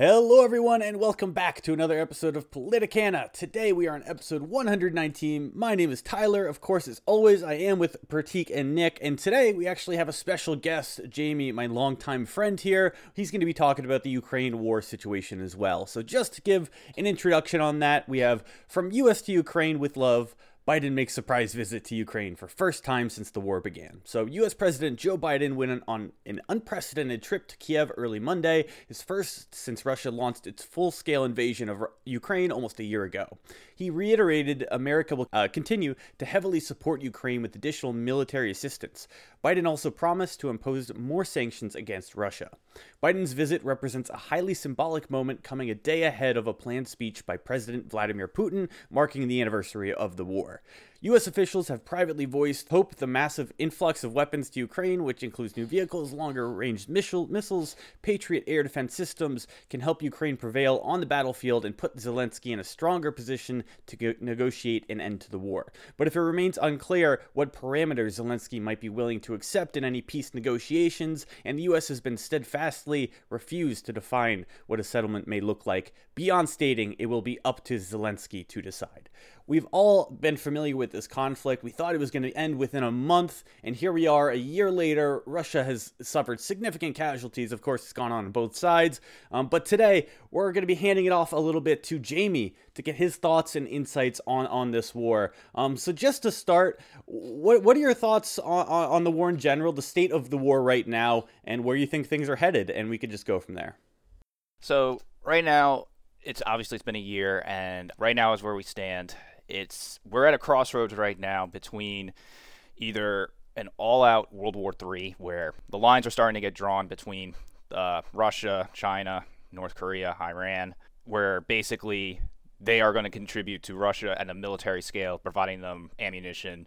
Hello, everyone, and welcome back to another episode of Politicana. Today we are on episode 119. My name is Tyler. Of course, as always, I am with Prateek and Nick, and today we actually have a special guest, Jamie, my longtime friend here. He's going to be talking about the Ukraine war situation as well. So, just to give an introduction on that, we have From US to Ukraine with Love. Biden makes surprise visit to Ukraine for first time since the war began. So, US President Joe Biden went on an unprecedented trip to Kiev early Monday, his first since Russia launched its full-scale invasion of Ukraine almost a year ago. He reiterated America will uh, continue to heavily support Ukraine with additional military assistance. Biden also promised to impose more sanctions against Russia. Biden's visit represents a highly symbolic moment coming a day ahead of a planned speech by President Vladimir Putin marking the anniversary of the war. U.S. officials have privately voiced hope the massive influx of weapons to Ukraine, which includes new vehicles, longer range missile, missiles, Patriot air defense systems, can help Ukraine prevail on the battlefield and put Zelensky in a stronger position to go- negotiate an end to the war. But if it remains unclear what parameters Zelensky might be willing to accept in any peace negotiations, and the U.S. has been steadfastly refused to define what a settlement may look like, beyond stating it will be up to Zelensky to decide. We've all been familiar with this conflict. We thought it was going to end within a month, and here we are a year later. Russia has suffered significant casualties. Of course, it's gone on both sides. Um, but today, we're going to be handing it off a little bit to Jamie to get his thoughts and insights on, on this war. Um, so, just to start, what, what are your thoughts on, on the war in general, the state of the war right now, and where you think things are headed? And we could just go from there. So, right now, it's obviously it's been a year, and right now is where we stand it's we're at a crossroads right now between either an all-out World War III, where the lines are starting to get drawn between uh, Russia, China, North Korea, Iran, where basically they are going to contribute to Russia at a military scale, providing them ammunition,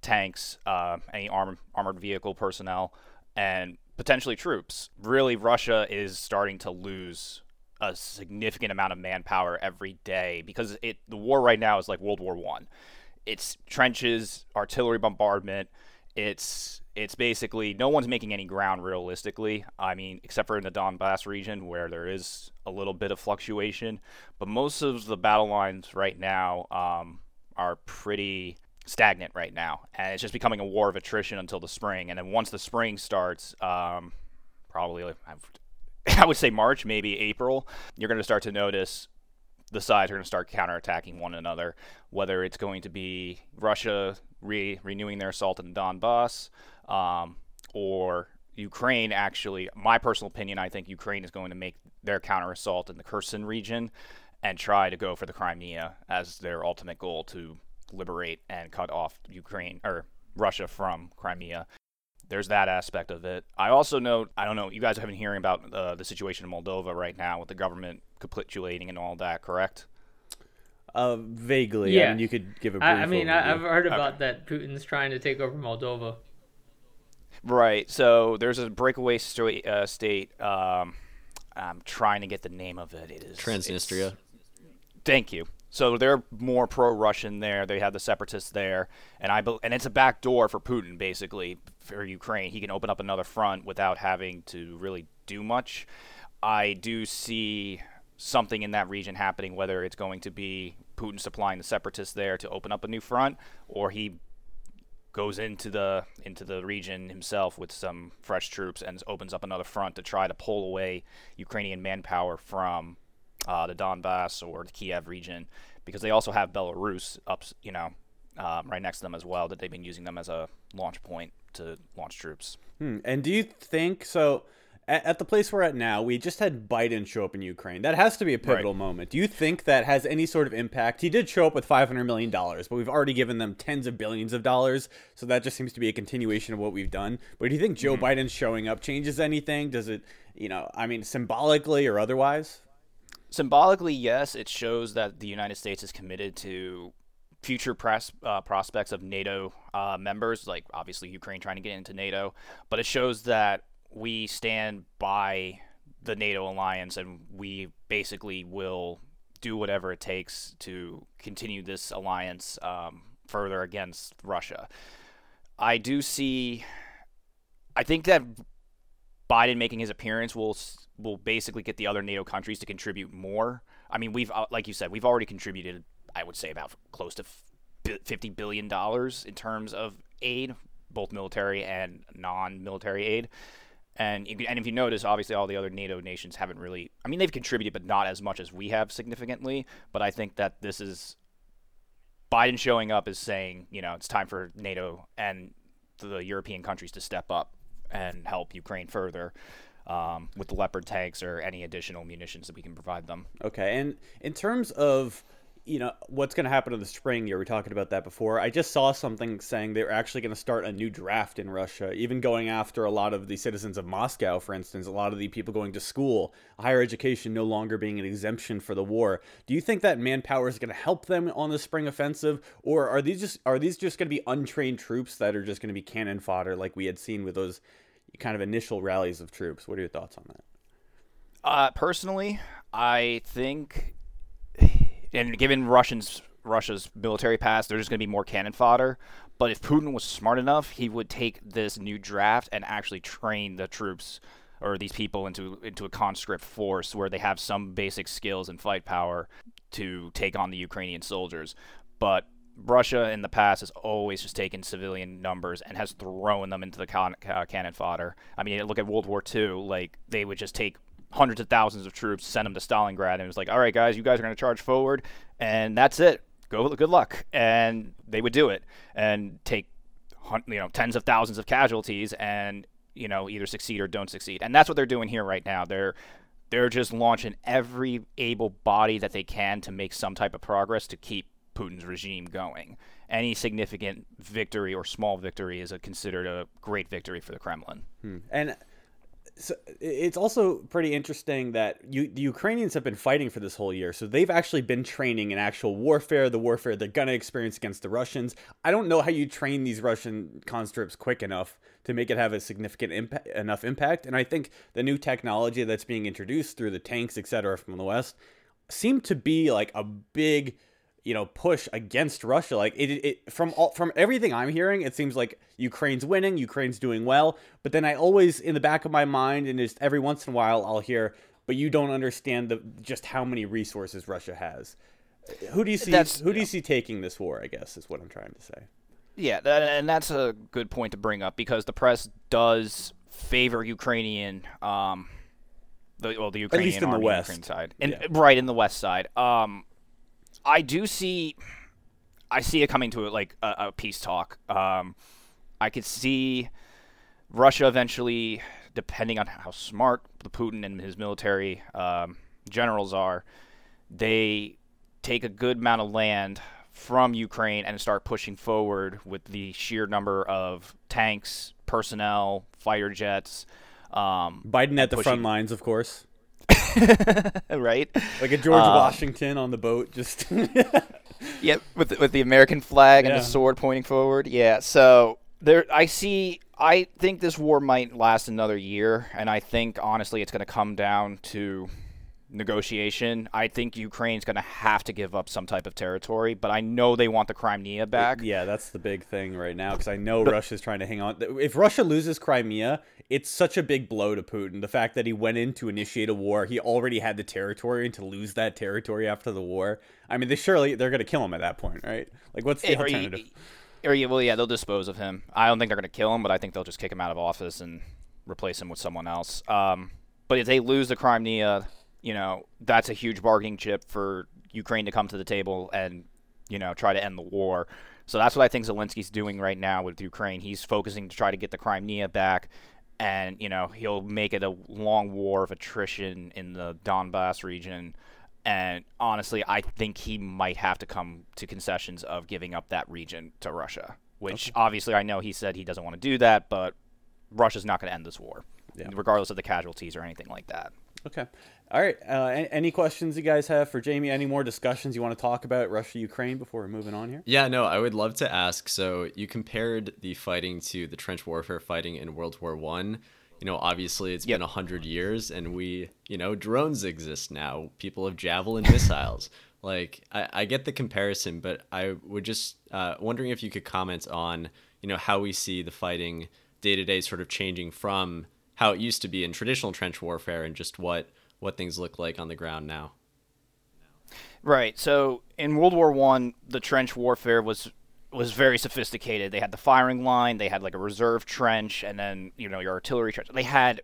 tanks, uh, any arm, armored vehicle personnel, and potentially troops. Really, Russia is starting to lose a significant amount of manpower every day because it the war right now is like World War One. It's trenches, artillery bombardment. It's it's basically no one's making any ground realistically. I mean, except for in the Donbass region where there is a little bit of fluctuation, but most of the battle lines right now um, are pretty stagnant right now, and it's just becoming a war of attrition until the spring. And then once the spring starts, um, probably I would say March, maybe April, you're going to start to notice the sides are going to start counterattacking one another, whether it's going to be Russia re- renewing their assault in Donbass um, or Ukraine actually, my personal opinion, I think Ukraine is going to make their counter assault in the Kherson region and try to go for the Crimea as their ultimate goal to liberate and cut off Ukraine or Russia from Crimea there's that aspect of it. I also know, I don't know, you guys have been hearing about uh, the situation in Moldova right now with the government capitulating and all that, correct? Uh, vaguely. Yeah. I mean, you could give a brief I, I mean, I, have heard about okay. that Putin's trying to take over Moldova. Right. So there's a breakaway st- uh, state. Um, I'm trying to get the name of it. It is Transnistria. Thank you. So they're more pro-Russian there. They have the separatists there, and I be- and it's a back door for Putin basically for Ukraine. He can open up another front without having to really do much. I do see something in that region happening, whether it's going to be Putin supplying the separatists there to open up a new front, or he goes into the into the region himself with some fresh troops and opens up another front to try to pull away Ukrainian manpower from uh, the Donbass or the Kiev region, because they also have Belarus up, you know, um, right next to them as well. That they've been using them as a launch point to launch troops. Hmm. And do you think so? At, at, the place we're at now, we just had Biden show up in Ukraine. That has to be a pivotal right. moment. Do you think that has any sort of impact? He did show up with five hundred million dollars, but we've already given them tens of billions of dollars. So that just seems to be a continuation of what we've done. But do you think Joe mm-hmm. Biden showing up changes anything? Does it, you know, I mean, symbolically or otherwise? Symbolically, yes, it shows that the United States is committed to future press, uh, prospects of NATO uh, members, like obviously Ukraine trying to get into NATO, but it shows that we stand by the NATO alliance and we basically will do whatever it takes to continue this alliance um, further against Russia. I do see. I think that Biden making his appearance will will basically get the other NATO countries to contribute more. I mean, we've uh, like you said, we've already contributed, I would say, about close to fifty billion dollars in terms of aid, both military and non-military aid. And and if you notice, obviously all the other NATO nations haven't really. I mean, they've contributed, but not as much as we have significantly. But I think that this is Biden showing up is saying, you know, it's time for NATO and the European countries to step up and help Ukraine further um, with the Leopard tanks or any additional munitions that we can provide them. Okay, and in terms of you know what's going to happen in the spring you were talking about that before i just saw something saying they're actually going to start a new draft in russia even going after a lot of the citizens of moscow for instance a lot of the people going to school higher education no longer being an exemption for the war do you think that manpower is going to help them on the spring offensive or are these just are these just going to be untrained troops that are just going to be cannon fodder like we had seen with those kind of initial rallies of troops what are your thoughts on that uh, personally i think and given Russians Russia's military past, there's going to be more cannon fodder. But if Putin was smart enough, he would take this new draft and actually train the troops or these people into into a conscript force where they have some basic skills and fight power to take on the Ukrainian soldiers. But Russia in the past has always just taken civilian numbers and has thrown them into the con- uh, cannon fodder. I mean, look at World War II. Like they would just take hundreds of thousands of troops, send them to Stalingrad, and it was like, all right, guys, you guys are going to charge forward, and that's it. Go, good luck. And they would do it and take, you know, tens of thousands of casualties, and you know, either succeed or don't succeed. And that's what they're doing here right now. They're they're just launching every able body that they can to make some type of progress to keep Putin's regime going. Any significant victory or small victory is a, considered a great victory for the Kremlin. Hmm. And so it's also pretty interesting that you, the Ukrainians have been fighting for this whole year. So they've actually been training in actual warfare, the warfare they're going to experience against the Russians. I don't know how you train these Russian conscripts quick enough to make it have a significant impact, enough impact. And I think the new technology that's being introduced through the tanks, etc., from the West, seem to be like a big you know push against Russia. Like it, it from all, from everything I'm hearing, it seems like Ukraine's winning, Ukraine's doing well. But then I always in the back of my mind, and just every once in a while, I'll hear, "But you don't understand the just how many resources Russia has." Who do you see? That's, who do you see taking this war? I guess is what I'm trying to say. Yeah, and that's a good point to bring up because the press does favor Ukrainian. Um, the, well, the Ukrainian At least in the west side, and yeah. right in the west side. Um, I do see, I see it coming to it like a, a peace talk. Um, I could see Russia eventually, depending on how smart the Putin and his military um, generals are, they take a good amount of land from Ukraine and start pushing forward with the sheer number of tanks, personnel, fighter jets. Um, Biden at the front lines, of course. right? Like a George um, Washington on the boat, just. yep, with the, with the American flag and the sword pointing forward. Yeah, so there, I see. I think this war might last another year, and I think honestly, it's going to come down to negotiation. I think Ukraine's going to have to give up some type of territory, but I know they want the Crimea back. Yeah, that's the big thing right now because I know but, Russia's trying to hang on. If Russia loses Crimea, it's such a big blow to Putin. The fact that he went in to initiate a war, he already had the territory, and to lose that territory after the war, I mean, they surely they're going to kill him at that point, right? Like, what's the alternative? or yeah, well, yeah, they'll dispose of him. I don't think they're going to kill him, but I think they'll just kick him out of office and replace him with someone else. Um, but if they lose the Crimea, you know, that's a huge bargaining chip for Ukraine to come to the table and, you know, try to end the war. So that's what I think Zelensky's doing right now with Ukraine. He's focusing to try to get the Crimea back, and you know he'll make it a long war of attrition in the Donbass region. And honestly, I think he might have to come to concessions of giving up that region to Russia. Which okay. obviously I know he said he doesn't want to do that, but Russia's not going to end this war, yeah. regardless of the casualties or anything like that. Okay. All right. Uh, any questions you guys have for Jamie? Any more discussions you want to talk about Russia Ukraine before we're moving on here? Yeah, no, I would love to ask. So you compared the fighting to the trench warfare fighting in World War One. You know, obviously it's yep. been a hundred years, and we, you know, drones exist now. People have javelin missiles. Like, I, I get the comparison, but I would just uh, wondering if you could comment on, you know, how we see the fighting day to day sort of changing from how it used to be in traditional trench warfare and just what what things look like on the ground now. Right. So in World War One, the trench warfare was was very sophisticated. They had the firing line, they had like a reserve trench, and then you know your artillery trench. They had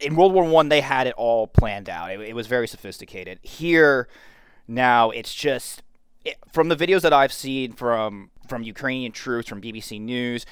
in World War One, they had it all planned out. It, it, was very sophisticated. Here, now it's just it, from the videos that I've seen from from Ukrainian troops, from BBC News.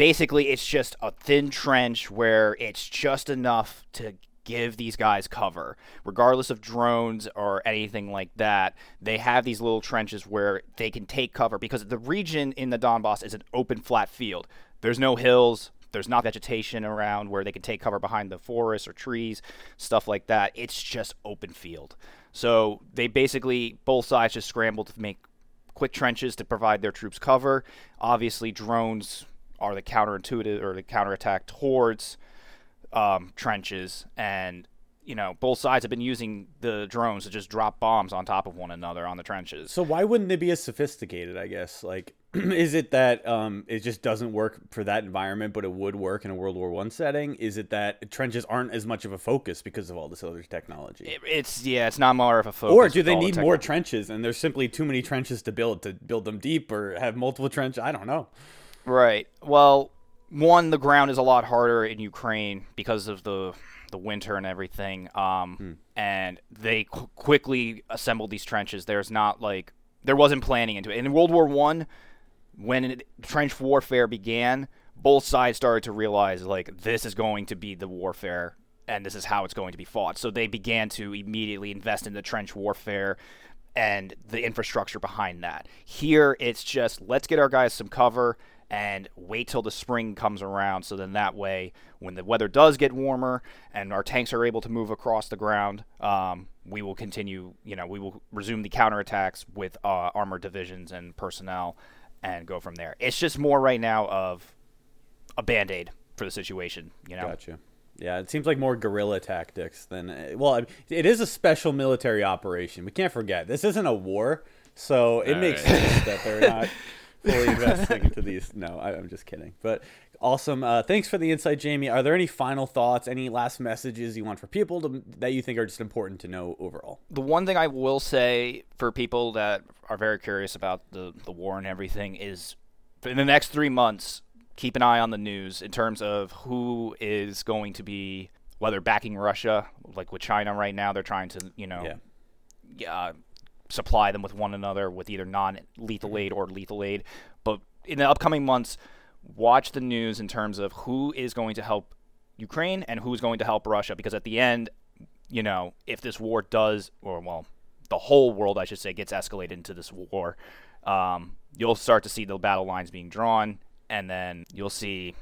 Basically, it's just a thin trench where it's just enough to give these guys cover, regardless of drones or anything like that. They have these little trenches where they can take cover because the region in the Donbass is an open, flat field. There's no hills. There's not vegetation around where they can take cover behind the forests or trees, stuff like that. It's just open field. So they basically, both sides just scramble to make quick trenches to provide their troops cover. Obviously, drones are the counterintuitive or the counterattack towards um, trenches, and you know both sides have been using the drones to just drop bombs on top of one another on the trenches. So why wouldn't they be as sophisticated? I guess like is it that um, it just doesn't work for that environment, but it would work in a World War One setting? Is it that trenches aren't as much of a focus because of all this other technology? It, it's yeah, it's not more of a focus. Or do they need the more trenches, and there's simply too many trenches to build to build them deep, or have multiple trenches? I don't know. Right. Well, one, the ground is a lot harder in Ukraine because of the the winter and everything. Um, hmm. and they qu- quickly assembled these trenches. There's not like there wasn't planning into it. In World War One, when it, trench warfare began, both sides started to realize like this is going to be the warfare and this is how it's going to be fought. So they began to immediately invest in the trench warfare and the infrastructure behind that. Here, it's just let's get our guys some cover and wait till the spring comes around. So then that way, when the weather does get warmer and our tanks are able to move across the ground, um, we will continue. You know, we will resume the counterattacks with uh, armored divisions and personnel, and go from there. It's just more right now of a band aid for the situation. You know. Gotcha. Yeah, it seems like more guerrilla tactics than uh, well, it is a special military operation. We can't forget this isn't a war, so it All makes right. sense that they're not fully investing into these. No, I, am just kidding. But awesome. Uh, thanks for the insight, Jamie. Are there any final thoughts, any last messages you want for people to, that you think are just important to know overall? The one thing I will say for people that are very curious about the, the war and everything is in the next three months, keep an eye on the news in terms of who is going to be whether backing Russia, like with China right now, they're trying to, you know, yeah. Uh, supply them with one another with either non-lethal aid or lethal aid. But in the upcoming months, watch the news in terms of who is going to help Ukraine and who's going to help Russia. Because at the end, you know, if this war does, or well, the whole world, I should say, gets escalated into this war, um, you'll start to see the battle lines being drawn, and then you'll see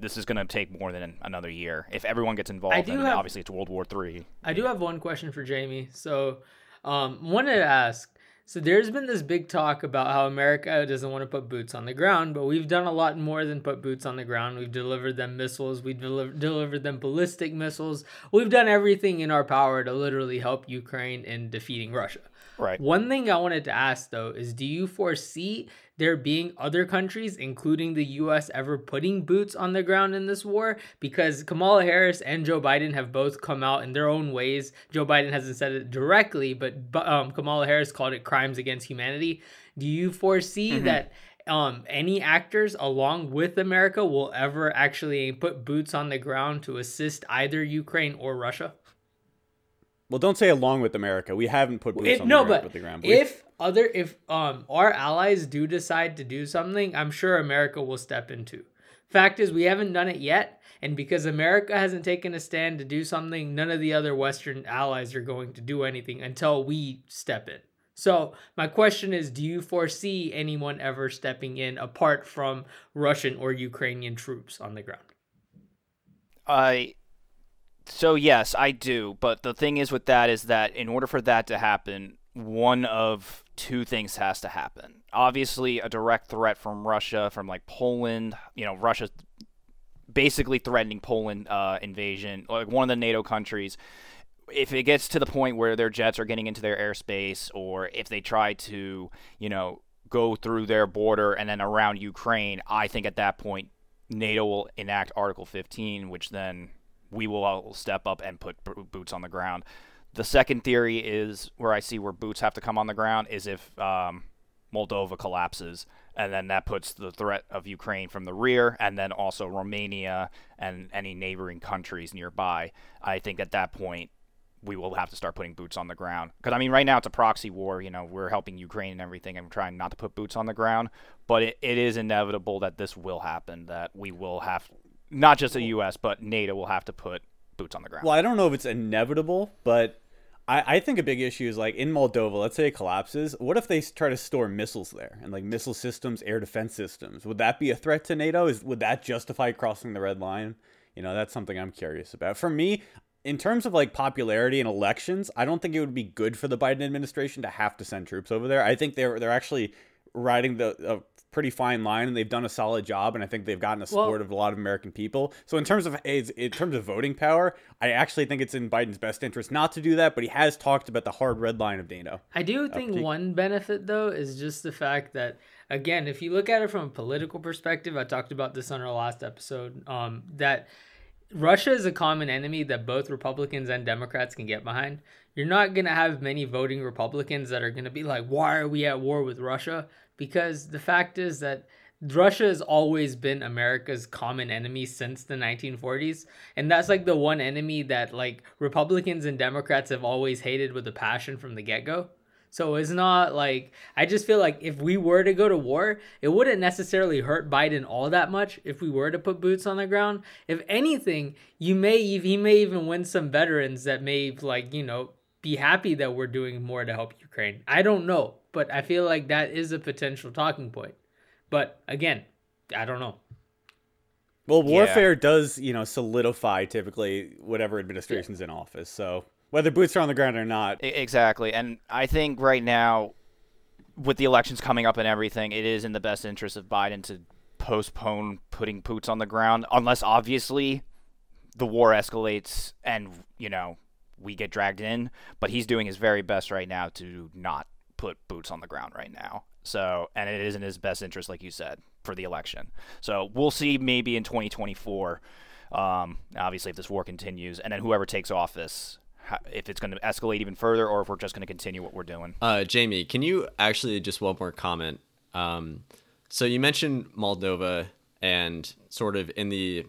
this is going to take more than another year if everyone gets involved. I do have, obviously, it's World War Three. I do have one question for Jamie. So um, wanted to ask. So there's been this big talk about how America doesn't want to put boots on the ground, but we've done a lot more than put boots on the ground. We've delivered them missiles, we've delivered delivered them ballistic missiles. We've done everything in our power to literally help Ukraine in defeating Russia. Right. One thing I wanted to ask though is do you foresee there being other countries, including the US, ever putting boots on the ground in this war? Because Kamala Harris and Joe Biden have both come out in their own ways. Joe Biden hasn't said it directly, but um, Kamala Harris called it crimes against humanity. Do you foresee mm-hmm. that um, any actors along with America will ever actually put boots on the ground to assist either Ukraine or Russia? Well, don't say along with America. We haven't put boots it, on no, the, but the ground. If other if um our allies do decide to do something, I'm sure America will step into. Fact is, we haven't done it yet, and because America hasn't taken a stand to do something, none of the other Western allies are going to do anything until we step in. So, my question is do you foresee anyone ever stepping in apart from Russian or Ukrainian troops on the ground? I so yes, I do. But the thing is with that is that in order for that to happen, one of two things has to happen. Obviously, a direct threat from Russia, from like Poland. You know, Russia basically threatening Poland uh, invasion, like one of the NATO countries. If it gets to the point where their jets are getting into their airspace, or if they try to, you know, go through their border and then around Ukraine, I think at that point NATO will enact Article 15, which then we will all step up and put boots on the ground. The second theory is where I see where boots have to come on the ground is if um, Moldova collapses, and then that puts the threat of Ukraine from the rear, and then also Romania and any neighboring countries nearby. I think at that point we will have to start putting boots on the ground. Because I mean, right now it's a proxy war. You know, we're helping Ukraine and everything, and we're trying not to put boots on the ground. But it, it is inevitable that this will happen. That we will have, not just the U.S. but NATO will have to put boots on the ground. Well, I don't know if it's inevitable, but I, I think a big issue is like in Moldova. Let's say it collapses. What if they try to store missiles there and like missile systems, air defense systems? Would that be a threat to NATO? Is would that justify crossing the red line? You know, that's something I'm curious about. For me, in terms of like popularity and elections, I don't think it would be good for the Biden administration to have to send troops over there. I think they're they're actually riding the a pretty fine line and they've done a solid job and I think they've gotten the support well, of a lot of American people. So in terms of in terms of voting power, I actually think it's in Biden's best interest not to do that, but he has talked about the hard red line of NATO. I do think one benefit though is just the fact that again, if you look at it from a political perspective, I talked about this on our last episode, um, that Russia is a common enemy that both Republicans and Democrats can get behind. You're not going to have many voting Republicans that are going to be like, why are we at war with Russia? Because the fact is that Russia has always been America's common enemy since the 1940s. And that's like the one enemy that like Republicans and Democrats have always hated with a passion from the get go. So it's not like I just feel like if we were to go to war, it wouldn't necessarily hurt Biden all that much if we were to put boots on the ground. If anything, you may he may even win some veterans that may like, you know, be happy that we're doing more to help Ukraine. I don't know, but I feel like that is a potential talking point. But again, I don't know. Well, warfare yeah. does, you know, solidify typically whatever administration's yeah. in office. So whether boots are on the ground or not. Exactly. And I think right now, with the elections coming up and everything, it is in the best interest of Biden to postpone putting boots on the ground, unless obviously the war escalates and, you know, we get dragged in. But he's doing his very best right now to not put boots on the ground right now. So, and it is in his best interest, like you said, for the election. So we'll see maybe in 2024. Um, obviously, if this war continues, and then whoever takes office, if it's going to escalate even further or if we're just going to continue what we're doing. Uh, Jamie, can you actually just one more comment? Um, so you mentioned Moldova and sort of in the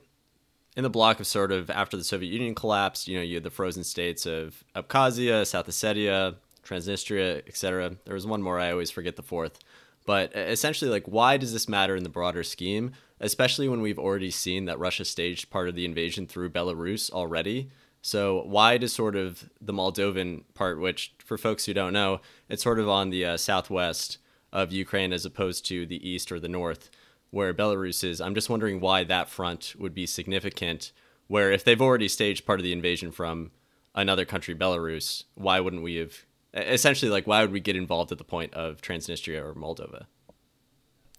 in the block of sort of after the Soviet Union collapsed, you know, you had the frozen states of Abkhazia, South Ossetia, Transnistria, etc. There was one more I always forget the fourth. But essentially, like, why does this matter in the broader scheme, especially when we've already seen that Russia staged part of the invasion through Belarus already? So why does sort of the Moldovan part, which for folks who don't know, it's sort of on the uh, southwest of Ukraine as opposed to the east or the north, where Belarus is. I'm just wondering why that front would be significant. Where if they've already staged part of the invasion from another country, Belarus, why wouldn't we have? Essentially, like why would we get involved at the point of Transnistria or Moldova?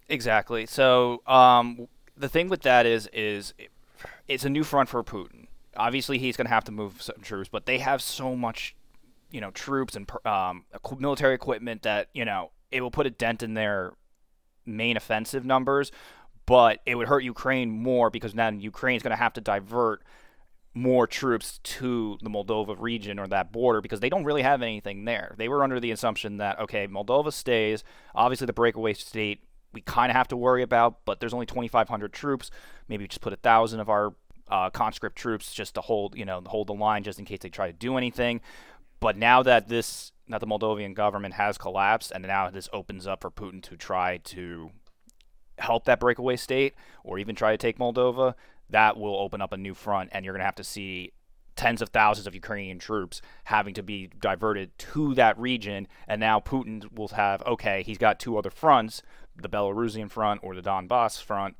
Exactly. So um, the thing with that is, is it's a new front for Putin obviously he's going to have to move some troops, but they have so much, you know, troops and um, military equipment that you know it will put a dent in their main offensive numbers, but it would hurt Ukraine more because then Ukraine is going to have to divert more troops to the Moldova region or that border because they don't really have anything there. They were under the assumption that okay, Moldova stays. Obviously, the breakaway state we kind of have to worry about, but there's only 2,500 troops. Maybe just put a thousand of our uh, conscript troops just to hold, you know, hold the line just in case they try to do anything. But now that this, that the Moldovan government has collapsed, and now this opens up for Putin to try to help that breakaway state or even try to take Moldova, that will open up a new front, and you're going to have to see tens of thousands of Ukrainian troops having to be diverted to that region. And now Putin will have, okay, he's got two other fronts the Belarusian front or the Donbass front,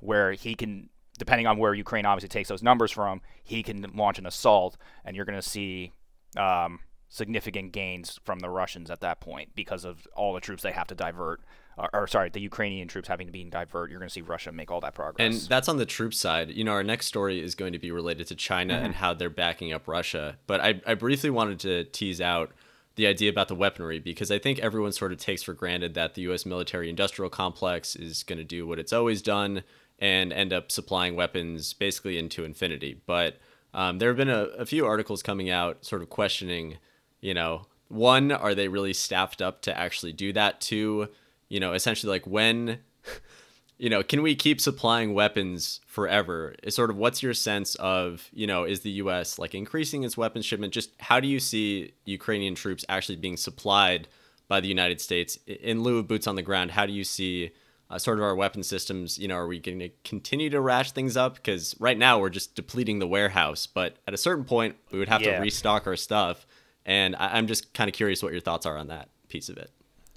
where he can depending on where Ukraine obviously takes those numbers from, he can launch an assault, and you're going to see um, significant gains from the Russians at that point because of all the troops they have to divert. Or, or sorry, the Ukrainian troops having to be divert. You're going to see Russia make all that progress. And that's on the troop side. You know, our next story is going to be related to China mm-hmm. and how they're backing up Russia. But I, I briefly wanted to tease out the idea about the weaponry because I think everyone sort of takes for granted that the U.S. military industrial complex is going to do what it's always done and end up supplying weapons basically into infinity. But Um, there have been a, a few articles coming out sort of questioning, you know, one, are they really staffed up to actually do that? Two, you know, essentially like when, you know, can we keep supplying weapons forever? Is sort of what's your sense of, you know, is the U.S. like increasing its weapons shipment? Just how do you see Ukrainian troops actually being supplied by the United States in lieu of boots on the ground? How do you see uh, sort of our weapon systems? You know, are we going to continue to rash things up? Because right now we're just depleting the warehouse, but at a certain point we would have Yeah. to restock our stuff. And I- I'm just kind of curious what your thoughts are on that piece of it.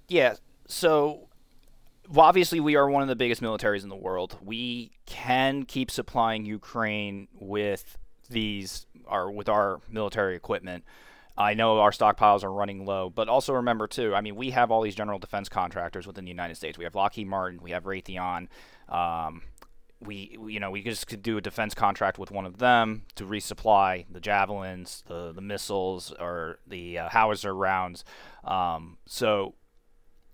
Yeah. So, well, obviously, we are one of the biggest militaries in the world. We can keep supplying Ukraine with these, or with our military equipment. I know our stockpiles are running low, but also remember too. I mean, we have all these general defense contractors within the United States. We have Lockheed Martin, we have Raytheon. Um, we, you know, we just could do a defense contract with one of them to resupply the javelins, the the missiles, or the uh, howitzer rounds. Um, so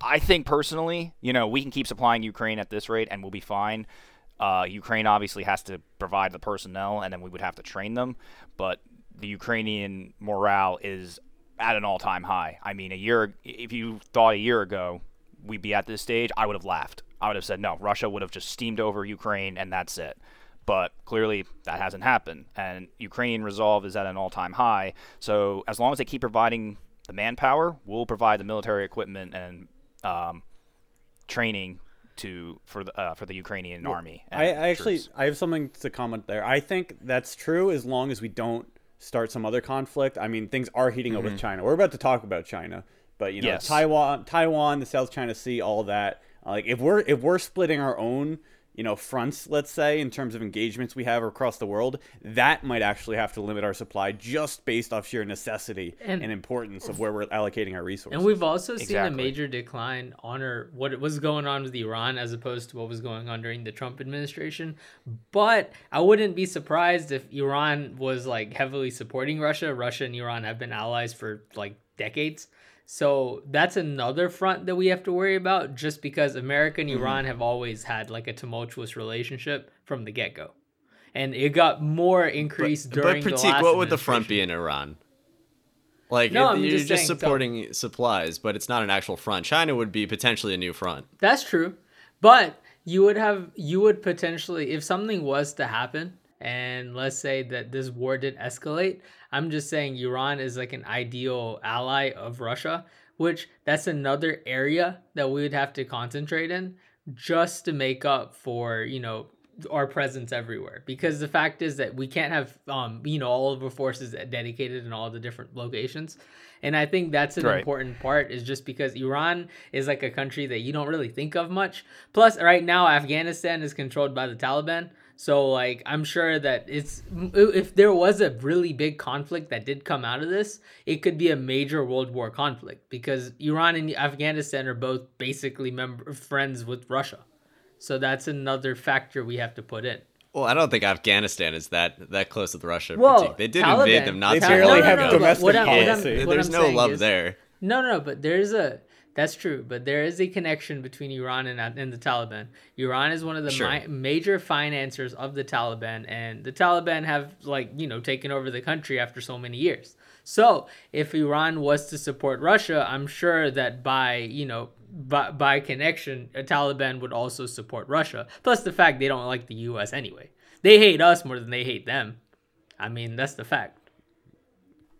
I think personally, you know, we can keep supplying Ukraine at this rate and we'll be fine. Uh, Ukraine obviously has to provide the personnel and then we would have to train them. But the Ukrainian morale is at an all time high. I mean, a year, if you thought a year ago we'd be at this stage, I would have laughed. I would have said, no, Russia would have just steamed over Ukraine and that's it. But clearly that hasn't happened. And Ukrainian resolve is at an all time high. So as long as they keep providing the manpower, we'll provide the military equipment and um, training to for the uh, for the Ukrainian army. and I, I actually. I have something to comment there. I think that's true as long as we don't start some other conflict. I mean, things are heating up with China. We're about to talk about China, but you know, Mm-hmm. Yes. Taiwan, Taiwan, the South China Sea, all that. Like if we're if we're splitting our own, you know, fronts, let's say, in terms of engagements we have across the world, that might actually have to limit our supply just based off sheer necessity and, And- importance of where we're allocating our resources. And we've also seen a major decline on our what was going on with Iran as opposed to what was going on during the Trump administration. But I wouldn't be surprised if Iran was like heavily supporting Russia. Russia and Iran have been allies for like decades. So that's another front that we have to worry about just because America and Mm-hmm. Iran have always had like a tumultuous relationship from the get go. And it got more increased during but the Prateek, what would the front be in Iran? Like No, it- you're just just, saying, so- supporting supplies, but it's not an actual front. China would be potentially a new front. That's true. But you would have you would potentially if something was to happen and let's say that this war did escalate, I'm just saying Iran is like an ideal ally of Russia, which that's another area that we would have to concentrate in just to make up for, you know, our presence everywhere. Because the fact is that we can't have um you know all of our forces dedicated in all the different locations. And i think that's an Right. important part is just because iran is like a country that you don't really think of much. Plus right now afghanistan is controlled by the taliban so like i'm sure that it's if there was a really big conflict that did come out of this it could be a major world war conflict because iran and afghanistan are both basically member friends with russia so that's another factor we have to put in. Well, I don't think Afghanistan is that that close with Russia. Well, they did Taliban- invade them not They too barely long have ago. domestic what I'm- what I'm- policy. what There's I'm no love is- there. No, no, but there's a that's true, but there is a connection between Iran and, and the Taliban. Iran is one of the Sure. mi- major financiers of the Taliban, and the Taliban have like you know taken over the country after so many years. So if Iran was to support Russia, I'm sure that by you know by, by connection, a Taliban would also support Russia. Plus the fact they don't like the U.S. anyway. They hate us more than they hate them. I mean that's the fact.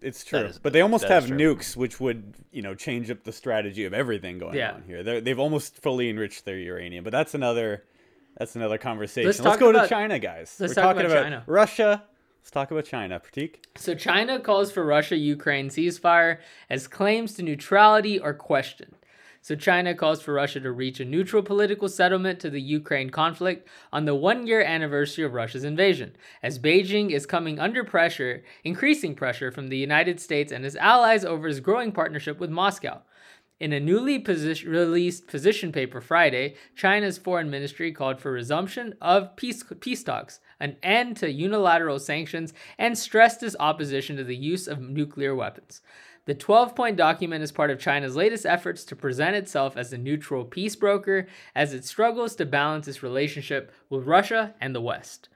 It's true, is- but they almost have nukes, which would you know change up the strategy of everything going Yeah. on here. They're, they've almost fully enriched their uranium, but that's another that's another conversation. Let's, talk go about- to China, guys. let's We're talk talking about about, China. Russia. Let's talk about China, Prateek. So China calls for Russia Ukraine ceasefire as claims to neutrality are questioned. So China calls for Russia to reach a neutral political settlement to the Ukraine conflict on the 1-year anniversary of Russia's invasion, as Beijing is coming under pressure, increasing pressure from the United States and its allies over its growing partnership with Moscow. In a newly released position paper Friday, China's foreign ministry called for resumption of peace, peace talks, an end to unilateral sanctions, and stressed its opposition to the use of nuclear weapons. The 12 point document is part of China's latest efforts to present itself as a neutral peace broker as it struggles to balance its relationship with Russia and the West.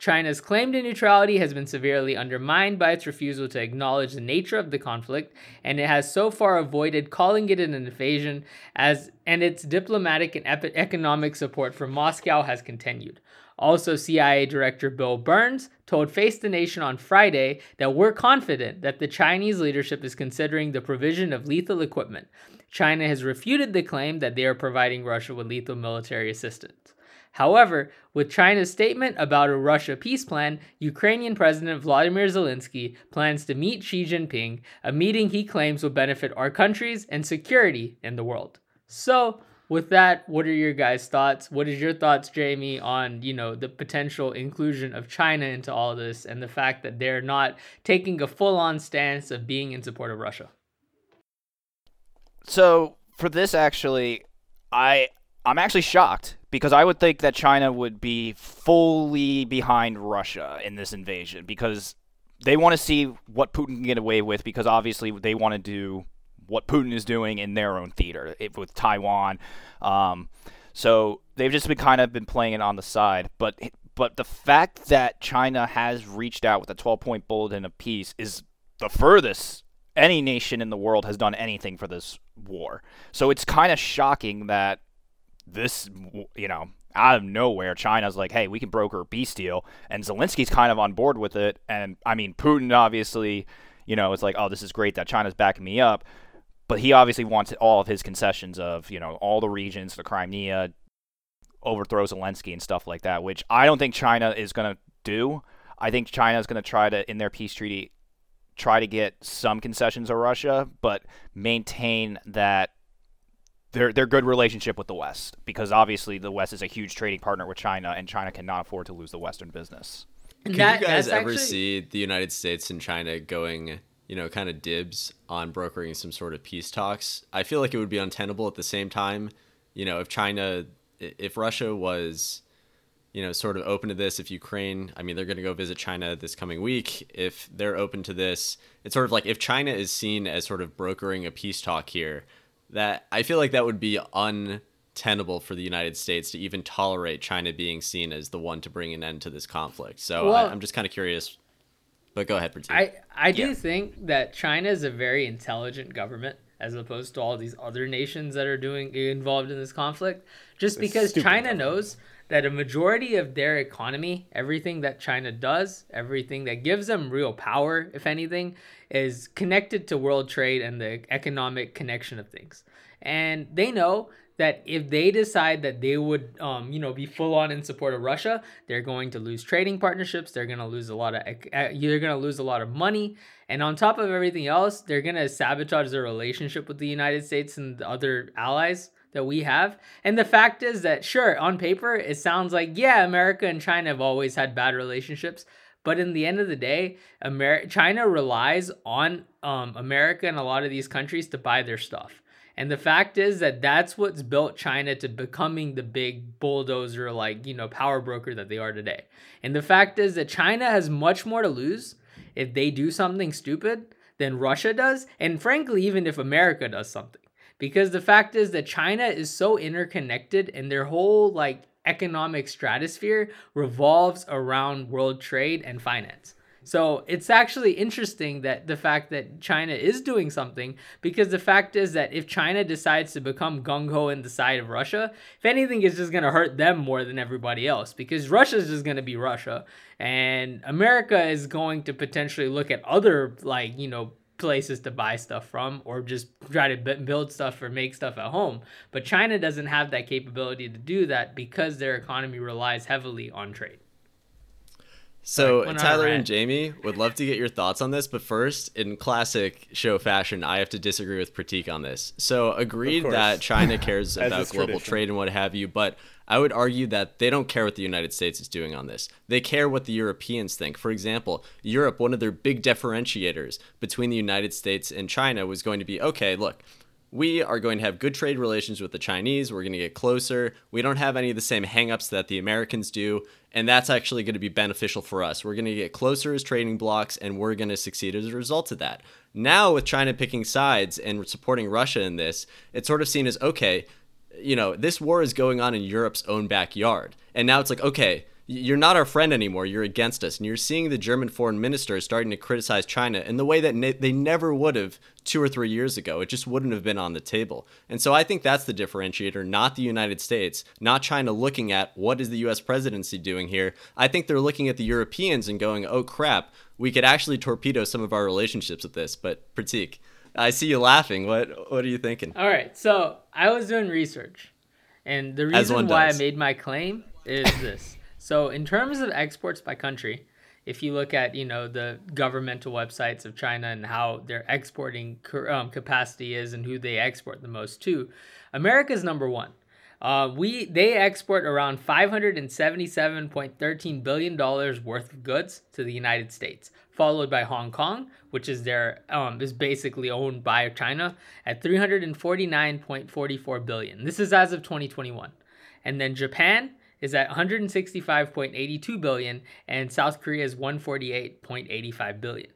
China's claim to neutrality has been severely undermined by its refusal to acknowledge the nature of the conflict, and it has so far avoided calling it an invasion as and its diplomatic and ep- economic support for Moscow has continued. Also, CIA Director Bill Burns told Face the Nation on Friday that we're confident that the Chinese leadership is considering the provision of lethal equipment. China has refuted the claim that they are providing Russia with lethal military assistance. However, with China's statement about a Russia peace plan, Ukrainian President Vladimir Zelensky plans to meet Xi Jinping, a meeting he claims will benefit our countries and security in the world. So, with that, what are your guys' thoughts? What is your thoughts, Jamie, on you know the potential inclusion of China into all this and the fact that they're not taking a full-on stance of being in support of Russia? So for this, actually, I I'm actually shocked because I would think that China would be fully behind Russia in this invasion because they want to see what Putin can get away with because obviously they want to do what Putin is doing in their own theater it, with Taiwan. Um, so they've just been kind of been playing it on the side, but but the fact that China has reached out with a 12 point bulletin apiece is the furthest any nation in the world has done anything for this war. So it's kind of shocking that this, you know, out of nowhere, China's like, hey, we can broker a peace deal. And Zelensky's kind of on board with it. And I mean, Putin obviously, you know, it's like, oh, this is great that China's backing me up. But he obviously wants all of his concessions of, you know, all the regions, the Crimea, overthrow Zelensky and stuff like that, which I don't think China is going to do. I think China is going to try to, in their peace treaty, try to get some concessions of Russia, but maintain that their their good relationship with the West, because obviously the West is a huge trading partner with China, and China cannot afford to lose the Western business. Can that, you guys ever actually... see the United States and China going, you know, kind of dibs on brokering some sort of peace talks? I feel like it would be untenable at the same time. You know, if China, if Russia was you know, sort of open to this. If Ukraine, I mean, they're going to go visit China this coming week. If they're open to this, it's sort of like if China is seen as sort of brokering a peace talk here, that I feel like that would be untenable for the United States to even tolerate China being seen as the one to bring an end to this conflict. So well, I, am just kind of curious. But go ahead, Prateek. I I do yeah. think that China is a very intelligent government as opposed to all these other nations that are doing involved in this conflict. Just because China government. knows that a majority of their economy, everything that China does, everything that gives them real power, if anything, is connected to world trade and the economic connection of things. And they know that if they decide that they would, um, you know, be full on in support of Russia, they're going to lose trading partnerships. They're going to lose a lot of, they're going to lose a lot of money, and on top of everything else, they're going to sabotage their relationship with the United States and other allies that we have. And the fact is that, sure, on paper, it sounds like, yeah, America and China have always had bad relationships. But in the end of the day, Amer- China relies on um, America and a lot of these countries to buy their stuff. And the fact is that that's what's built China to becoming the big bulldozer, like, you know, power broker that they are today. And the fact is that China has much more to lose if they do something stupid than Russia does. And frankly, even if America does something because the fact is that China is so interconnected and their whole like economic stratosphere revolves around world trade and finance. So it's actually interesting that the fact that China is doing something because the fact is that if China decides to become gung ho in the side of Russia, if anything, it's just going to hurt them more than everybody else because Russia is just going to be Russia. And America is going to potentially look at other, like, you know, places to buy stuff from or just try to build stuff or make stuff at home. But China doesn't have that capability to do that because their economy relies heavily on trade. So Tyler and Jamie would love to get your thoughts on this, but first, in classic show fashion, I have to disagree with Prateek on this. So agreed that China cares about global tradition. trade and what have you, but I would argue that they don't care what the United States is doing on this. They care what the Europeans think. For example, Europe, one of their big differentiators between the United States and China was going to be okay, look, we are going to have good trade relations with the Chinese. We're going to get closer. We don't have any of the same hangups that the Americans do. And that's actually going to be beneficial for us. We're going to get closer as trading blocks, and we're going to succeed as a result of that. Now, with China picking sides and supporting Russia in this, it's sort of seen as okay, you know, this war is going on in Europe's own backyard. And now it's like, okay, you're not our friend anymore. You're against us. And you're seeing the German foreign minister starting to criticize China in the way that ne- they never would have two or three years ago. It just wouldn't have been on the table. And so I think that's the differentiator, not the United States, not China looking at what is the US presidency doing here. I think they're looking at the Europeans and going, oh crap, we could actually torpedo some of our relationships with this. But Prateek, I see you laughing. What what are you thinking? All right. So I was doing research. And the reason why I made my claim is this. So in terms of exports by country, if you look at you know the governmental websites of China and how their exporting um, capacity is and who they export the most to, America is number one. Uh, we they export around 577.13 billion dollars worth of goods to the United States, followed by Hong Kong, which is their um, is basically owned by China at 349.44 billion. This is as of 2021, and then Japan is at 165.82 billion, and South Korea is 148.85 billion.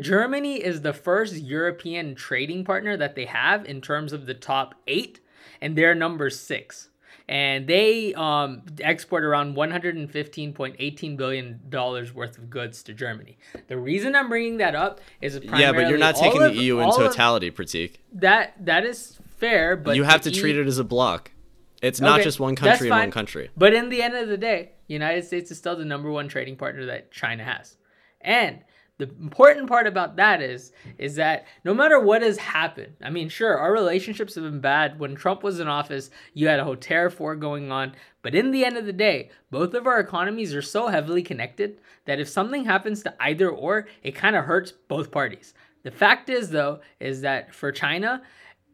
Germany is the first European trading partner that they have in terms of the top eight and they're number six. And they um, export around 115.18 billion dollars worth of goods to Germany. The reason I'm bringing that up is yeah, but you're not taking of, the EU in totality, Prateek. That that is fair, but you have to treat it as a block. It's not okay, just one country in one country. But in the end of the day, United States is still the number one trading partner that China has, and the important part about that is is that no matter what has happened i mean sure our relationships have been bad. When trump was in office you had a whole tariff war going on. But in the end of the day both of our economies are so heavily connected that if something happens to either or it kind of hurts both parties. The fact is though is that for china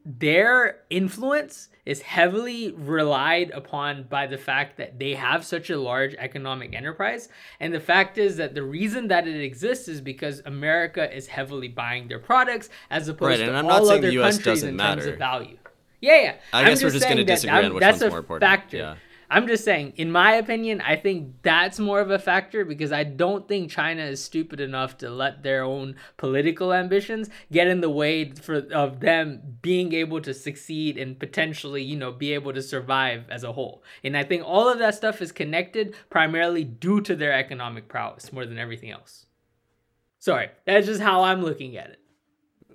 their influence is heavily relied upon by the fact that they have such a large economic enterprise. And the fact is that the reason that it exists is because America is heavily buying their products as opposed right, to all other countries in matter. terms of value. Yeah, yeah. I I'm guess we're just going to disagree on which one's more important. Factor. Yeah. I'm just saying, in my opinion, I think that's more of a factor because I don't think China is stupid enough to let their own political ambitions get in the way for of them being able to succeed and potentially, you know, be able to survive as a whole. And I think all of that stuff is connected primarily due to their economic prowess more than everything else. Sorry, that's just how I'm looking at it.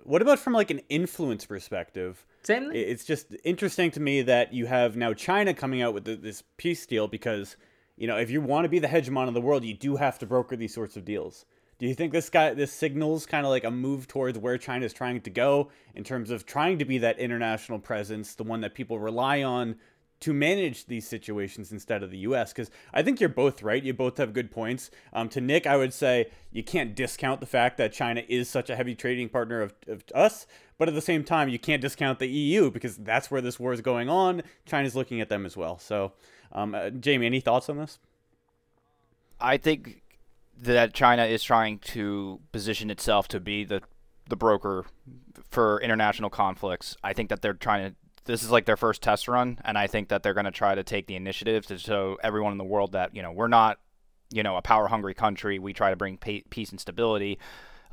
What about from like an influence perspective? Same. It's just interesting to me that you have now China coming out with this peace deal because, you know, if you want to be the hegemon of the world, you do have to broker these sorts of deals. Do you think this guy this signals kind of like a move towards where China is trying to go in terms of trying to be that international presence, the one that people rely on to manage these situations instead of the U.S. Because I think you're both right. You both have good points. Um, to Nick, I would say you can't discount the fact that China is such a heavy trading partner of, of us, but at the same time, you can't discount the EU because that's where this war is going on. China's looking at them as well. So, um, uh, Jamie, any thoughts on this? I think that China is trying to position itself to be the the broker for international conflicts. I think that they're trying to this is like their first test run, and I think that they're going to try to take the initiative to show everyone in the world that you know we're not, you know, a power hungry country. We try to bring peace and stability.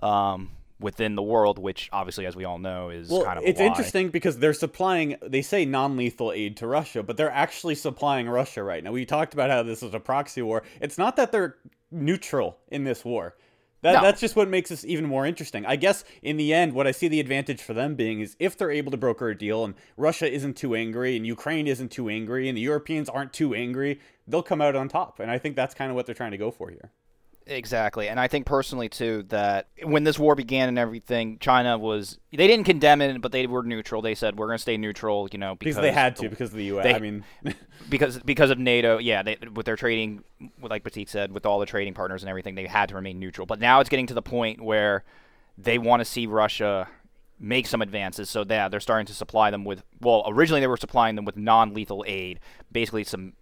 Um, within the world, which obviously, as we all know, is well, kind of it's interesting because they're supplying. They say non-lethal aid to Russia, but they're actually supplying Russia right now. We talked about how this is a proxy war. It's not that they're neutral in this war. That, no. That's just what makes this even more interesting. I guess in the end, what I see the advantage for them being is if they're able to broker a deal and Russia isn't too angry and Ukraine isn't too angry and the Europeans aren't too angry, they'll come out on top. And I think that's kind of what they're trying to go for here. Exactly. And I think personally, too, that when this war began and everything, China was. They didn't condemn it, but they were neutral. They said, we're going to stay neutral, you know, because, because they had to, the, because of the U.S. They, I mean. because because of NATO, yeah, they, with their trading, like Prateek said, with all the trading partners and everything, they had to remain neutral. But now it's getting to the point where they want to see Russia make some advances. So yeah, they're starting to supply them with. Well, originally they were supplying them with non-lethal aid, basically some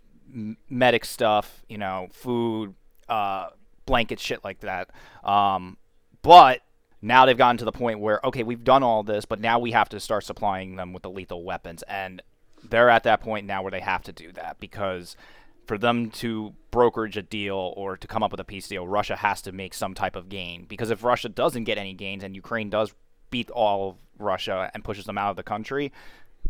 medic stuff, you know, food, uh, blanket shit like that. Um, but now they've gotten to the point where okay, we've done all this, but now we have to start supplying them with the lethal weapons, and they're at that point now where they have to do that because for them to brokerage a deal or to come up with a peace deal, Russia has to make some type of gain. Because if Russia doesn't get any gains and Ukraine does beat all of Russia and pushes them out of the country,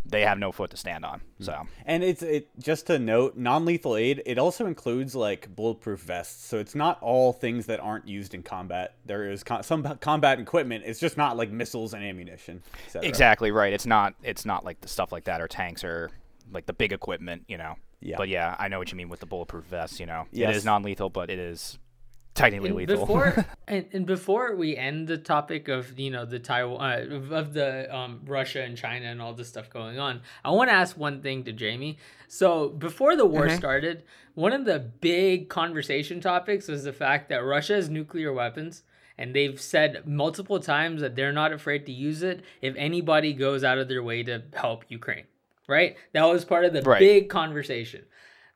they have no foot to stand on. So, And it's it just to note, non-lethal aid. It also includes like bulletproof vests, so it's not all things that aren't used in combat. There is co- some combat equipment. It's just not like missiles and ammunition. exactly right. It's not it's not like the stuff like that or tanks or like the big equipment, you know. Yeah. But yeah, I know what you mean with the bulletproof vests. You know, it Yes. is non-lethal, but it is technically And lethal. Before and, and before we end the topic of you know the Taiwan uh, of- the um, Russia and China and all this stuff going on, I want to ask one thing to Jamie. So before the war started, one of the big conversation topics was the fact that Russia has nuclear weapons. And they've said multiple times that they're not afraid to use it if anybody goes out of their way to help Ukraine. Right? That was part of the Right. big conversation.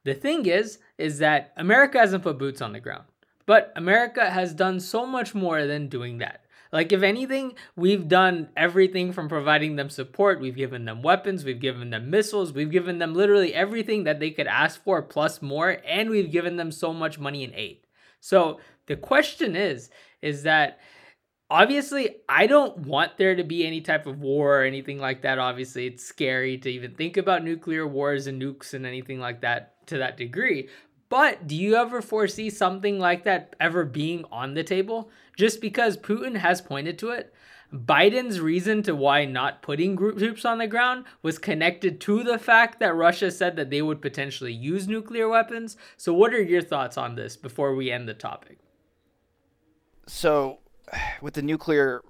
The thing is, is that America hasn't put boots on the ground. But America has done so much more than doing that. Like, if anything, we've done everything from providing them support, we've given them weapons, we've given them missiles, we've given them literally everything that they could ask for plus more, and we've given them so much money in aid. So the question is, is that obviously I don't want there to be any type of war or anything like that. Obviously, it's scary to even think about nuclear wars and nukes and anything like that to that degree. But do you ever foresee something like that ever being on the table? Just because Putin has pointed to it. Biden's reason to why not putting group troops on the ground was connected to the fact that Russia said that they would potentially use nuclear weapons. So, what are your thoughts on this before we end the topic? so, with the nuclear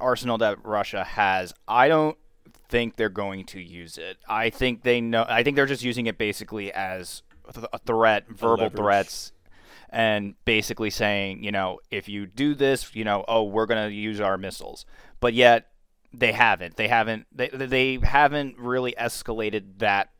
arsenal that Russia has, I don't think they're going to use it. I think they know. I think they're just using it basically as a th- a threat, verbal leverage. threats, and basically saying, you know, if you do this, you know, oh, we're gonna use our missiles. But yet they haven't. They haven't. They they haven't really escalated that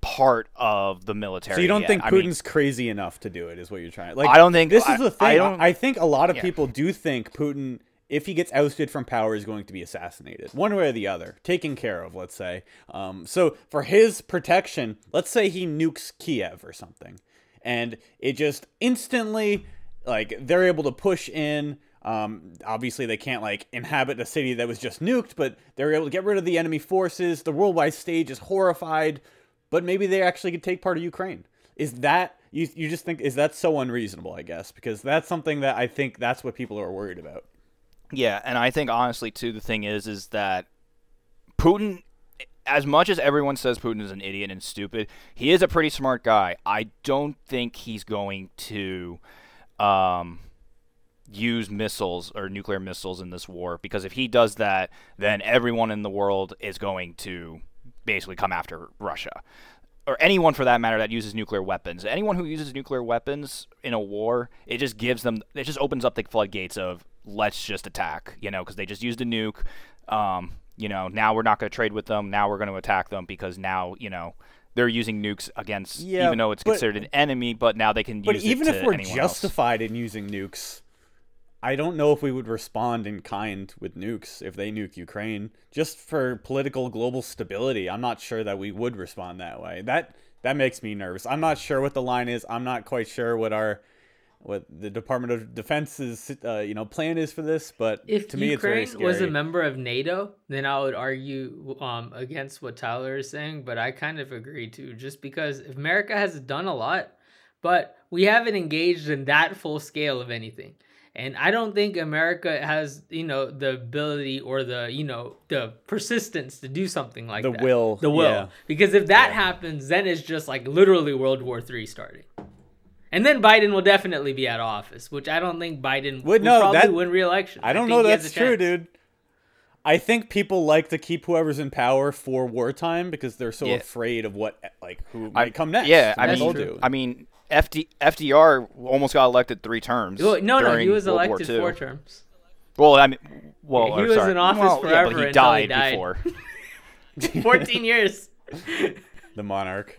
part of the military. So you don't yet. think I mean, Putin's crazy enough to do it? Is what you're trying? Like I don't think- this I- is the thing. I, don't- think a lot of Yeah. people do think Putin, if he gets ousted from power, is going to be assassinated, one way or the other, taken care of. Let's say. Um, so for his protection, let's say he nukes Kiev or something, and it just instantly, like, they're able to push in. Um, obviously, they can't like inhabit a city that was just nuked, but they're able to get rid of the enemy forces. The worldwide stage is horrified, but maybe they actually could take part of Ukraine. Is that you? You just think is that so unreasonable? I guess because that's something that I think that's what people are worried about. Yeah, and I think honestly too the thing is is that Putin as much as everyone says Putin is an idiot and stupid, he is a pretty smart guy. I don't think he's going to um, use missiles or nuclear missiles in this war because if he does that, then everyone in the world is going to basically come after Russia. Or anyone for that matter that uses nuclear weapons. Anyone who uses nuclear weapons in a war, it just gives them, it just opens up the floodgates of let's just attack, you know, because they just used a nuke. Um, you know, now we're not going to trade with them. Now we're going to attack them because now, you know, they're using nukes against, Yeah, even though it's but- considered an enemy, but now they can use. But even if we're anyone else. justified in using nukes, I don't know if we would respond in kind with nukes if they nuke Ukraine. Just for political global stability, I'm not sure that we would respond that way. That that makes me nervous. I'm not sure what the line is. I'm not quite sure what our what the Department of Defense's uh, you know plan is for this. But If to me, it's Ukraine scary. was a member of NATO, then I would argue um, against what Tyler is saying, but I kind of agree too, just because America has done a lot, but we haven't engaged in that full scale of anything. And I don't think America has, you know, the ability or the, you know, the persistence to do something like The that. will, The will. yeah. Because if that happens, then it's just like literally World War Three starting. And then Biden will definitely be out of office, which I don't think Biden Would- would no, probably that- win re-election. I don't think know that's true, dude. I think people like to keep whoever's in power for wartime because they're so Yeah. afraid of what like who might I- come next. Yeah, I mean, do. I mean, FD, FDR almost got elected three terms. Well, no, no, he was World elected four terms. Well, I mean, well, Yeah, he was sorry. in office well, yeah, forever but he until he died, died. before. 14 years. the monarch.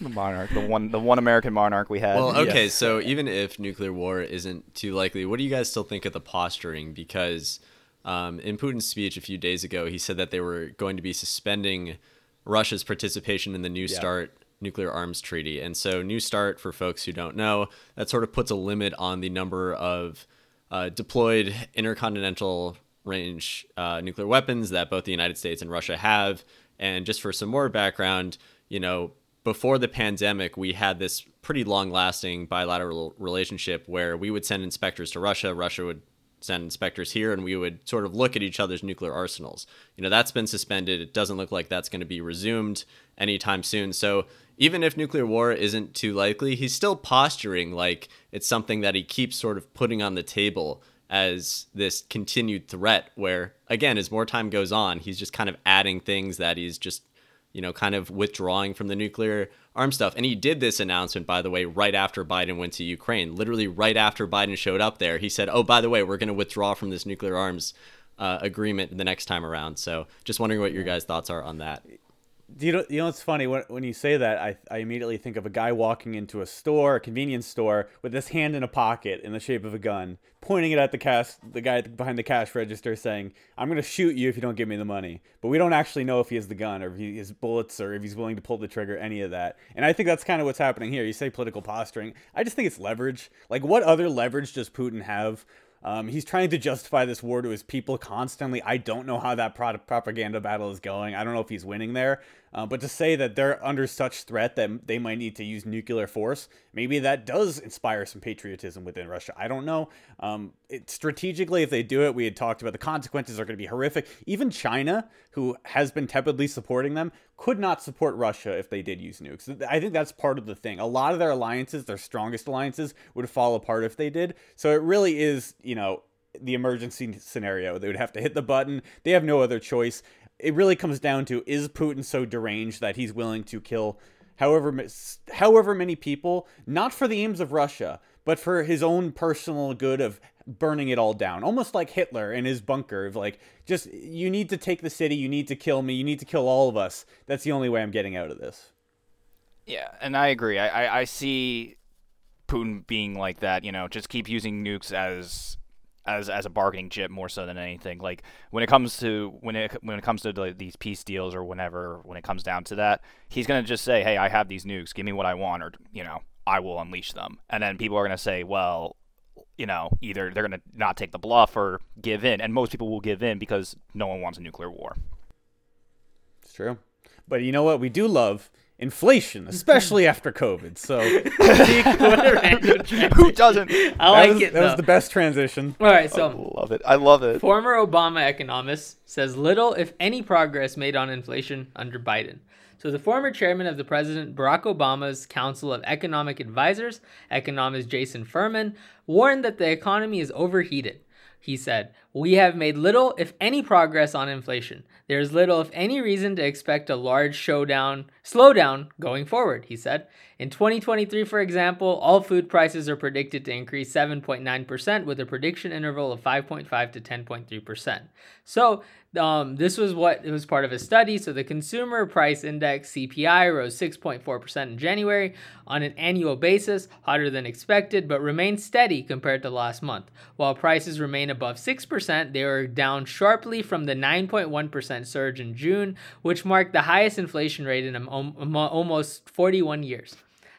the monarch, the one, the one American monarch we had. Well, okay, Yes. so even if nuclear war isn't too likely, what do you guys still think of the posturing? Because um, in Putin's speech a few days ago, he said that they were going to be suspending Russia's participation in the New START nuclear arms treaty. And so, New START, for folks who don't know, that sort of puts a limit on the number of uh, deployed intercontinental range uh, nuclear weapons that both the United States and Russia have. And just for some more background, you know, before the pandemic, we had this pretty long lasting bilateral relationship where we would send inspectors to Russia, Russia would send inspectors here, and we would sort of look at each other's nuclear arsenals. You know, that's been suspended. It doesn't look like that's going to be resumed anytime soon. So even if nuclear war isn't too likely, he's still posturing like it's something that he keeps sort of putting on the table as this continued threat where again as more time goes on he's just kind of adding things that he's just you know kind of withdrawing from the nuclear arm stuff. And he did this announcement by the way right after Biden went to Ukraine. Literally right after Biden showed up there he said oh by the way we're going to withdraw from this nuclear arms uh, agreement the next time around. So just wondering what your guys thoughts are on that you know, you know what's funny when, when you say that I, I immediately think of a guy walking into a store a convenience store with his hand in a pocket in the shape of a gun pointing it at the cash the guy behind the cash register saying i'm going to shoot you if you don't give me the money. But we don't actually know if he has the gun or if he has bullets or if he's willing to pull the trigger any of that. And i think that's kind of what's happening here. You say political posturing. I just think it's leverage. Like what other leverage does putin have um, he's trying to justify this war to his people constantly. I don't know how that pro- propaganda battle is going. I don't know if he's winning there. Uh, but to say that they're under such threat that they might need to use nuclear force, maybe that does inspire some patriotism within Russia. I don't know. Um, it, strategically, if they do it, we had talked about the consequences are going to be horrific. Even China, who has been tepidly supporting them, could not support Russia if they did use nukes. I think that's part of the thing. A lot of their alliances, their strongest alliances, would fall apart if they did. So it really is, you know, the emergency scenario. They would have to hit the button. They have no other choice it really comes down to is Putin so deranged that he's willing to kill however however many people, not for the aims of Russia, but for his own personal good of burning it all down. Almost like Hitler in his bunker of like just you need to take the city, you need to kill me, you need to kill all of us. That's the only way I'm getting out of this. Yeah, and I agree. I, I, I see Putin being like that, you know, just keep using nukes as as as a bargaining chip more so than anything. Like when it comes to when it when it comes to the, these peace deals or whenever when it comes down to that, he's gonna just say, "Hey, I have these nukes. Give me what I want," or you know, I will unleash them. And then people are gonna say, "Well." You know, either they're going to not take the bluff or give in, and most people will give in because no one wants a nuclear war. It's true, but you know what we do love inflation, mm-hmm. especially after COVID. So, who doesn't? I like was, it. That though. was the best transition. All right, so I love it. I love it. Former Obama economist says little, if any, progress made on inflation under Biden. So, the former chairman of the President Barack Obama's Council of Economic Advisors, economist Jason Furman, warned that the economy is overheated. He said, We have made little, if any, progress on inflation. There is little, if any, reason to expect a large showdown, slowdown going forward, he said. In 2023, for example, all food prices are predicted to increase 7.9%, with a prediction interval of 5.5 to 10.3%. So, um, this was what it was part of a study. So, the consumer price index CPI rose 6.4% in January on an annual basis, hotter than expected, but remained steady compared to last month. While prices remain above 6%, they were down sharply from the 9.1% surge in June, which marked the highest inflation rate in almost 41 years.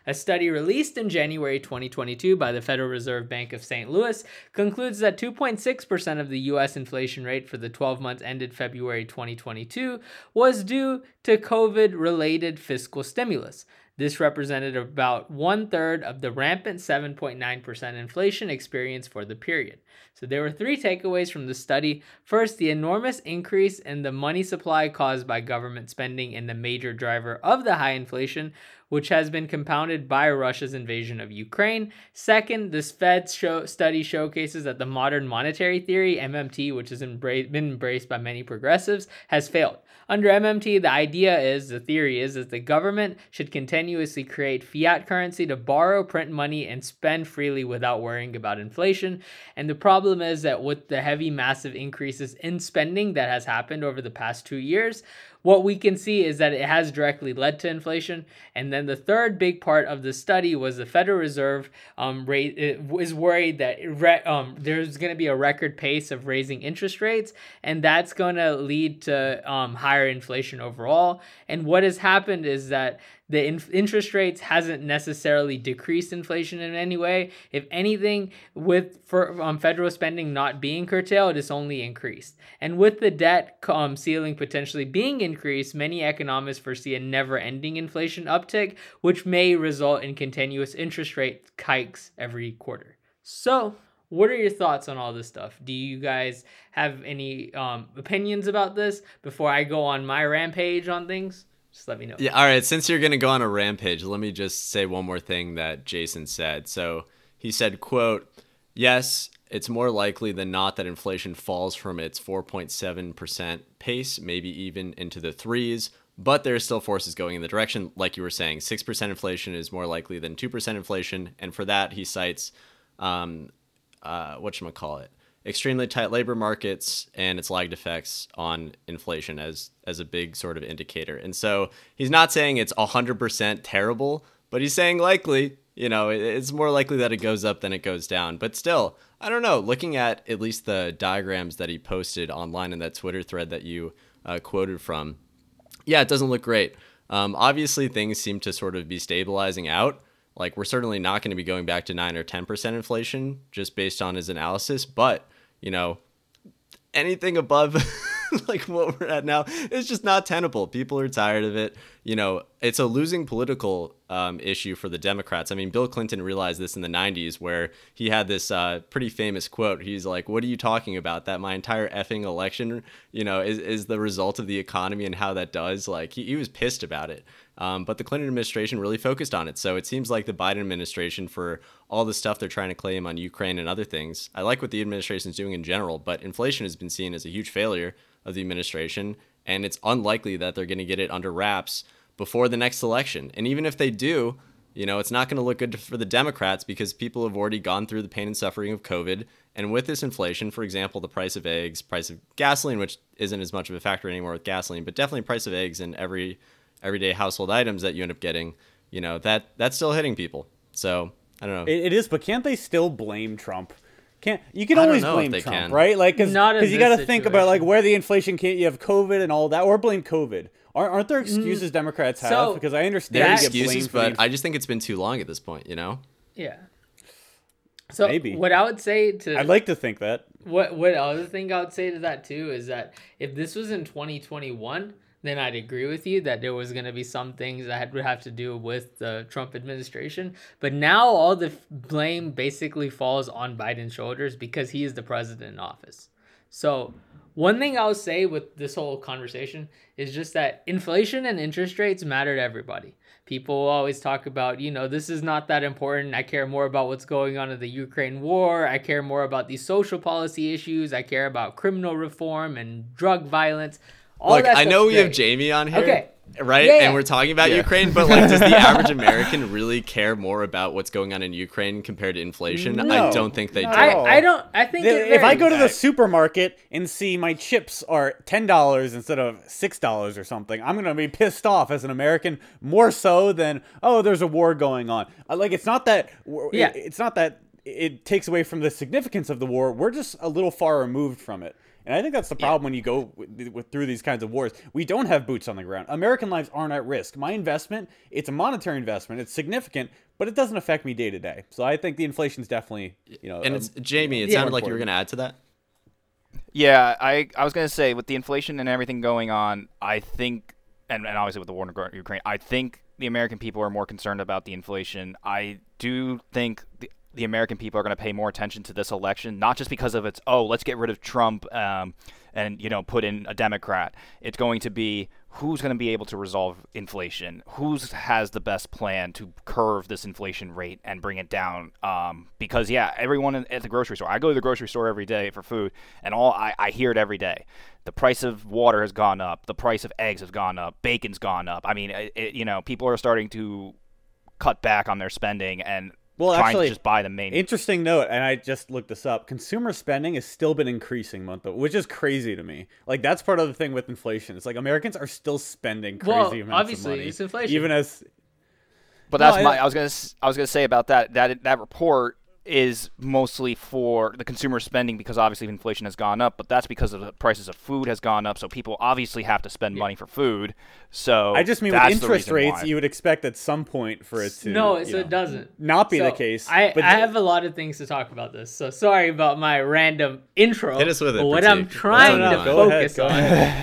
A study released in January 2022 by the Federal Reserve Bank of St. Louis concludes that 2.6% of the US inflation rate for the 12 months ended February 2022 was due to COVID related fiscal stimulus. This represented about one third of the rampant 7.9% inflation experienced for the period. So there were three takeaways from the study. First, the enormous increase in the money supply caused by government spending and the major driver of the high inflation, which has been compounded by Russia's invasion of Ukraine. Second, this Fed show, study showcases that the modern monetary theory, MMT, which has been embraced by many progressives, has failed. Under MMT, the idea is, the theory is, that the government should continuously create fiat currency to borrow, print money, and spend freely without worrying about inflation. And the problem is that with the heavy, massive increases in spending that has happened over the past two years, what we can see is that it has directly led to inflation. And then the third big part of the study was the Federal Reserve um, rate is worried that re- um, there's going to be a record pace of raising interest rates, and that's going to lead to um, higher inflation overall. And what has happened is that the inf- interest rates hasn't necessarily decreased inflation in any way. If anything, with for um, federal spending not being curtailed, it's only increased. And with the debt um, ceiling potentially being increased, many economists foresee a never-ending inflation uptick, which may result in continuous interest rate hikes every quarter. So, what are your thoughts on all this stuff? Do you guys have any um, opinions about this before I go on my rampage on things? Just let me know. Yeah, all right. Since you're gonna go on a rampage, let me just say one more thing that Jason said. So he said, "quote Yes, it's more likely than not that inflation falls from its 4.7% pace, maybe even into the threes, But there are still forces going in the direction, like you were saying. 6% inflation is more likely than 2% inflation. And for that, he cites, um, uh, call it? Extremely tight labor markets and its lagged effects on inflation as as a big sort of indicator. And so he's not saying it's 100% terrible, but he's saying likely, you know, it's more likely that it goes up than it goes down. But still, I don't know, looking at at least the diagrams that he posted online in that Twitter thread that you uh, quoted from, yeah, it doesn't look great. Um, obviously, things seem to sort of be stabilizing out. Like, we're certainly not going to be going back to 9 or 10% inflation just based on his analysis, but you know, anything above like what we're at now is just not tenable. People are tired of it. You know, it's a losing political um, issue for the Democrats. I mean, Bill Clinton realized this in the 90s where he had this uh, pretty famous quote. He's like, What are you talking about? That my entire effing election, you know, is, is the result of the economy and how that does. Like, he, he was pissed about it. Um, but the Clinton administration really focused on it. So it seems like the Biden administration, for all the stuff they're trying to claim on Ukraine and other things, I like what the administration is doing in general, but inflation has been seen as a huge failure of the administration. And it's unlikely that they're going to get it under wraps before the next election. And even if they do, you know, it's not going to look good for the Democrats because people have already gone through the pain and suffering of COVID. And with this inflation, for example, the price of eggs, price of gasoline, which isn't as much of a factor anymore with gasoline, but definitely price of eggs and every everyday household items that you end up getting, you know, that that's still hitting people. So I don't know. it, it is, but can't they still blame Trump? Can't you can always blame Trump, can. right? Like because you got to think about like where the inflation came. You have COVID and all that, or blame COVID. Aren't, aren't there excuses mm, Democrats have? So, because I understand there are excuses, but I just think it's been too long at this point. You know? Yeah. So Maybe. what I would say to I'd like to think that. What what other thing I would say to that too is that if this was in 2021 then I'd agree with you that there was going to be some things that would have to do with the Trump administration. But now all the blame basically falls on Biden's shoulders because he is the president in office. So, one thing I'll say with this whole conversation is just that inflation and interest rates matter to everybody. People always talk about, you know, this is not that important. I care more about what's going on in the Ukraine war. I care more about these social policy issues. I care about criminal reform and drug violence. All Look, I know we great. have Jamie on here. Okay. Right? Yeah, yeah. And we're talking about yeah. Ukraine, but like does the average American really care more about what's going on in Ukraine compared to inflation? No, I don't think they do. I, I don't I think if I go to the supermarket and see my chips are ten dollars instead of six dollars or something, I'm gonna be pissed off as an American more so than oh there's a war going on. Uh, like it's not that yeah. it's not that it takes away from the significance of the war. We're just a little far removed from it. And I think that's the problem yeah. when you go with, with, through these kinds of wars. We don't have boots on the ground. American lives aren't at risk. My investment, it's a monetary investment. It's significant, but it doesn't affect me day to day. So I think the inflation is definitely, you know. And it's Jamie. It yeah, sounded like you were going to add to that. Yeah, I I was going to say with the inflation and everything going on, I think, and, and obviously with the war in Ukraine, I think the American people are more concerned about the inflation. I do think the, the American people are going to pay more attention to this election, not just because of its oh let's get rid of Trump um, and you know put in a Democrat. It's going to be who's going to be able to resolve inflation, who has the best plan to curve this inflation rate and bring it down. Um, because yeah, everyone at the grocery store, I go to the grocery store every day for food, and all I, I hear it every day. The price of water has gone up. The price of eggs has gone up. Bacon's gone up. I mean, it, you know, people are starting to cut back on their spending and well, actually, just buy the main. Interesting note, and I just looked this up. Consumer spending has still been increasing month, which is crazy to me. Like that's part of the thing with inflation. It's like Americans are still spending crazy well, amounts obviously, of money, it's inflation. even as. But that's no, my. I, I was gonna. I was gonna say about that. That that report is mostly for the consumer spending because obviously inflation has gone up, but that's because of the prices of food has gone up. So people obviously have to spend money for food. So I just mean with interest rates, why. you would expect at some point for it to no, so know, it doesn't not be so the case. I, I have a lot of things to talk about this, so sorry about my random intro. Hit us with it. what I'm trying to focus on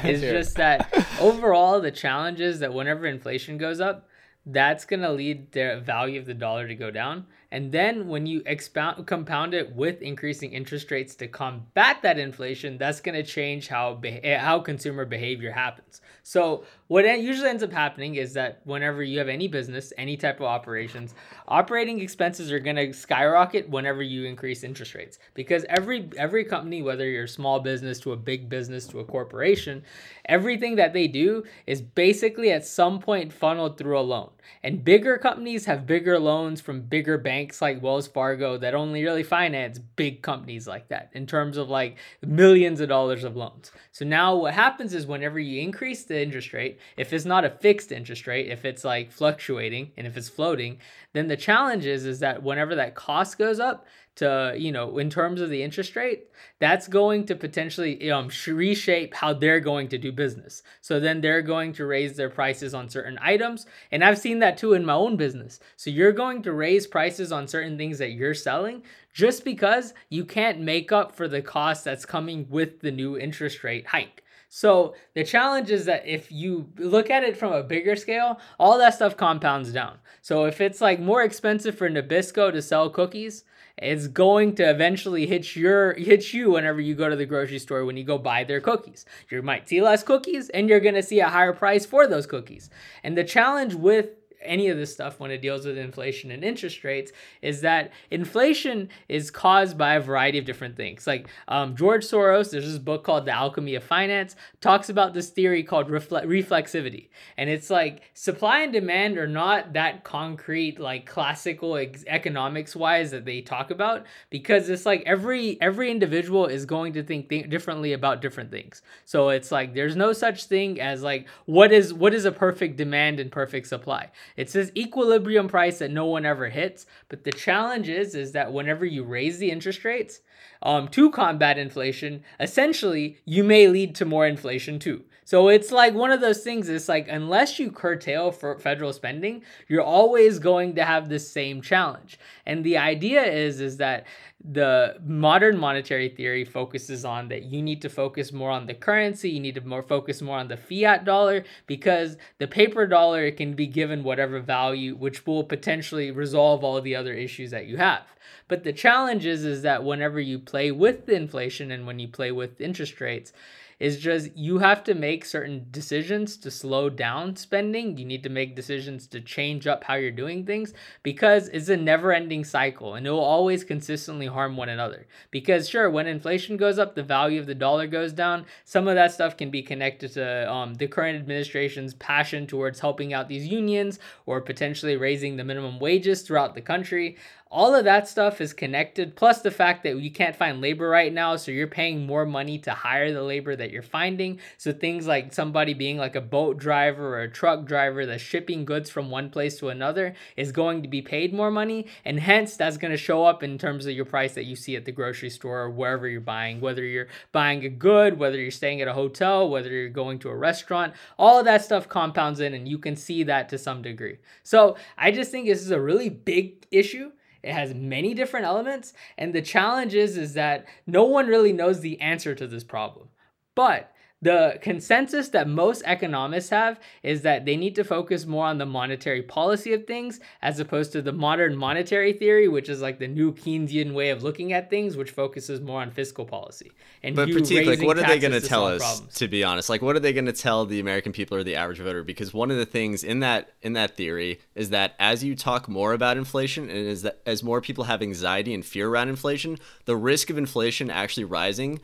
is just that overall the challenges that whenever inflation goes up, that's gonna lead the value of the dollar to go down and then when you expound, compound it with increasing interest rates to combat that inflation, that's going to change how eh, how consumer behavior happens. So what usually ends up happening is that whenever you have any business, any type of operations, operating expenses are going to skyrocket whenever you increase interest rates because every every company, whether you're a small business to a big business to a corporation, everything that they do is basically at some point funneled through a loan. And bigger companies have bigger loans from bigger banks like Wells Fargo that only really finance big companies like that in terms of like millions of dollars of loans. So now what happens is whenever you increase the interest rate, if it's not a fixed interest rate, if it's like fluctuating and if it's floating, then the challenge is is that whenever that cost goes up, to you know in terms of the interest rate that's going to potentially um, reshape how they're going to do business. So then they're going to raise their prices on certain items and i've seen that too in my own business. So you're going to raise prices on certain things that you're selling just because you can't make up for the cost that's coming with the new interest rate hike so the challenge is that if you look at it from a bigger scale, all that stuff compounds down. So if it's like more expensive for Nabisco to sell cookies, it's going to eventually hit your hit you whenever you go to the grocery store when you go buy their cookies. You might see less cookies and you're going to see a higher price for those cookies. And the challenge with any of this stuff when it deals with inflation and interest rates is that inflation is caused by a variety of different things. Like um, George Soros, there's this book called The Alchemy of Finance, talks about this theory called refle- reflexivity. And it's like supply and demand are not that concrete, like classical ex- economics wise that they talk about because it's like every every individual is going to think th- differently about different things. So it's like there's no such thing as like what is what is a perfect demand and perfect supply it's this equilibrium price that no one ever hits. But the challenge is, is that whenever you raise the interest rates um, to combat inflation, essentially you may lead to more inflation too. So it's like one of those things. It's like unless you curtail for federal spending, you're always going to have the same challenge. And the idea is is that the modern monetary theory focuses on that you need to focus more on the currency you need to more focus more on the fiat dollar because the paper dollar can be given whatever value which will potentially resolve all the other issues that you have but the challenge is is that whenever you play with the inflation and when you play with interest rates is just you have to make certain decisions to slow down spending. You need to make decisions to change up how you're doing things because it's a never ending cycle and it will always consistently harm one another. Because, sure, when inflation goes up, the value of the dollar goes down. Some of that stuff can be connected to um, the current administration's passion towards helping out these unions or potentially raising the minimum wages throughout the country all of that stuff is connected plus the fact that you can't find labor right now so you're paying more money to hire the labor that you're finding. So things like somebody being like a boat driver or a truck driver that's shipping goods from one place to another is going to be paid more money and hence that's going to show up in terms of your price that you see at the grocery store or wherever you're buying whether you're buying a good whether you're staying at a hotel whether you're going to a restaurant all of that stuff compounds in and you can see that to some degree. So i just think this is a really big issue it has many different elements, and the challenge is is that no one really knows the answer to this problem. But the consensus that most economists have is that they need to focus more on the monetary policy of things as opposed to the modern monetary theory, which is like the new Keynesian way of looking at things, which focuses more on fiscal policy. And but Prateek, like, what are they going to tell us? Problems. To be honest, like, what are they going to tell the American people or the average voter? Because one of the things in that in that theory is that as you talk more about inflation, and as that as more people have anxiety and fear around inflation, the risk of inflation actually rising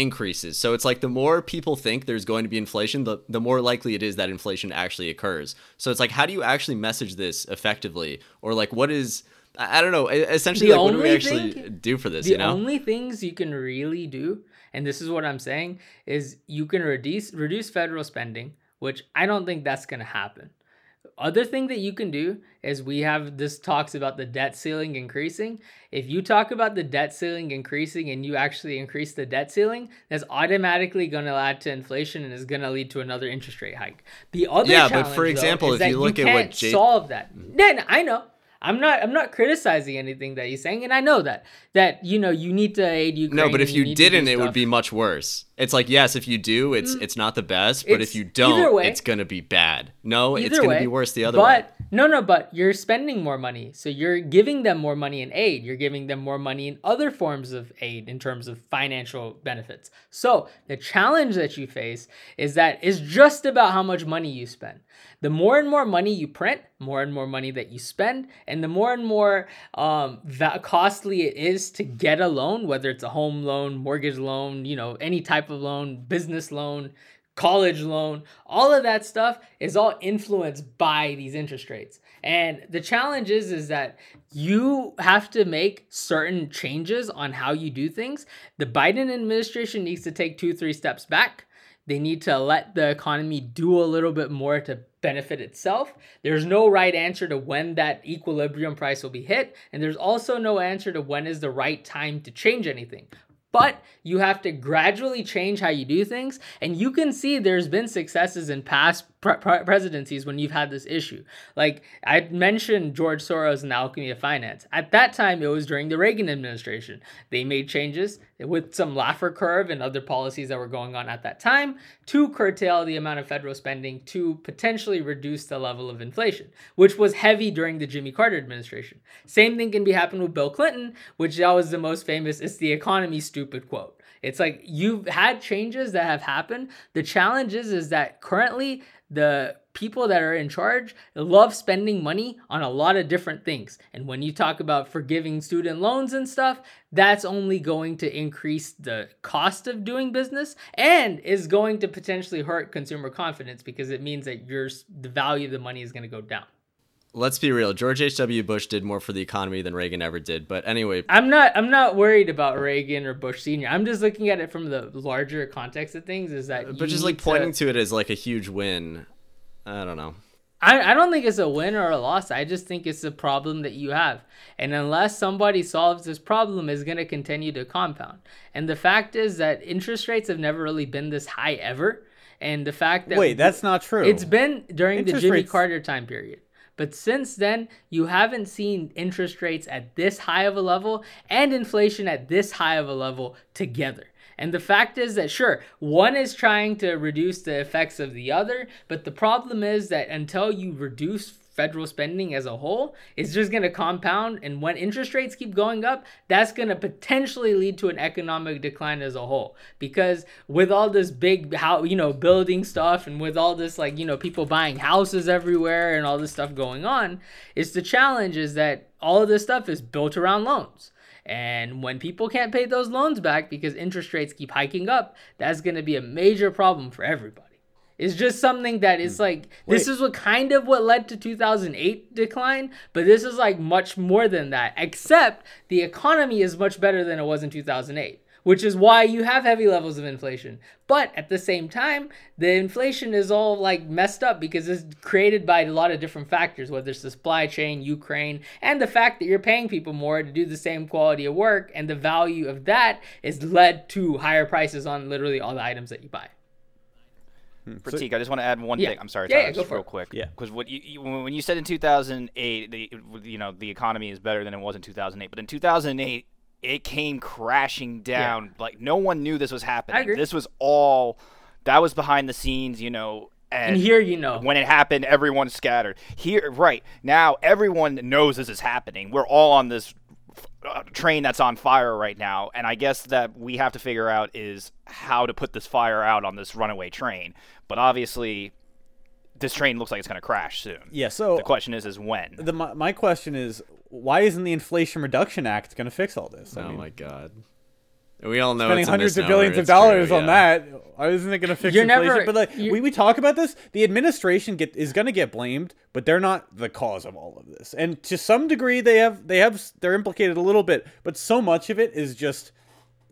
increases. So it's like the more people think there's going to be inflation, the, the more likely it is that inflation actually occurs. So it's like, how do you actually message this effectively? Or like, what is, I don't know, essentially, like, what do we actually thing, do for this? The you know? only things you can really do, and this is what I'm saying, is you can reduce reduce federal spending, which I don't think that's going to happen other thing that you can do is we have this talks about the debt ceiling increasing. If you talk about the debt ceiling increasing and you actually increase the debt ceiling, that's automatically going to add to inflation and is going to lead to another interest rate hike. The other Yeah, but for though, example, is if that you look at can't what J- solve that. Then I know. I'm not. I'm not criticizing anything that he's saying, and I know that that you know you need to aid Ukraine. No, but if you do didn't, it would be much worse. It's like yes, if you do, it's mm. it's not the best, but if you don't, way- it's gonna be bad. No, it's gonna way, be worse the other but, way. But no, no, but you're spending more money. So you're giving them more money in aid. You're giving them more money in other forms of aid in terms of financial benefits. So the challenge that you face is that it's just about how much money you spend. The more and more money you print, more and more money that you spend, and the more and more um, va- costly it is to get a loan, whether it's a home loan, mortgage loan, you know, any type of loan, business loan, college loan, all of that stuff is all influenced by these interest rates. And the challenge is is that you have to make certain changes on how you do things. The Biden administration needs to take 2-3 steps back. They need to let the economy do a little bit more to benefit itself. There's no right answer to when that equilibrium price will be hit, and there's also no answer to when is the right time to change anything. But you have to gradually change how you do things. And you can see there's been successes in past pre- pre- presidencies when you've had this issue. Like I mentioned George Soros and the alchemy of finance. At that time, it was during the Reagan administration. They made changes with some Laffer curve and other policies that were going on at that time to curtail the amount of federal spending to potentially reduce the level of inflation, which was heavy during the Jimmy Carter administration. Same thing can be happened with Bill Clinton, which that was the most famous. It's the economy stupid quote. It's like you've had changes that have happened. The challenge is, is that currently the people that are in charge love spending money on a lot of different things. And when you talk about forgiving student loans and stuff, that's only going to increase the cost of doing business and is going to potentially hurt consumer confidence because it means that your the value of the money is going to go down. Let's be real. George H.W. Bush did more for the economy than Reagan ever did. But anyway, I'm not I'm not worried about Reagan or Bush senior. I'm just looking at it from the larger context of things is that but just like pointing to it as like a huge win. I don't know. I, I don't think it's a win or a loss. I just think it's a problem that you have. And unless somebody solves this problem, it's going to continue to compound. And the fact is that interest rates have never really been this high ever. And the fact that Wait, that's not true. it's been during the Jimmy rates- Carter time period. But since then, you haven't seen interest rates at this high of a level and inflation at this high of a level together. And the fact is that, sure, one is trying to reduce the effects of the other, but the problem is that until you reduce federal spending as a whole, is just going to compound. And when interest rates keep going up, that's going to potentially lead to an economic decline as a whole. Because with all this big, how you know, building stuff, and with all this like you know, people buying houses everywhere and all this stuff going on, it's the challenge is that all of this stuff is built around loans. And when people can't pay those loans back because interest rates keep hiking up, that's going to be a major problem for everybody. It's just something that is hmm. like this is what kind of what led to 2008 decline, but this is like much more than that. Except the economy is much better than it was in 2008, which is why you have heavy levels of inflation. But at the same time, the inflation is all like messed up because it's created by a lot of different factors, whether it's the supply chain, Ukraine, and the fact that you're paying people more to do the same quality of work, and the value of that is led to higher prices on literally all the items that you buy. Hmm. Prateek, I just want to add one Yeah. thing. I'm sorry, Yeah, Tyler, yeah, just real it. quick. Yeah. Because what you, you when you said in 2008, the you know the economy is better than it was in 2008, but in 2008 it came crashing down. Like no one knew this was happening. agree. This was all that was behind the scenes, you know. And, And here you know. when it happened, everyone scattered. Here, right now, everyone knows this is happening. We're all on this Uh, train that's on fire right now, and I guess that we have to figure out is how to put this fire out on this runaway train. But obviously, this train looks like it's going to crash soon. yeah. So The question is, is when? the my, my question is, why isn't the Inflation Reduction Act going to fix all this? I Oh mean, my god. We all know spending it's hundreds of billions of dollars true, on yeah. that. Why isn't it going to fix You're inflation? never- but like we, we talk about this, the administration get is going to get blamed, but they're not the cause of all of this. And to some degree, they have they have they're implicated a little bit, but so much of it is just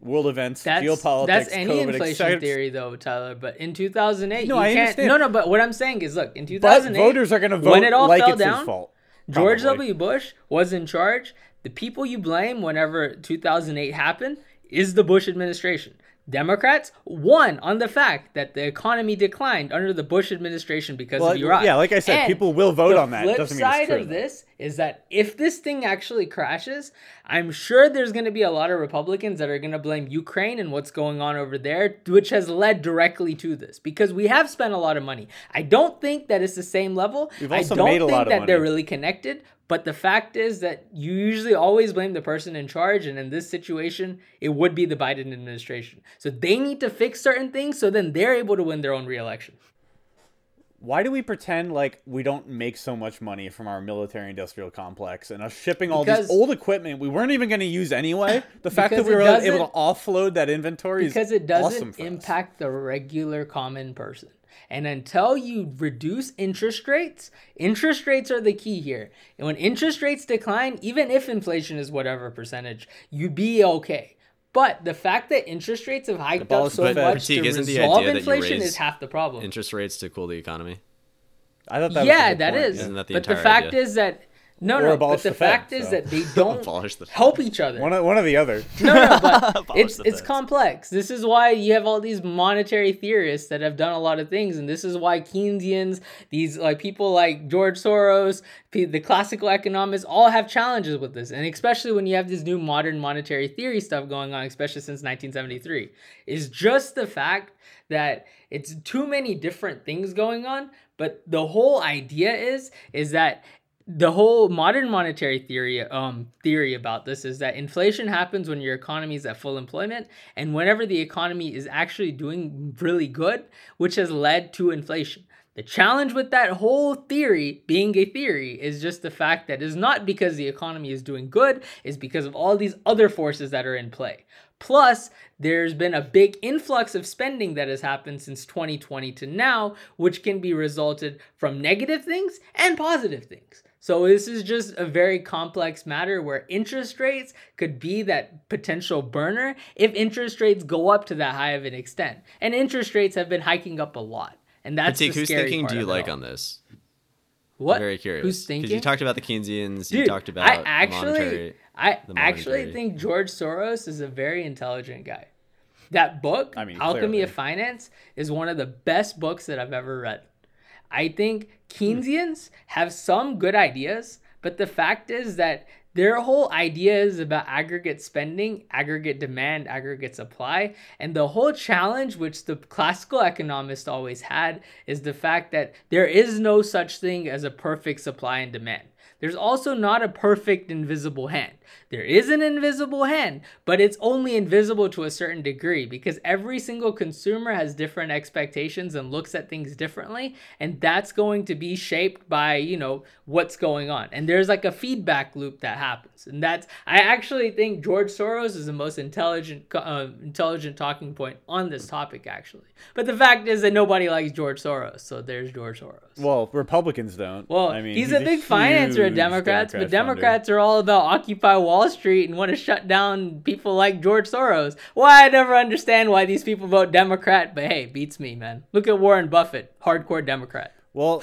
world events, That's geopolitics, that's any COVID, inflation etc. theory though, Tyler. But in 2008, No, you I can't. understand. No, no. But what I'm saying is, look, in But 2008, voters are going to vote when it all like fell it's down, his fault. George probably. W. Bush was in charge. The people you blame whenever 2008 happened is the Bush administration. Democrats won on the fact that the economy declined under the Bush administration because Well, of Iraq. yeah, like I said, And people will vote on that. Flip Doesn't mean it's side true, of this is that if this thing actually crashes, I'm sure there's going to be a lot of Republicans that are going to blame Ukraine and what's going on over there, which has led directly to this because we have spent a lot of money. I don't think that it's the same level. We've I also don't made a think lot of that they're really connected. But the fact is that you usually always blame the person in charge, and in this situation, it would be the Biden administration. So they need to fix certain things so then they're able to win their own reelection. Why do we pretend like we don't make so much money from our military industrial complex and us shipping all Because- these old equipment we weren't even going to use anyway? The fact that we were able to offload that inventory because it doesn't awesome for us. impact the regular common person. And until you reduce interest rates, interest rates are the key here. And when interest rates decline, even if inflation is whatever percentage, you'd be okay. But the fact that interest rates have hiked up so much Prateek, to isn't resolve idea that you inflation is half the problem. Interest rates to cool the economy. I thought that was the yeah, whole that point, is. yeah. Isn't that the but the fact idea? is that no, Or no. But abolish the the Fed, fact is so. that they don't Abolish the Fed. help each other. One, or, one or the other. No, no, but it's it's feds. complex. This is why you have all these monetary theorists that have done a lot of things, and this is why Keynesians, these like people like George Soros, the classical economists, all have challenges with this, and especially when you have this new modern monetary theory stuff going on, especially since 1973, is just the fact that it's too many different things going on. But the whole idea is is that the whole modern monetary theory um theory about this is that inflation happens when your economy is at full employment and whenever the economy is actually doing really good which has led to inflation the challenge with that whole theory being a theory is just the fact that it's not because the economy is doing good it's because of all these other forces that are in play Plus, there's been a big influx of spending that has happened since 2020 to now, which can be resulted from negative things and positive things. So this is just a very complex matter where interest rates could be that potential burner if interest rates go up to that high of an extent. And interest rates have been hiking up a lot. And that's Prateek, the who's scary thinking part do you like all. on this? What? Very curious. Who's Because thinking? you talked about the Keynesians, you talked about I actually, monetary. I the actually think George Soros is a very intelligent guy. That book, I mean, Alchemy clearly. of Finance, is one of the best books that I've ever read. I think hmm. Keynesians have some good ideas, but the fact is that their whole idea is about aggregate spending, aggregate demand, aggregate supply. And the whole challenge, which the classical economists always had, is the fact that there is no such thing as a perfect supply and demand. There's also not a perfect invisible hand. There is an invisible hand, but it's only invisible to a certain degree because every single consumer has different expectations and looks at things differently. And that's going to be shaped by, you know, what's going on. And there's like a feedback loop that happens. And that's, I actually think George Soros is the most intelligent, uh, intelligent talking point on this topic, actually. But the fact is that nobody likes George Soros. So there's George Soros. Well, Republicans don't. Well, I mean, he's, a big financer of Democrats, but Democrat funder. Democrats are all about Occupy Wall Street and want to shut down people like George Soros. Why I never understand why these people vote Democrat, but hey, beats me, man. Look at Warren Buffett, hardcore Democrat. Well,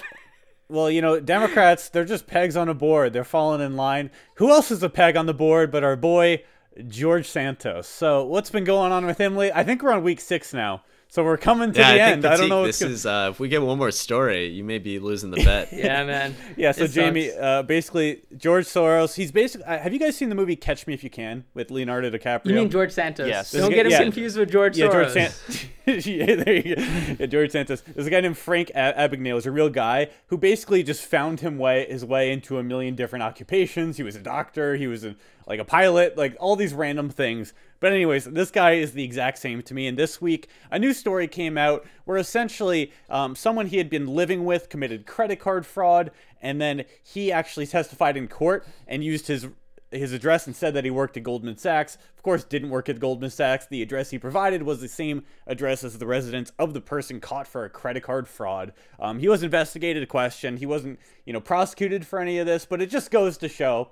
well, you know, Democrats, they're just pegs on a board. They're falling in line. Who else is a peg on the board but our boy George Santos? So, what's been going on with him lately? I think we're on week six now. So we're coming to Yeah, the I end. think I don't Prateek, know. This what's is uh, if we get one more story, you may be losing the bet. Yeah, man. yeah. So It Jamie, uh, basically George Soros. He's basically. Uh, have you guys seen the movie Catch Me If You Can with Leonardo DiCaprio? You mean George Santos? Yes. Don't This get him yeah. confused with George Yeah, Soros. George Santos. yeah, there you go. Yeah, George Santos. There's a guy named Frank A- Abagnale. He's a real guy who basically just found him way his way into a million different occupations. He was a doctor. He was a, like a pilot. Like all these random things. But anyways, this guy is the exact same to me. And this week, a new story came out where essentially um, someone he had been living with committed credit card fraud, and then he actually testified in court and used his his address and said that he worked at Goldman Sachs. Of course, didn't work at Goldman Sachs. The address he provided was the same address as the residence of the person caught for a credit card fraud. Um, he was investigated, questioned. He wasn't, you know, prosecuted for any of this, but it just goes to show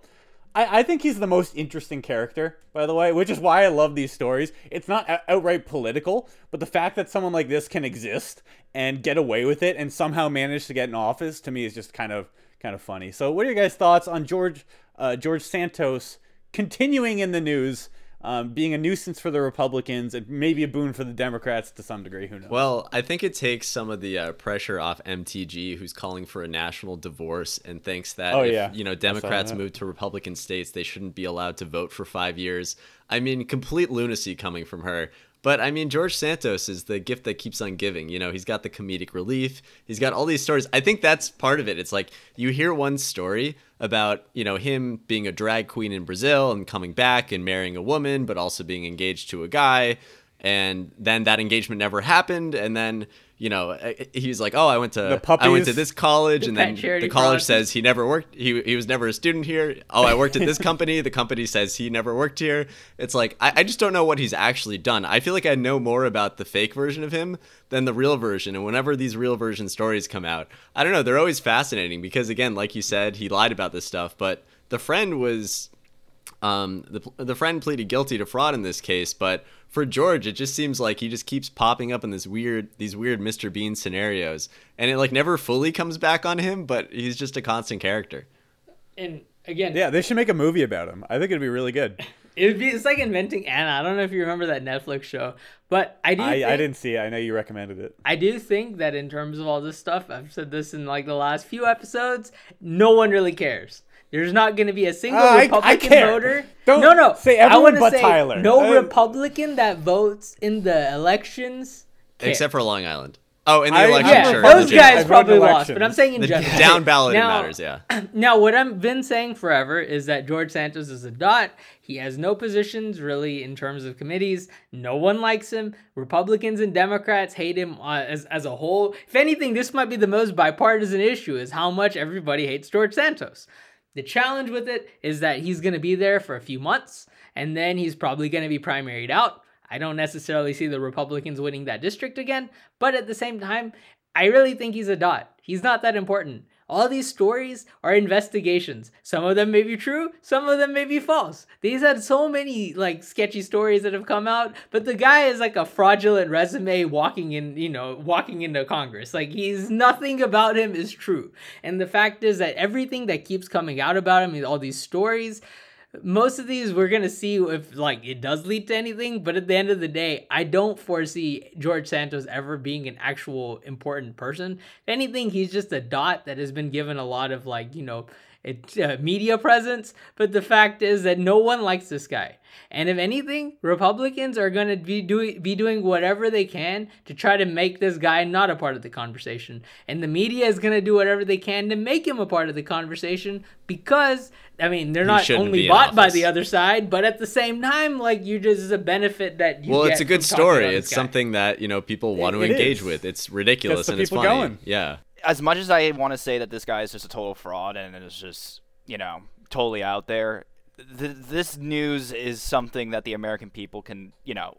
I, I think he's the most interesting character, by the way, which is why I love these stories. It's not outright political, but the fact that someone like this can exist and get away with it and somehow manage to get in office to me is just kind of kind of funny. So, what are your guys' thoughts on George uh, George Santos continuing in the news? Um, being a nuisance for the Republicans and maybe a boon for the Democrats to some degree. Who knows? Well, I think it takes some of the uh, pressure off MTG, who's calling for a national divorce and thinks that oh, if yeah. you know Democrats move to Republican states, they shouldn't be allowed to vote for five years. I mean, complete lunacy coming from her. But I mean, George Santos is the gift that keeps on giving. You know, he's got the comedic relief. He's got all these stories. I think that's part of it. It's like you hear one story about, you know, him being a drag queen in Brazil and coming back and marrying a woman, but also being engaged to a guy. And then that engagement never happened. And then you know, uh, he's like, "Oh, I went to I went to this college, the and then the college says he never worked. He he was never a student here. Oh, I worked at this company. The company says he never worked here. It's like I, I just don't know what he's actually done. I feel like I know more about the fake version of him than the real version. And whenever these real version stories come out, I don't know, they're always fascinating because again, like you said, he lied about this stuff, but the friend was um, the, the friend pleaded guilty to fraud in this case, but for George, it just seems like he just keeps popping up in this weird these weird Mr. Bean scenarios, and it like never fully comes back on him, but he's just a constant character. And again, yeah, they should make a movie about him. I think it'd be really good. It would be it's like inventing Anna. I don't know if you remember that Netflix show, but I do. I, think, I didn't see it. I know you recommended it. I do think that in terms of all this stuff, I've said this in like the last few episodes. No one really cares. There's not going to be a single uh, Republican I, I voter. Don't no, no. Say everyone but say Tyler. No uh, Republican that votes in the elections. Cares. Except for Long Island. Oh, in the I, election, yeah, sure. Those guys probably lost, but I'm saying in the general. Down ballot now, matters, yeah. Now, what I've been saying forever is that George Santos is a dot. He has no positions really in terms of committees. No one likes him. Republicans and Democrats hate him uh, as, as a whole. If anything, this might be the most bipartisan issue is how much everybody hates George Santos. The challenge with it is that he's going to be there for a few months and then he's probably going to be primaried out. I don't necessarily see the Republicans winning that district again, but at the same time, I really think he's a dot. He's not that important. All these stories are investigations. Some of them may be true, some of them may be false. These had so many like sketchy stories that have come out, but the guy is like a fraudulent resume walking in, you know, walking into Congress. Like he's nothing about him is true. And the fact is that everything that keeps coming out about him, all these stories, most of these we're gonna see if like it does lead to anything but at the end of the day i don't foresee george santos ever being an actual important person. If anything he's just a dot that has been given a lot of like you know it, uh, media presence but the fact is that no one likes this guy and if anything, Republicans are going to be doing be doing whatever they can to try to make this guy not a part of the conversation. And the media is going to do whatever they can to make him a part of the conversation because I mean, they're not only bought by the other side, but at the same time, like you just is a benefit that you Well, it's a good story. It's guy. something that, you know, people want it, to engage is. with. It's ridiculous and it's funny. Going. Yeah. As much as I want to say that this guy is just a total fraud and is just, you know, totally out there, th- this news is something that the American people can, you know,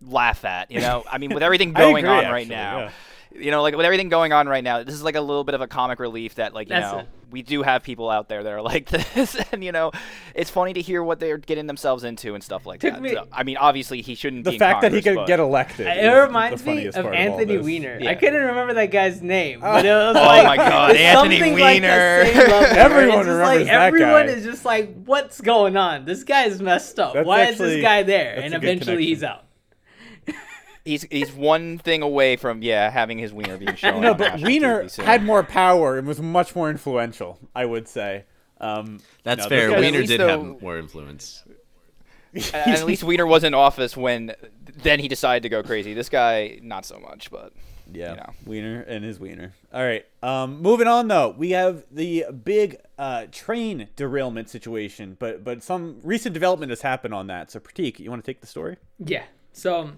laugh at. You know, I mean, with everything going agree, on actually, right now, yeah. You know, like with everything going on right now, this is like a little bit of a comic relief that, like, you That's know, it. we do have people out there that are like this, and you know, it's funny to hear what they're getting themselves into and stuff like Took that. me- So, I mean, obviously, he shouldn't The be in fact that he Congress, could but- get elected. It is the reminds me of Anthony this. Weiner. Yeah. I couldn't remember that guy's name, but it was Oh my God, Anthony something like Weiner. same level, right? Everyone It's just remembers like, that Everyone guy. is just like, what's going on? This guy's messed up. That's Why is this guy there? And a good eventually he's out. He's he's one thing away from yeah having his wiener being shown. No, on but Weiner had more power and was much more influential. I would say. Um, That's no, fair. this at guy- Weiner did though- have more influence. At least Weiner was in office when then he decided to go crazy. This guy, not so much, but Yeah, you know. Weiner and his Wiener. All right. Um, moving on though, we have the big uh, train derailment situation, but but some recent development has happened on that. So Prateek, you want to take the story? Yeah. So,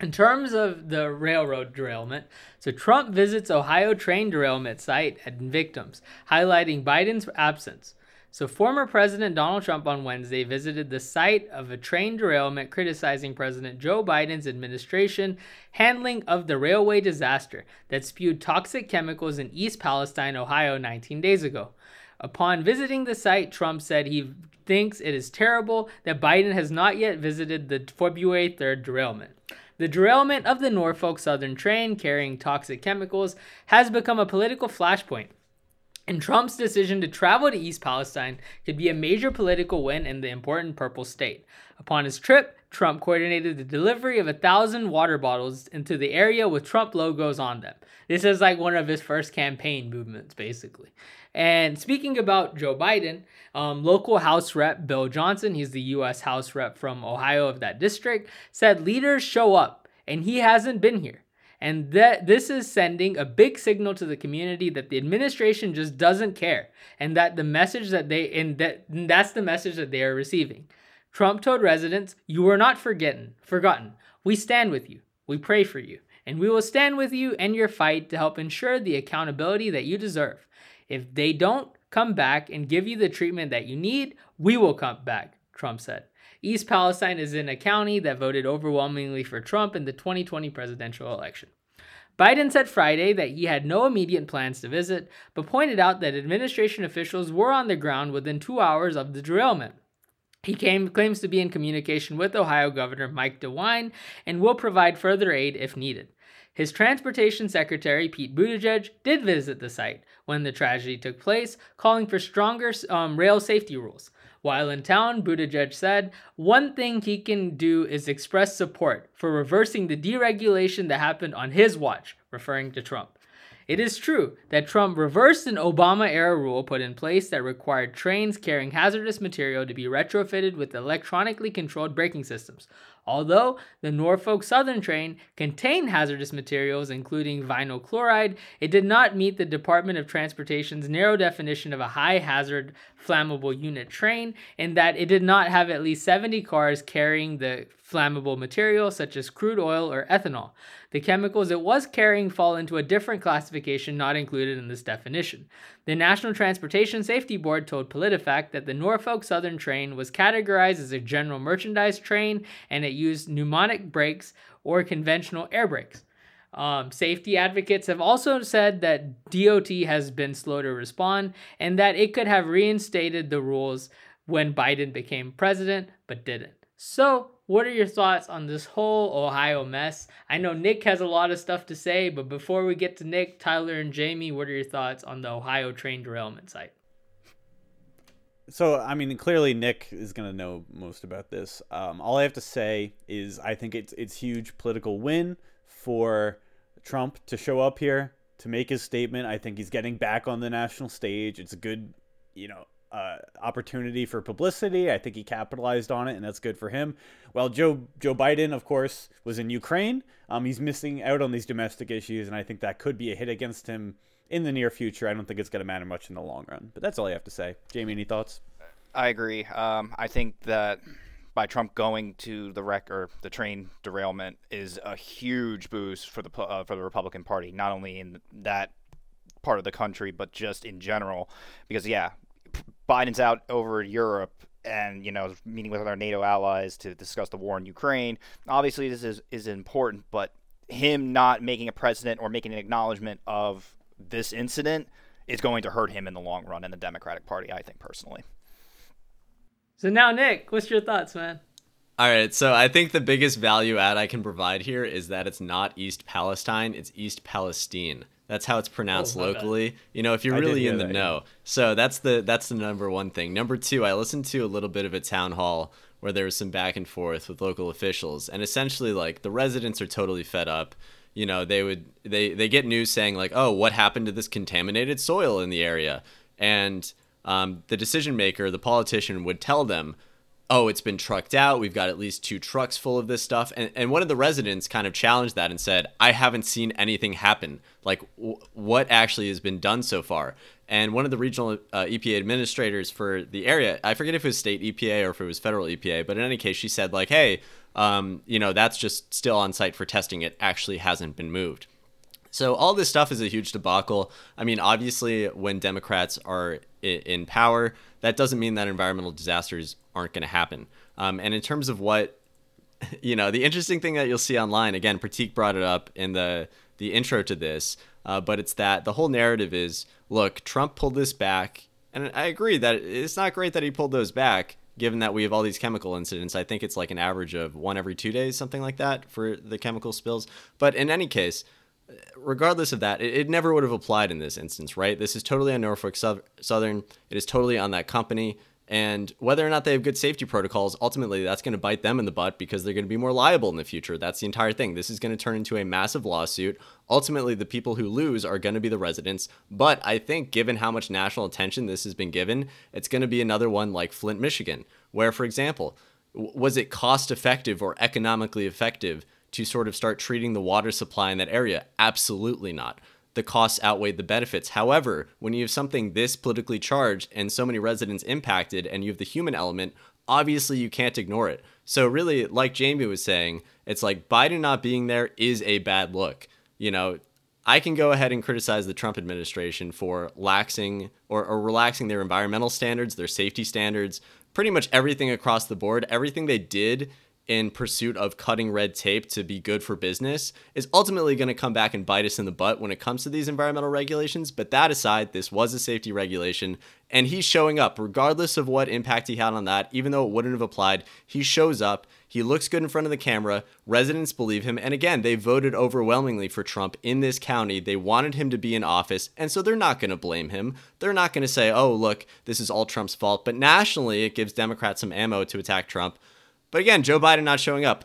in terms of the railroad derailment, so Trump visits Ohio train derailment site and victims, highlighting Biden's absence. So, former President Donald Trump on Wednesday visited the site of a train derailment, criticizing President Joe Biden's administration handling of the railway disaster that spewed toxic chemicals in East Palestine, Ohio, 19 days ago. Upon visiting the site, Trump said he thinks it is terrible that Biden has not yet visited the February 3rd derailment. The derailment of the Norfolk Southern train carrying toxic chemicals has become a political flashpoint. And Trump's decision to travel to East Palestine could be a major political win in the important purple state. Upon his trip, Trump coordinated the delivery of a thousand water bottles into the area with Trump logos on them. This is like one of his first campaign movements, basically. And speaking about Joe Biden, um, local House Rep Bill Johnson, he's the U.S. House Rep from Ohio of that district, said leaders show up, and he hasn't been here. And that this is sending a big signal to the community that the administration just doesn't care, and that the message that they and that that's the message that they are receiving. Trump told residents, "You are not forgotten. Forgotten. We stand with you. We pray for you, and we will stand with you and your fight to help ensure the accountability that you deserve. If they don't come back and give you the treatment that you need, we will come back." Trump said. East Palestine is in a county that voted overwhelmingly for Trump in the 2020 presidential election. Biden said Friday that he had no immediate plans to visit, but pointed out that administration officials were on the ground within two hours of the derailment. He came, claims to be in communication with Ohio Governor Mike DeWine and will provide further aid if needed. His transportation secretary, Pete Buttigieg, did visit the site when the tragedy took place, calling for stronger um, rail safety rules. While in town, Buttigieg said, one thing he can do is express support for reversing the deregulation that happened on his watch, referring to Trump. It is true that Trump reversed an Obama era rule put in place that required trains carrying hazardous material to be retrofitted with electronically controlled braking systems. Although the Norfolk Southern train contained hazardous materials, including vinyl chloride, it did not meet the Department of Transportation's narrow definition of a high hazard flammable unit train, in that it did not have at least 70 cars carrying the flammable material, such as crude oil or ethanol. The chemicals it was carrying fall into a different classification not included in this definition. The National Transportation Safety Board told PolitiFact that the Norfolk Southern train was categorized as a general merchandise train and it used pneumatic brakes or conventional air brakes. Um, safety advocates have also said that DOT has been slow to respond and that it could have reinstated the rules when Biden became president, but didn't. So, what are your thoughts on this whole Ohio mess? I know Nick has a lot of stuff to say, but before we get to Nick, Tyler, and Jamie, what are your thoughts on the Ohio train derailment site? So, I mean, clearly Nick is going to know most about this. Um, all I have to say is I think it's it's huge political win for Trump to show up here to make his statement. I think he's getting back on the national stage. It's a good, you know, opportunity for publicity. I think he capitalized on it, and that's good for him. Well, Joe Joe Biden, of course, was in Ukraine. Um, he's missing out on these domestic issues, and I think that could be a hit against him in the near future. I don't think it's going to matter much in the long run. But that's all I have to say. Jamie, any thoughts? I agree. Um, I think that by Trump going to the wreck or the train derailment is a huge boost for the uh, for the Republican Party, not only in that part of the country, but just in general. Because yeah, Biden's out over Europe and you know meeting with our NATO allies to discuss the war in Ukraine. Obviously, this is is important, but him not making a president or making an acknowledgement of this incident is going to hurt him in the long run in the Democratic Party. I think personally. So now, Nick, what's your thoughts, man? All right, so I think the biggest value add I can provide here is that it's not East Palestine, it's East Palestine. That's how it's pronounced oh, locally. Bad. You know, if you're really in the that, know. Yeah. So that's the that's the number one thing. Number two, I listened to a little bit of a town hall where there was some back and forth with local officials, and essentially like the residents are totally fed up. You know, they would they they get news saying like, oh, what happened to this contaminated soil in the area, and um, the decision maker, the politician, would tell them, oh, it's been trucked out. We've got at least two trucks full of this stuff. And, and one of the residents kind of challenged that and said, I haven't seen anything happen. Like, w- what actually has been done so far? And one of the regional uh, EPA administrators for the area, I forget if it was state EPA or if it was federal EPA, but in any case, she said, like, hey, um, you know, that's just still on site for testing. It actually hasn't been moved. So all this stuff is a huge debacle. I mean, obviously, when Democrats are in power, that doesn't mean that environmental disasters aren't going to happen. Um, and in terms of what, you know, the interesting thing that you'll see online, again, Prateek brought it up in the the intro to this, uh, but it's that the whole narrative is, look, Trump pulled this back And I agree that it's not great that he pulled those back, given that we have all these chemical incidents. I think it's like an average of one every two days, something like that, for the chemical spills. But in any case, regardless of that, it, it never would have applied in this instance, right? This is totally on Norfolk Southern. It is totally on that company. And whether or not they have good safety protocols, ultimately that's going to bite them in the butt because they're going to be more liable in the future. That's the entire thing. This is going to turn into a massive lawsuit. Ultimately, the people who lose are going to be the residents. But I think, given how much national attention this has been given, it's going to be another one like Flint, Michigan, where, for example, was it cost effective or economically effective to sort of start treating the water supply in that area? Absolutely not the costs outweighed the benefits. However, when you have something this politically charged and so many residents impacted and you have the human element, obviously you can't ignore it. So really, like Jamie was saying, it's like Biden not being there is a bad look. You know, I can go ahead and criticize the Trump administration for laxing or, or relaxing their environmental standards, their safety standards, pretty much everything across the board. Everything they did in pursuit of cutting red tape to be good for business is ultimately going to come back and bite us in the butt when it comes to these environmental regulations. But that aside, this was a safety regulation, and he's showing up regardless of what impact he had on that, even though it wouldn't have applied. He shows up. He looks good in front of the camera. Residents believe him. And again, they voted overwhelmingly for Trump in this county. They wanted him to be in office. And so they're not going to blame him. They're not going to say, oh, look, this is all Trump's fault. But nationally, it gives Democrats some ammo to attack Trump. But again, Joe Biden not showing up,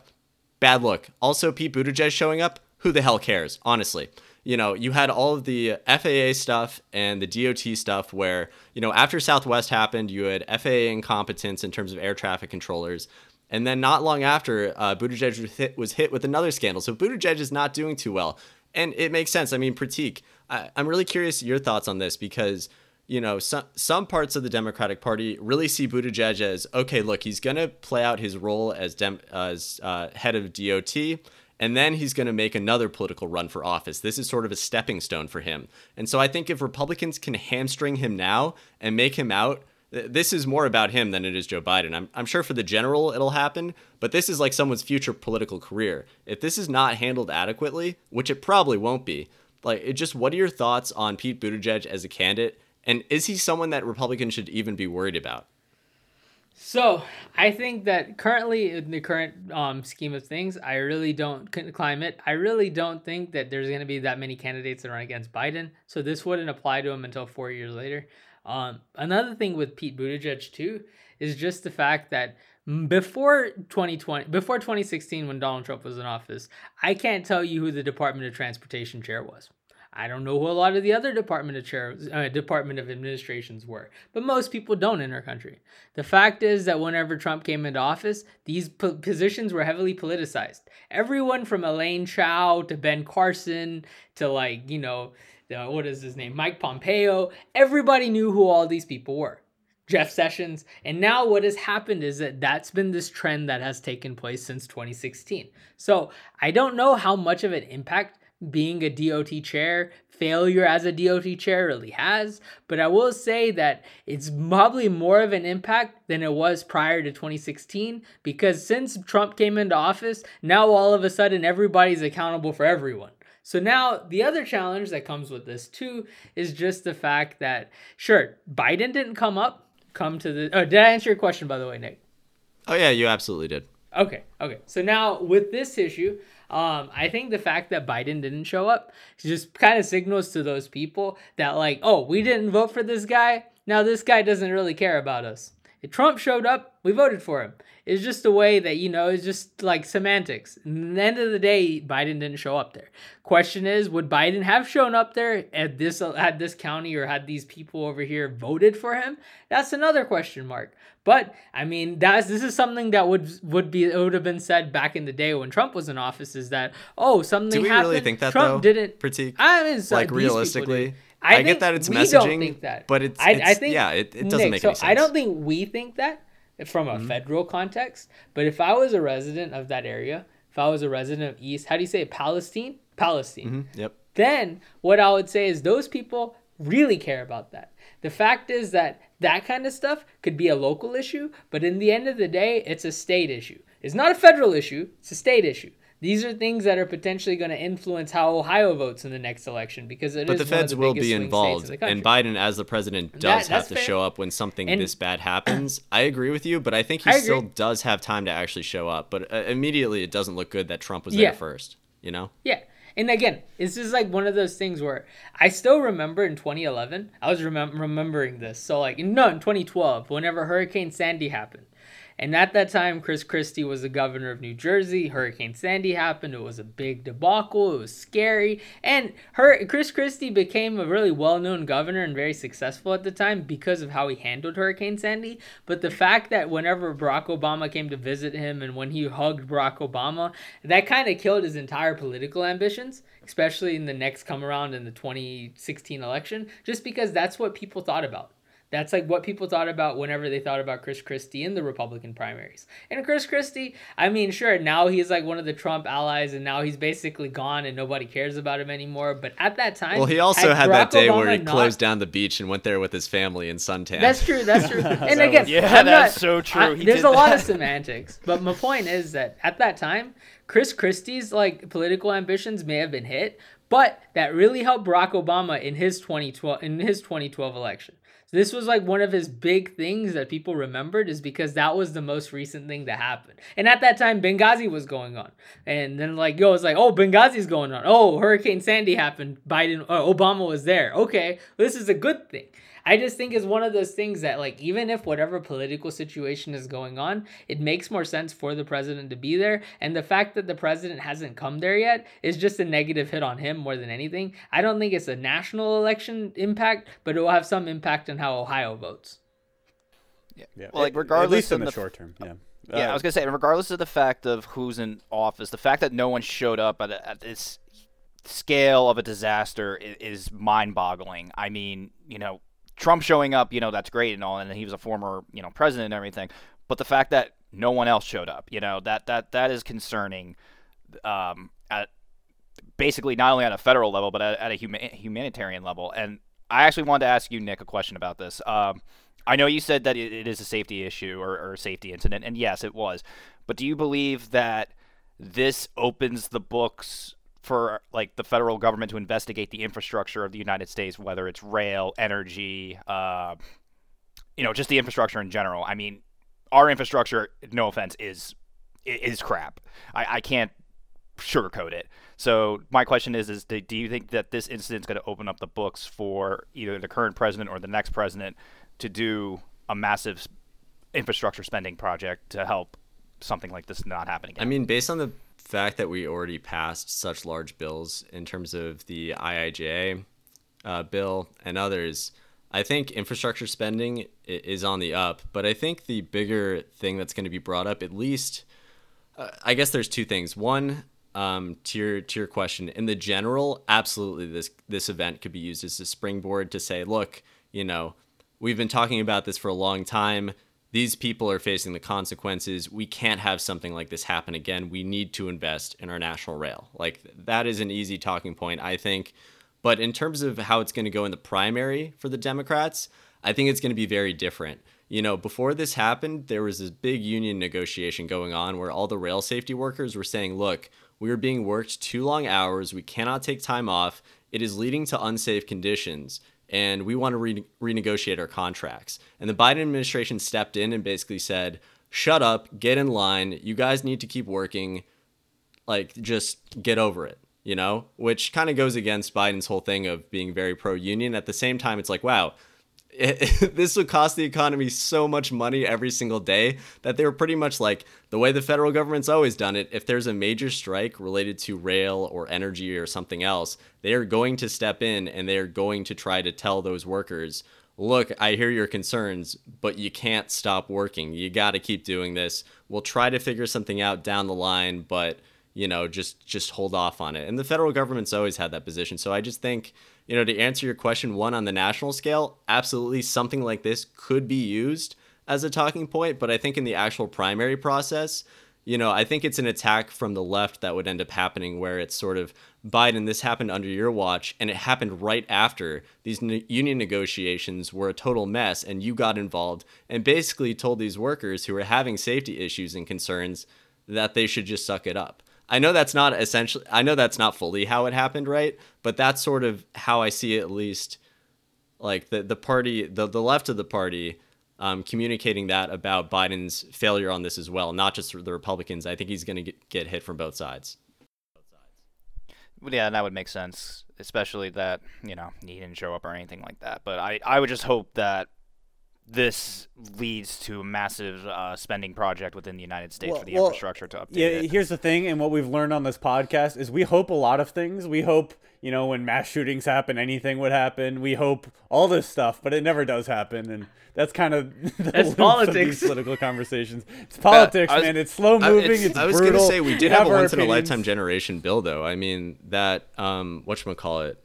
bad look. Also, Pete Buttigieg showing up, who the hell cares, honestly? You know, you had all of the FAA stuff and the DOT stuff where, you know, after Southwest happened, you had FAA incompetence in terms of air traffic controllers. And then not long after, uh, Buttigieg was hit, was hit with another scandal. So Buttigieg is not doing too well. And it makes sense. I mean, Prateek, I, I'm really curious your thoughts on this because – you know, some some parts of the Democratic Party really see Buttigieg as okay. Look, he's going to play out his role as dem- as uh, head of DOT, and then he's going to make another political run for office. This is sort of a stepping stone for him. And so I think if Republicans can hamstring him now and make him out, this is more about him than it is Joe Biden. I'm I'm sure for the general it'll happen, but this is like someone's future political career. If this is not handled adequately, which it probably won't be, like it just what are your thoughts on Pete Buttigieg as a candidate? And is he someone that Republicans should even be worried about? So I think that currently in the current um, scheme of things, I really don't climate. I really don't think that there's going to be that many candidates that run against Biden. So this wouldn't apply to him until four years later. Um, another thing with Pete Buttigieg too is just the fact that before 2020 before 2016 when donald trump was in office i can't tell you who the department of transportation chair was I don't know who a lot of the other Department of Chairs, uh, Department of Administrations were, but most people don't in our country. The fact is that whenever Trump came into office, these po- positions were heavily politicized. Everyone from Elaine Chao to Ben Carson to like you know, what is his name, Mike Pompeo. Everybody knew who all these people were. Jeff Sessions. And now what has happened is that that's been this trend that has taken place since 2016. So I don't know how much of an impact being a DOT chair, failure as a DOT chair really has. But I will say that it's probably more of an impact than it was prior to 2016 because since Trump came into office, now all of a sudden everybody's accountable for everyone. So now the other challenge that comes with this too is just the fact that sure, Biden didn't come up, come to the Oh, did I answer your question by the way, Nick? Oh yeah, you absolutely did. Okay, okay. So now with this issue, um, I think the fact that Biden didn't show up just kind of signals to those people that, like, oh, we didn't vote for this guy. Now this guy doesn't really care about us. Trump showed up, we voted for him. It's just a way that, you know, it's just like semantics. And the end of the day, Biden didn't show up there. Question is, would Biden have shown up there at this at this county or had these people over here voted for him? That's another question mark. But I mean, that's this is something that would would be it would have been said back in the day when Trump was in office. Is that oh something Do we happened? really think that Trump though? didn't. critique. I mean, like realistically. I, I get that it's messaging, that. but it's, it's I think yeah, it, it doesn't Nick, make so any sense. I don't think we think that from a Mm-hmm. federal context. But if I was a resident of that area, if I was a resident of East, how do you say it? Palestine? Palestine. Mhm, Yep. Then what I would say is those people really care about that. The fact is that that kind of stuff could be a local issue, but in the end of the day, it's a state issue. It's not a federal issue, it's a state issue. These are things that are potentially going to influence how Ohio votes in the next election because it but is the feds the feds will be involved, in and. Biden, as the president, does that's have to fair. show up when something And- this bad happens. I agree with you, but I think he I still does have time to actually show up. But uh, immediately, it doesn't look good that Trump was Yeah. there first. You know? Yeah. And again, this is like one of those things where I still remember in 2011, I was remem- remembering this. So, like, no, in 2012, whenever Hurricane Sandy happened. And at that time, Chris Christie was the governor of New Jersey. Hurricane Sandy happened. It was a big debacle. It was scary. And her, Chris Christie became a really well known governor and very successful at the time because of how he handled Hurricane Sandy. But the fact that whenever Barack Obama came to visit him and when he hugged Barack Obama, that kind of killed his entire political ambitions, especially in the next come around in the 2016 election, just because that's what people thought about. That's like what people thought about whenever they thought about Chris Christie in the Republican primaries. And Chris Christie, I mean, sure, now he's like one of the Trump allies, and now he's basically gone, and nobody cares about him anymore. But at that time, Well, he also had, Barack that day where he not- closed down the beach and went there with his family in suntan. That's true. That's true. And again, Yeah, I'm that's not- so true. I- He there's did a lot of semantics, but my point is that at that time, Chris Christie's like political ambitions may have been hit, but that really helped Barack Obama in his 2012 in his 2012 election. This was like one of his big things that people remembered is because that was the most recent thing that happened. And at that time, Benghazi was going on, and then like yo, it's like oh Benghazi's going on. Oh, Hurricane Sandy happened. Biden, uh, Obama was there. Okay, this is a good thing. I just think it's one of those things that like even if whatever political situation is going on, it makes more sense for the president to be there. And the fact that the president hasn't come there yet is just a negative hit on him more than anything. I don't think it's a national election impact, but it will have some impact on how Ohio votes. Yeah. Well, like, regardless at least in of the, the- short term. Yeah. Yeah, Uh, I was gonna say, regardless of the fact of who's in office, the fact that no one showed up at, at this scale of a disaster is, is mind-boggling. I mean, you know, Trump showing up, you know, that's great and all, and he was a former, you know, president and everything. But the fact that no one else showed up, you know, that that that is concerning. Um, at basically not only on a federal level, but at, at a huma- humanitarian level. And I actually wanted to ask you, Nick, a question about this. Um, I know you said that it, it is a safety issue or, or a safety incident, and yes, it was. But do you believe that this opens the books for like the federal government to investigate the infrastructure of the United States, whether it's rail, energy, uh, you know, just the infrastructure in general? I mean, our infrastructure, no offense, is is crap. I, I can't sugarcoat it. So my question is: is do you think that this incident is going to open up the books for either the current president or the next president to do a massive infrastructure spending project to help something like this not happen again? I mean, based on the fact that we already passed such large bills in terms of the IIJA uh, bill and others, I think infrastructure spending is on the up. But I think the bigger thing that's going to be brought up, at least, uh, I guess there's two things. One, um, to your to your question, in the general, absolutely, this this event could be used as a springboard to say, look, you know, we've been talking about this for a long time. These people are facing the consequences. We can't have something like this happen again. We need to invest in our national rail. Like that is an easy talking point, I think. But in terms of how it's going to go in the primary for the Democrats, I think it's going to be very different. You know, before this happened, there was this big union negotiation going on where all the rail safety workers were saying, look, we are being worked too long hours. We cannot take time off. It is leading to unsafe conditions. And we want to re- renegotiate our contracts. And the Biden administration stepped in and basically said, shut up, get in line. You guys need to keep working like just get over it you know which kind of goes against biden's whole thing of being very pro-union at the same time it's like wow it, this would cost the economy so much money every single day that they were pretty much like the way the federal government's always done it if there's a major strike related to rail or energy or something else they are going to step in and they are going to try to tell those workers look, I hear your concerns, but you can't stop working. You got to keep doing this. We'll try to figure something out down the line, but you know, just just hold off on it. And the federal government's always had that position. So I just think, you know, to answer your question, one on the national scale, absolutely something like this could be used as a talking point, but I think in the actual primary process, you know, I think it's an attack from the left that would end up happening where it's sort of Biden, this happened under your watch, and it happened right after these ne- union negotiations were a total mess, and you got involved and basically told these workers who were having safety issues and concerns that they should just suck it up. I know that's not essentially. I know that's not fully how it happened, right? But that's sort of how I see it, at least. Like the the party, the the left of the party, um, communicating that about Biden's failure on this as well, not just the Republicans. I think he's going to get hit from both sides. Yeah, that would make sense, especially that you know he didn't show up or anything like that. But I I would just hope that this leads to a massive uh, spending project within the United States Well- for the well, infrastructure to update Yeah, it. here's the thing, and what we've learned on this podcast is we hope a lot of things. We hope, you know, when mass shootings happen, anything would happen. We hope all this stuff, but it never does happen, and that's kind of the That's loop of politics. these political conversations. It's politics, I was- man. It's slow I- moving. it's- it's, I was brutal. gonna say we We did have a once in a lifetime generation bill, though. I mean that um, what call it?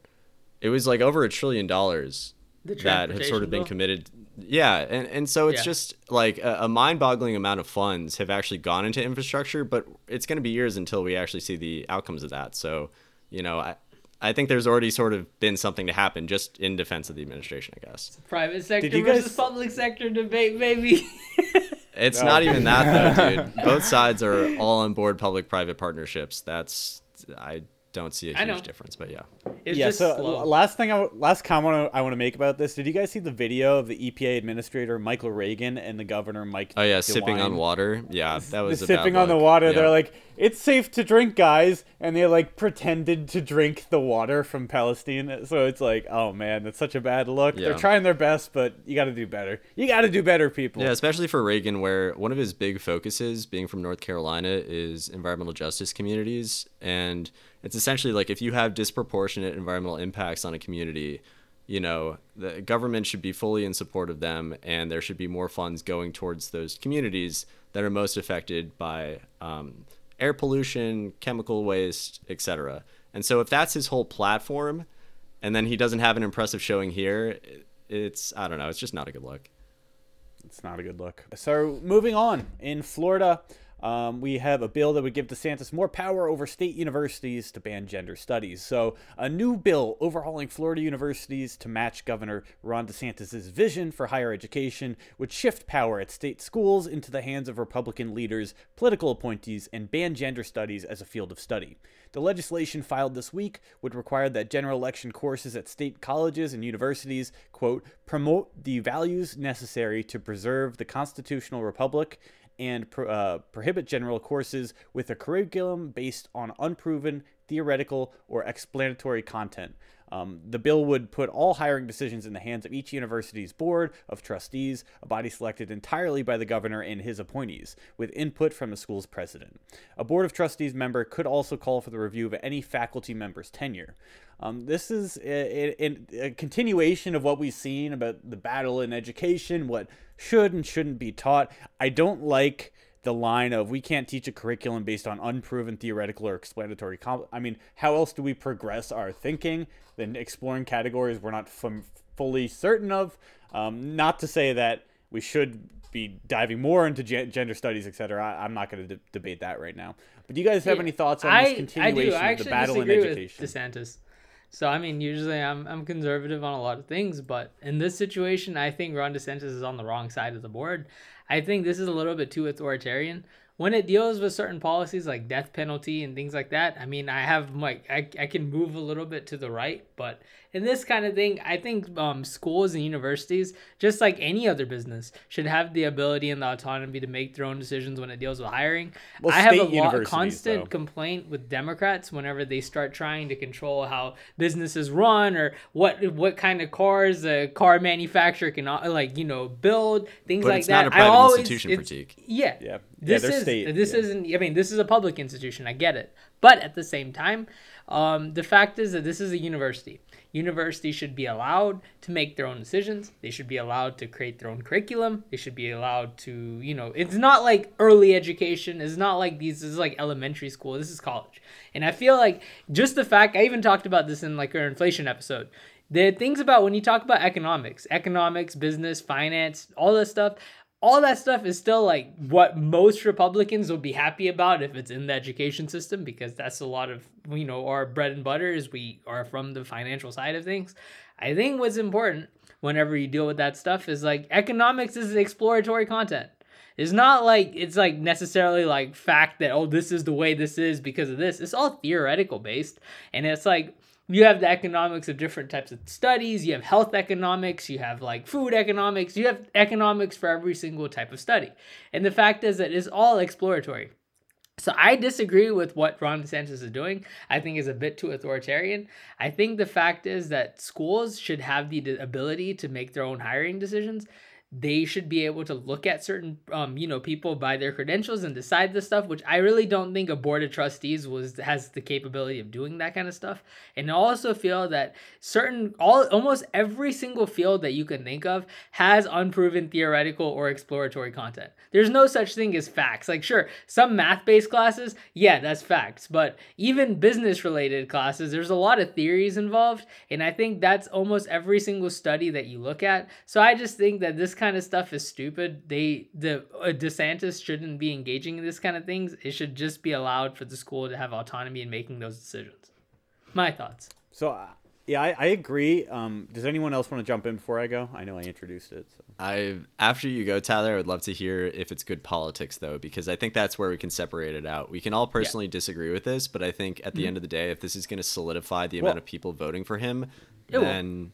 It was like over a trillion dollars that had sort of been bill? committed. Yeah, and and so it's Yeah. just like a, a mind-boggling amount of funds have actually gone into infrastructure, but it's going to be years until we actually see the outcomes of that. So, you know, I. I think there's already sort of been something to happen just in defense of the administration, I guess. Private sector you versus guys- public sector debate, baby. It's not even that though, dude. Both sides are all on board public-private partnerships. That's I don't see a huge difference, but yeah. it's yeah. just So slow. last thing, I w- last comment I want to make about this. Did you guys see the video of the EPA administrator Michael Regan and the governor Mike? Oh yeah, sipping on water. Yeah, that was the a bad sipping on the water. Yeah. They're like, it's safe to drink, guys, and they like pretended to drink the water from Palestine. So it's like, oh man, that's such a bad look. They're trying their best, but you got to do better. You got to do better, people. Yeah, especially for Regan, where one of his big focuses, being from North Carolina, is environmental justice communities. And it's essentially like if you have disproportionate environmental impacts on a community, you know, the government should be fully in support of them, and there should be more funds going towards those communities that are most affected by um, air pollution, chemical waste, etc. And so, if that's his whole platform, and then he doesn't have an impressive showing here, it's I don't know, it's just not a good look. It's not a good look. So moving on, in Florida, um, we have a bill that would give DeSantis more power over state universities to ban gender studies. So a new bill overhauling Florida universities to match Governor Ron DeSantis' vision for higher education would shift power at state schools into the hands of Republican leaders, political appointees, and ban gender studies as a field of study. The legislation filed this week would require that general election courses at state colleges and universities, quote, promote the values necessary to preserve the constitutional republic and pro- uh, prohibit general courses with a curriculum based on unproven, theoretical, or explanatory content. Um, the bill would put all hiring decisions in the hands of each university's board of trustees, a body selected entirely by the governor and his appointees, with input from the school's president. A board of trustees member could also call for the review of any faculty member's tenure. Um, this is a, a, a continuation of what we've seen about the battle in education, what should and shouldn't be taught. I don't like the line of we can't teach a curriculum based on unproven theoretical or explanatory com- i mean how else do we progress our thinking than exploring categories we're not f- fully certain of um, not to say that we should be diving more into ge- gender studies etc I- i'm not going to de- debate that right now but do you guys have Yeah. any thoughts on I, this I continuation do. I of the battle in education DeSantis. So I mean, usually I'm I'm conservative on a lot of things, but in this situation, I think Ron DeSantis is on the wrong side of the board. I think this is a little bit too authoritarian. When it deals with certain policies like death penalty and things like that, I mean, I have like I, I can move a little bit to the right, but in this kind of thing, I think um, schools and universities, just like any other business, should have the ability and the autonomy to make their own decisions when it deals with hiring. Well, I have a state lot, constant though. complaint with Democrats whenever they start trying to control how businesses run or what what kind of cars a car manufacturer can uh, like you know build things But like it's that. not a I private always- institution, it's- Prateek. Yeah, Yeah. Yeah, This they're is state, this yeah. isn't. I mean, this is a public institution. I get it, but at the same time, um, the fact is that this is a university. Universities should be allowed to make their own decisions. They should be allowed to create their own curriculum. They should be allowed to, you know, it's not like early education. It's not like these. This is like elementary school. This is college. And I feel like just the fact I even talked about this in like our inflation episode. The things about when you talk about economics, economics, business, finance, all this stuff, all that stuff is still like what most Republicans will be happy about if it's in the education system because that's a lot of you know our bread and butter is we are from the financial side of things. I think what's important whenever you deal with that stuff is like economics is exploratory content. It's not like it's like necessarily like fact that oh this is the way this is because of this. It's all theoretical based, and it's like you have the economics of different types of studies. You have health economics. You have like food economics. You have economics for every single type of study, and the fact is that it's all exploratory. So I disagree with what Ron DeSantis is doing. I think is a bit too authoritarian. I think the fact is that schools should have the ability to make their own hiring decisions they should be able to look at certain um, you know people by their credentials and decide this stuff which i really don't think a board of trustees was has the capability of doing that kind of stuff. And I also feel that certain all almost every single field that you can think of has unproven theoretical or exploratory content. There's no such thing as facts. Like sure some math based classes yeah that's facts. But even business related classes there's a lot of theories involved and i think that's almost every single study that you look at. So i just think that this kind of stuff is stupid. They the uh, DeSantis shouldn't be engaging in this kind of things. It should just be allowed for the school to have autonomy in making those decisions. My thoughts. So uh, yeah, I, I agree. Um, does anyone else want to jump in before I go? I know I introduced it. So. I after you go, Tyler, I would love to hear if it's good politics though, because I think that's where we can separate it out. We can all personally yeah. disagree with this, but I think at the mm-hmm. end of the day, if this is going to solidify the well, amount of people voting for him, then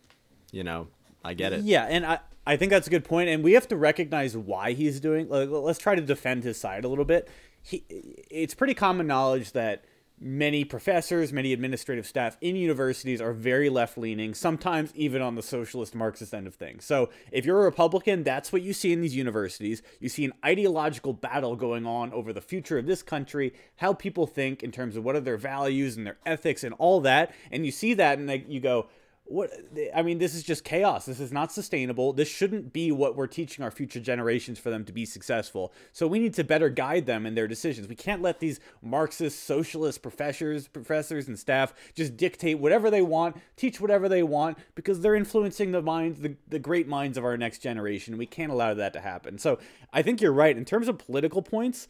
will. you know, I get it. Yeah, and I I think that's a good point, and we have to recognize why he's doing. Like, let's try to defend his side a little bit. He, it's pretty common knowledge that many professors, many administrative staff in universities are very left leaning, sometimes even on the socialist Marxist end of things. So, if you're a Republican, that's what you see in these universities. You see an ideological battle going on over the future of this country, how people think in terms of what are their values and their ethics and all that. And you see that, and you go, what I mean, this is just chaos. This is not sustainable. This shouldn't be what we're teaching our future generations for them to be successful. So we need to better guide them in their decisions. We can't let these Marxist, socialist professors, professors and staff just dictate whatever they want, teach whatever they want, because they're influencing the minds, the, the great minds of our next generation. We can't allow that to happen. So I think you're right. In terms of political points,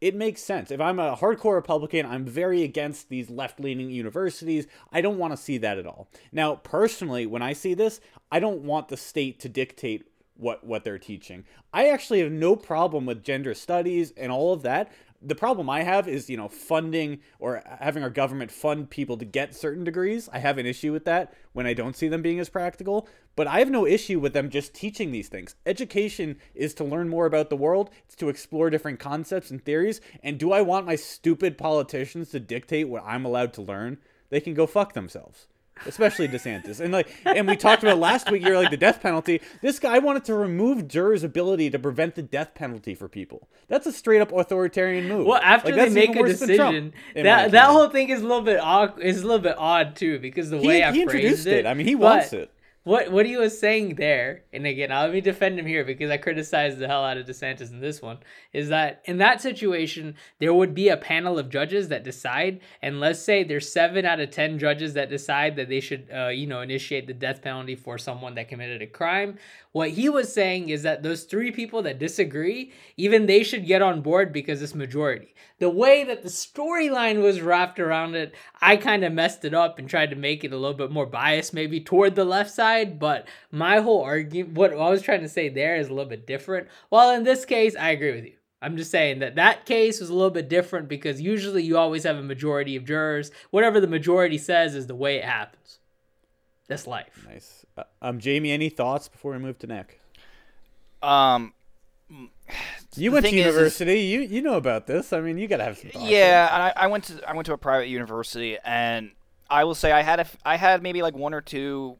it makes sense. If I'm a hardcore Republican, I'm very against these left leaning universities. I don't want to see that at all. Now, personally, when I see this, I don't want the state to dictate what what they're teaching. I actually have no problem with gender studies and all of that the problem I have is, you know, funding or having our government fund people to get certain degrees. I have an issue with that when I don't see them being as practical, but I have no issue with them just teaching these things. Education is to learn more about the world, it's to explore different concepts and theories. And do I want my stupid politicians to dictate what I'm allowed to learn? They can go fuck themselves especially DeSantis. And like, and we talked about last week, you're like the death penalty. This guy wanted to remove jurors' ability to prevent the death penalty for people. That's a straight up authoritarian move. Well, after like, they make a decision, Trump, that that whole thing is a little bit odd. Is a little bit odd too because the way he, I he introduced it, it. I mean, he wants it what what he was saying there, and again, I let me defend him here because I criticized the hell out of DeSantis in this one, is that in that situation, there would be a panel of judges that decide, and let's say there's seven out of ten judges that decide that they should, uh, you know, initiate the death penalty for someone that committed a crime. What he was saying is that those three people that disagree, even they should get on board because it's majority. The way that the storyline was wrapped around it, I kind of messed it up and tried to make it a little bit more biased, maybe toward the left side. But my whole argument, what I was trying to say there is a little bit different. While in this case, I agree with you. I'm just saying that that case was a little bit different because usually you always have a majority of jurors. Whatever the majority says is the way it happens. That's life. Nice. Uh, um, Jamie, any thoughts before we move to Nick? Um, you went to university. Is, you you know about this. I mean, you gotta have some. Yeah, and I, I went to I went to a private university, and I will say I had a I had maybe like one or two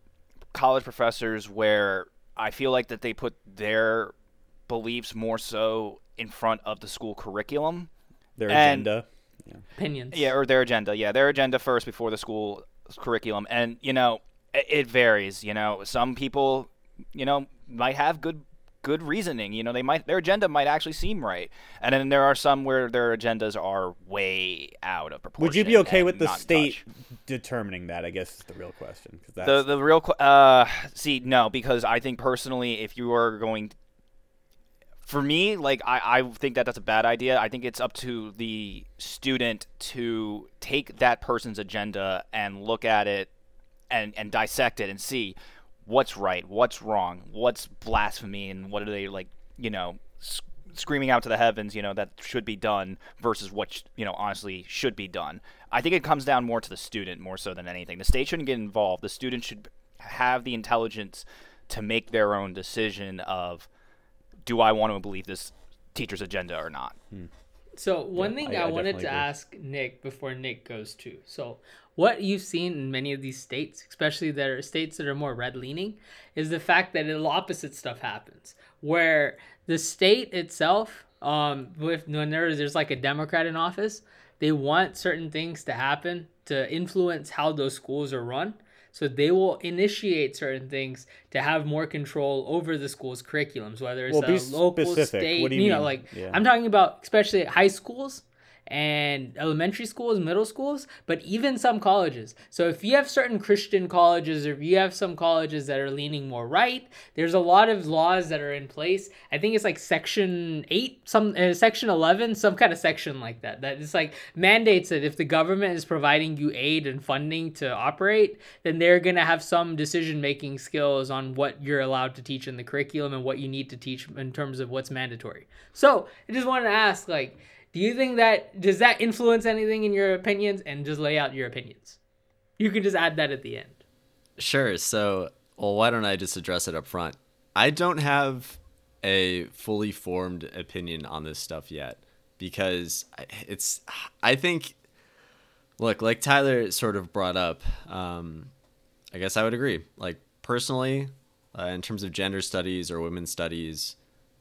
college professors where I feel like that they put their beliefs more so in front of the school curriculum, their and, agenda, yeah. opinions, yeah, or their agenda, yeah, their agenda first before the school curriculum, and you know it varies. You know, some people, you know, might have good good reasoning. You know, they might their agenda might actually seem right, and then there are some where their agendas are way out of proportion. Would you be okay with the state determining that? I guess is the real question. The the real uh, see no because I think personally, if you are going for me, like I, I think that that's a bad idea. I think it's up to the student to take that person's agenda and look at it and and dissect it and see what's right, what's wrong, what's blasphemy, and what are they like, you know, screaming out to the heavens, you know, that should be done versus what, you know, honestly should be done. I think it comes down more to the student more so than anything. The state shouldn't get involved. The student should have the intelligence to make their own decision of do I want to believe this teacher's agenda or not. Hmm. So one yeah, thing I, I, I wanted to agree. ask Nick before Nick goes to so what you've seen in many of these states, especially that are states that are more red leaning, is the fact that the opposite stuff happens where the state itself, um, with when there's there's like a Democrat in office, they want certain things to happen to influence how those schools are run. So they will initiate certain things to have more control over the school's curriculums, whether it's well, a local, specific. state, you, you know, like yeah. I'm talking about especially high schools and elementary schools, middle schools, but even some colleges. So if you have certain Christian colleges or if you have some colleges that are leaning more right, there's a lot of laws that are in place. I think it's like section 8, some uh, section 11, some kind of section like that. That is like mandates that if the government is providing you aid and funding to operate, then they're going to have some decision making skills on what you're allowed to teach in the curriculum and what you need to teach in terms of what's mandatory. So, I just wanted to ask like do you think that does that influence anything in your opinions? And just lay out your opinions. You can just add that at the end. Sure. So, well, why don't I just address it up front? I don't have a fully formed opinion on this stuff yet because it's. I think. Look, like Tyler sort of brought up, um, I guess I would agree. Like personally, uh, in terms of gender studies or women's studies,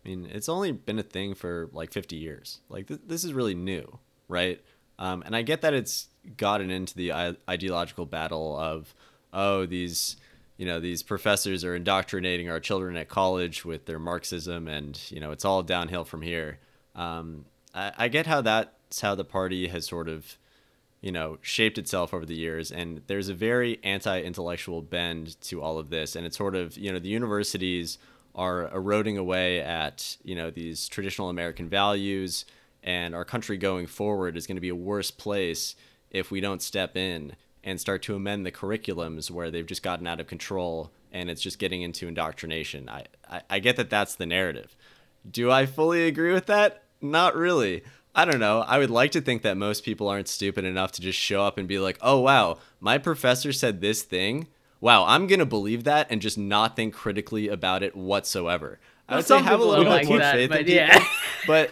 I mean, it's only been a thing for like 50 years. Like th- this is really new, right? Um, and I get that it's gotten into the I- ideological battle of, oh, these, you know, these professors are indoctrinating our children at college with their Marxism, and you know, it's all downhill from here. Um, I-, I get how that's how the party has sort of, you know, shaped itself over the years, and there's a very anti-intellectual bend to all of this, and it's sort of, you know, the universities are eroding away at you know these traditional American values, and our country going forward is going to be a worse place if we don't step in and start to amend the curriculums where they've just gotten out of control and it's just getting into indoctrination. I, I, I get that that's the narrative. Do I fully agree with that? Not really. I don't know. I would like to think that most people aren't stupid enough to just show up and be like, oh, wow, my professor said this thing wow, I'm gonna believe that and just not think critically about it whatsoever. I would say have a little bit more faith but in yeah. people, but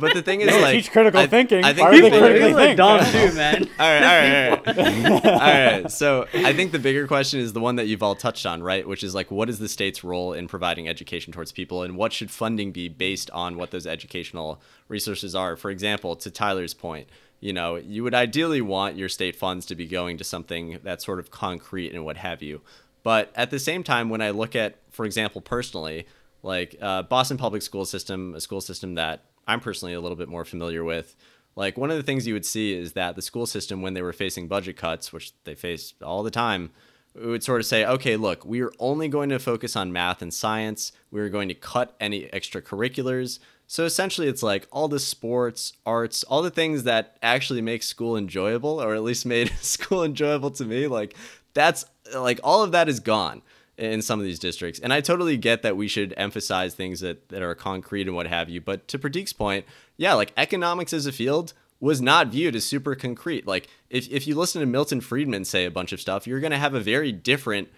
but the thing is, like, teach critical I, thinking. I think people critically think. Dumb too, man. all right, all right, all right. all right. So I think the bigger question is the one that you've all touched on, right? Which is like, what is the state's role in providing education towards people, and what should funding be based on what those educational resources are? For example, to Tyler's point you know, you would ideally want your state funds to be going to something that's sort of concrete and what have you. But at the same time, when I look at, for example, personally, like uh, Boston public school system, a school system that I'm personally a little bit more familiar with, like one of the things you would see is that the school system, when they were facing budget cuts, which they faced all the time, would sort of say, okay, look, we are only going to focus on math and science. We're going to cut any extracurriculars. So essentially, it's like all the sports, arts, all the things that actually make school enjoyable, or at least made school enjoyable to me. Like that's like all of that is gone in some of these districts. And I totally get that we should emphasize things that, that are concrete and what have you. But to Prateek's point, yeah, like economics as a field was not viewed as super concrete. Like if, if you listen to Milton Friedman say a bunch of stuff, you're going to have a very different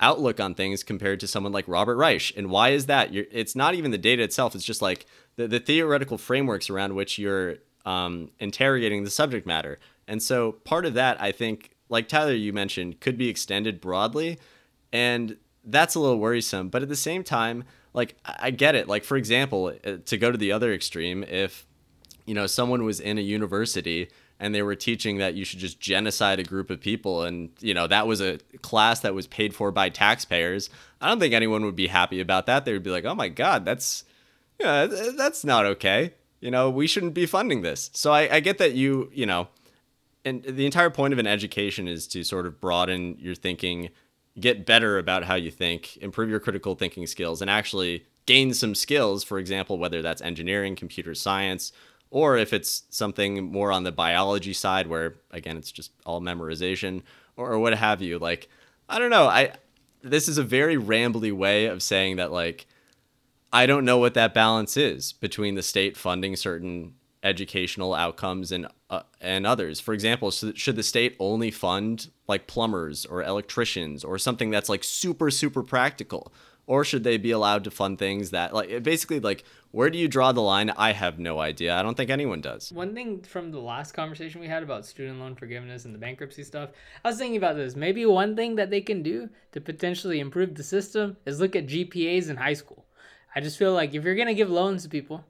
outlook on things compared to someone like Robert Reich. And why is that? You're, it's not even the data itself. It's just like the, the theoretical frameworks around which you're um, interrogating the subject matter. And so part of that, I think, like Tyler, you mentioned, could be extended broadly. And that's a little worrisome. But at the same time, like, I get it. Like, for example, uh, to go to the other extreme, if, you know, someone was in a university and they were teaching that you should just genocide a group of people. And you know that was a class that was paid for by taxpayers. I don't think anyone would be happy about that. They would be like oh my god that's yeah that's not okay. You know we shouldn't be funding this. So i, I get that you you know and the entire point of an education is to sort of broaden your thinking get better about how you think improve your critical thinking skills and actually gain some skills. For example whether that's engineering computer science or if it's something more on the biology side where again it's just all memorization or, or what have you like i don't know i this is a very rambly way of saying that like I don't know what that balance is between the state funding certain educational outcomes and uh, and others. For example, should the state only fund like plumbers or electricians or something that's like super super practical? Or should they be allowed to fund things that like basically like where do you draw the line? I have no idea. I don't think anyone does. One thing from the last conversation we had about student loan forgiveness and the bankruptcy stuff, I was thinking about this. Maybe one thing that they can do to potentially improve the system is look at GPAs in high school. I just feel like if you're gonna give loans to people,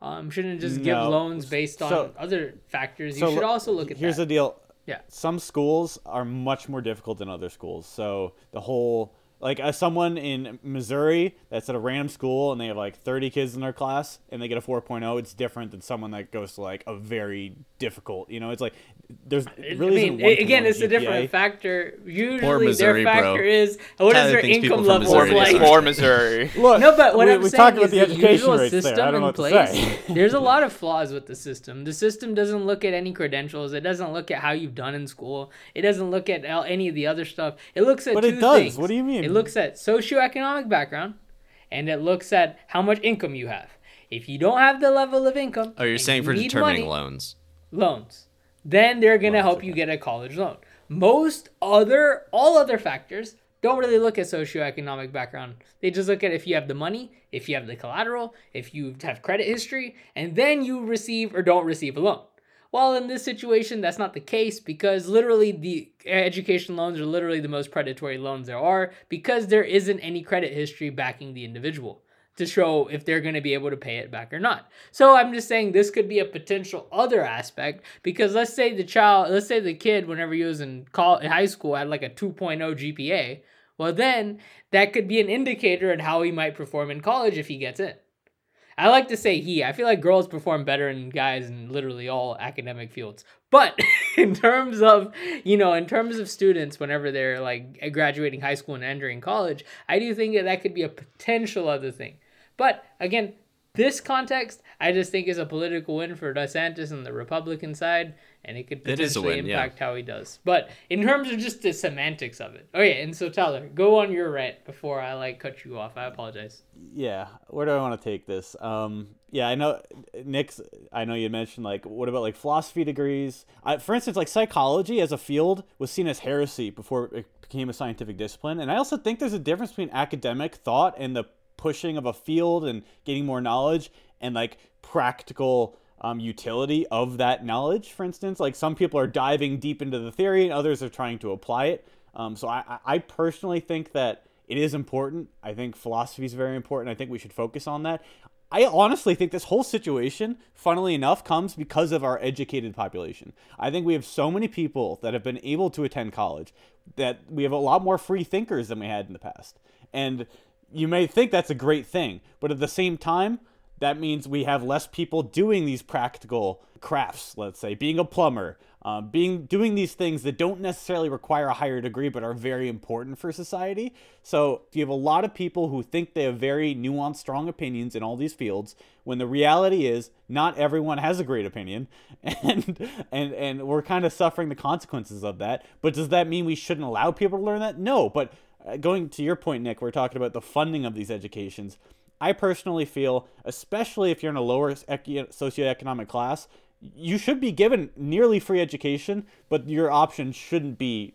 um, shouldn't just give loans based on so, other factors. You so should also look at. Here's that. the deal. Yeah. Some schools are much more difficult than other schools. So the whole like as someone in Missouri that's at a random school and they have like 30 kids in their class and they get a 4.0, it's different than someone that goes to like a very difficult. You know, it's like there's really I mean, again, it's GPA. a different factor. Usually, Missouri, their factor bro. is what Tyler is their income level like. For Missouri, Look, no, but what we, I'm we saying is the, the usual system in place. there's a lot of flaws with the system. The system doesn't look at any credentials. It doesn't look at how you've done in school. It doesn't look at uh, any of the other stuff. It looks at but two it does. Things. What do you mean? It looks at socioeconomic background, and it looks at how much income you have. If you don't have the level of income, oh, you're saying you for determining money, loans. Loans then they're going to help you get a college loan. Most other, all other factors don't really look at socioeconomic background. They just look at if you have the money, if you have the collateral, if you have credit history, and then you receive or don't receive a loan. While in this situation, that's not the case because literally the education loans are literally the most predatory loans there are because there isn't any credit history backing the individual to show if they're going to be able to pay it back or not. So I'm just saying this could be a potential other aspect because let's say the child, let's say the kid, whenever he was in, college, high school, had like a 2.0 GPA. Well, then that could be an indicator on how he might perform in college if he gets in. I like to say he. I feel like girls perform better than guys in literally all academic fields. But in terms of, you know, in terms of students, whenever they're like graduating high school and entering college, I do think that that could be a potential other thing. But again, this context, I just think is a political win for DeSantis and the Republican side, and it could potentially it win, impact yeah. how he does. But in terms of just the semantics of it, okay. And so Tyler, go on your rant before I like cut you off. I apologize. Yeah, where do I want to take this? Um, yeah, I know Nick's. I know you mentioned like what about like philosophy degrees? I, for instance, like psychology as a field was seen as heresy before it became a scientific discipline, and I also think there's a difference between academic thought and the pushing of a field and getting more knowledge and like practical um, utility of that knowledge for instance. Like some people are diving deep into the theory and others are trying to apply it. Um, so I, I personally think that it is important. I think philosophy is very important. I think we should focus on that. I honestly think this whole situation, funnily enough, comes because of our educated population. I think we have so many people that have been able to attend college that we have a lot more free thinkers than we had in the past. And you may think that's a great thing, but at the same time, that means we have less people doing these practical crafts. Let's say being a plumber, um, being doing these things that don't necessarily require a higher degree, but are very important for society. So you have a lot of people who think they have very nuanced, strong opinions in all these fields, when the reality is not everyone has a great opinion, and and and we're kind of suffering the consequences of that. But does that mean we shouldn't allow people to learn that? No, but going to your point, Nick, we're talking about the funding of these educations. I personally feel, especially if you're in a lower socioeconomic class, you should be given nearly free education, but your options shouldn't be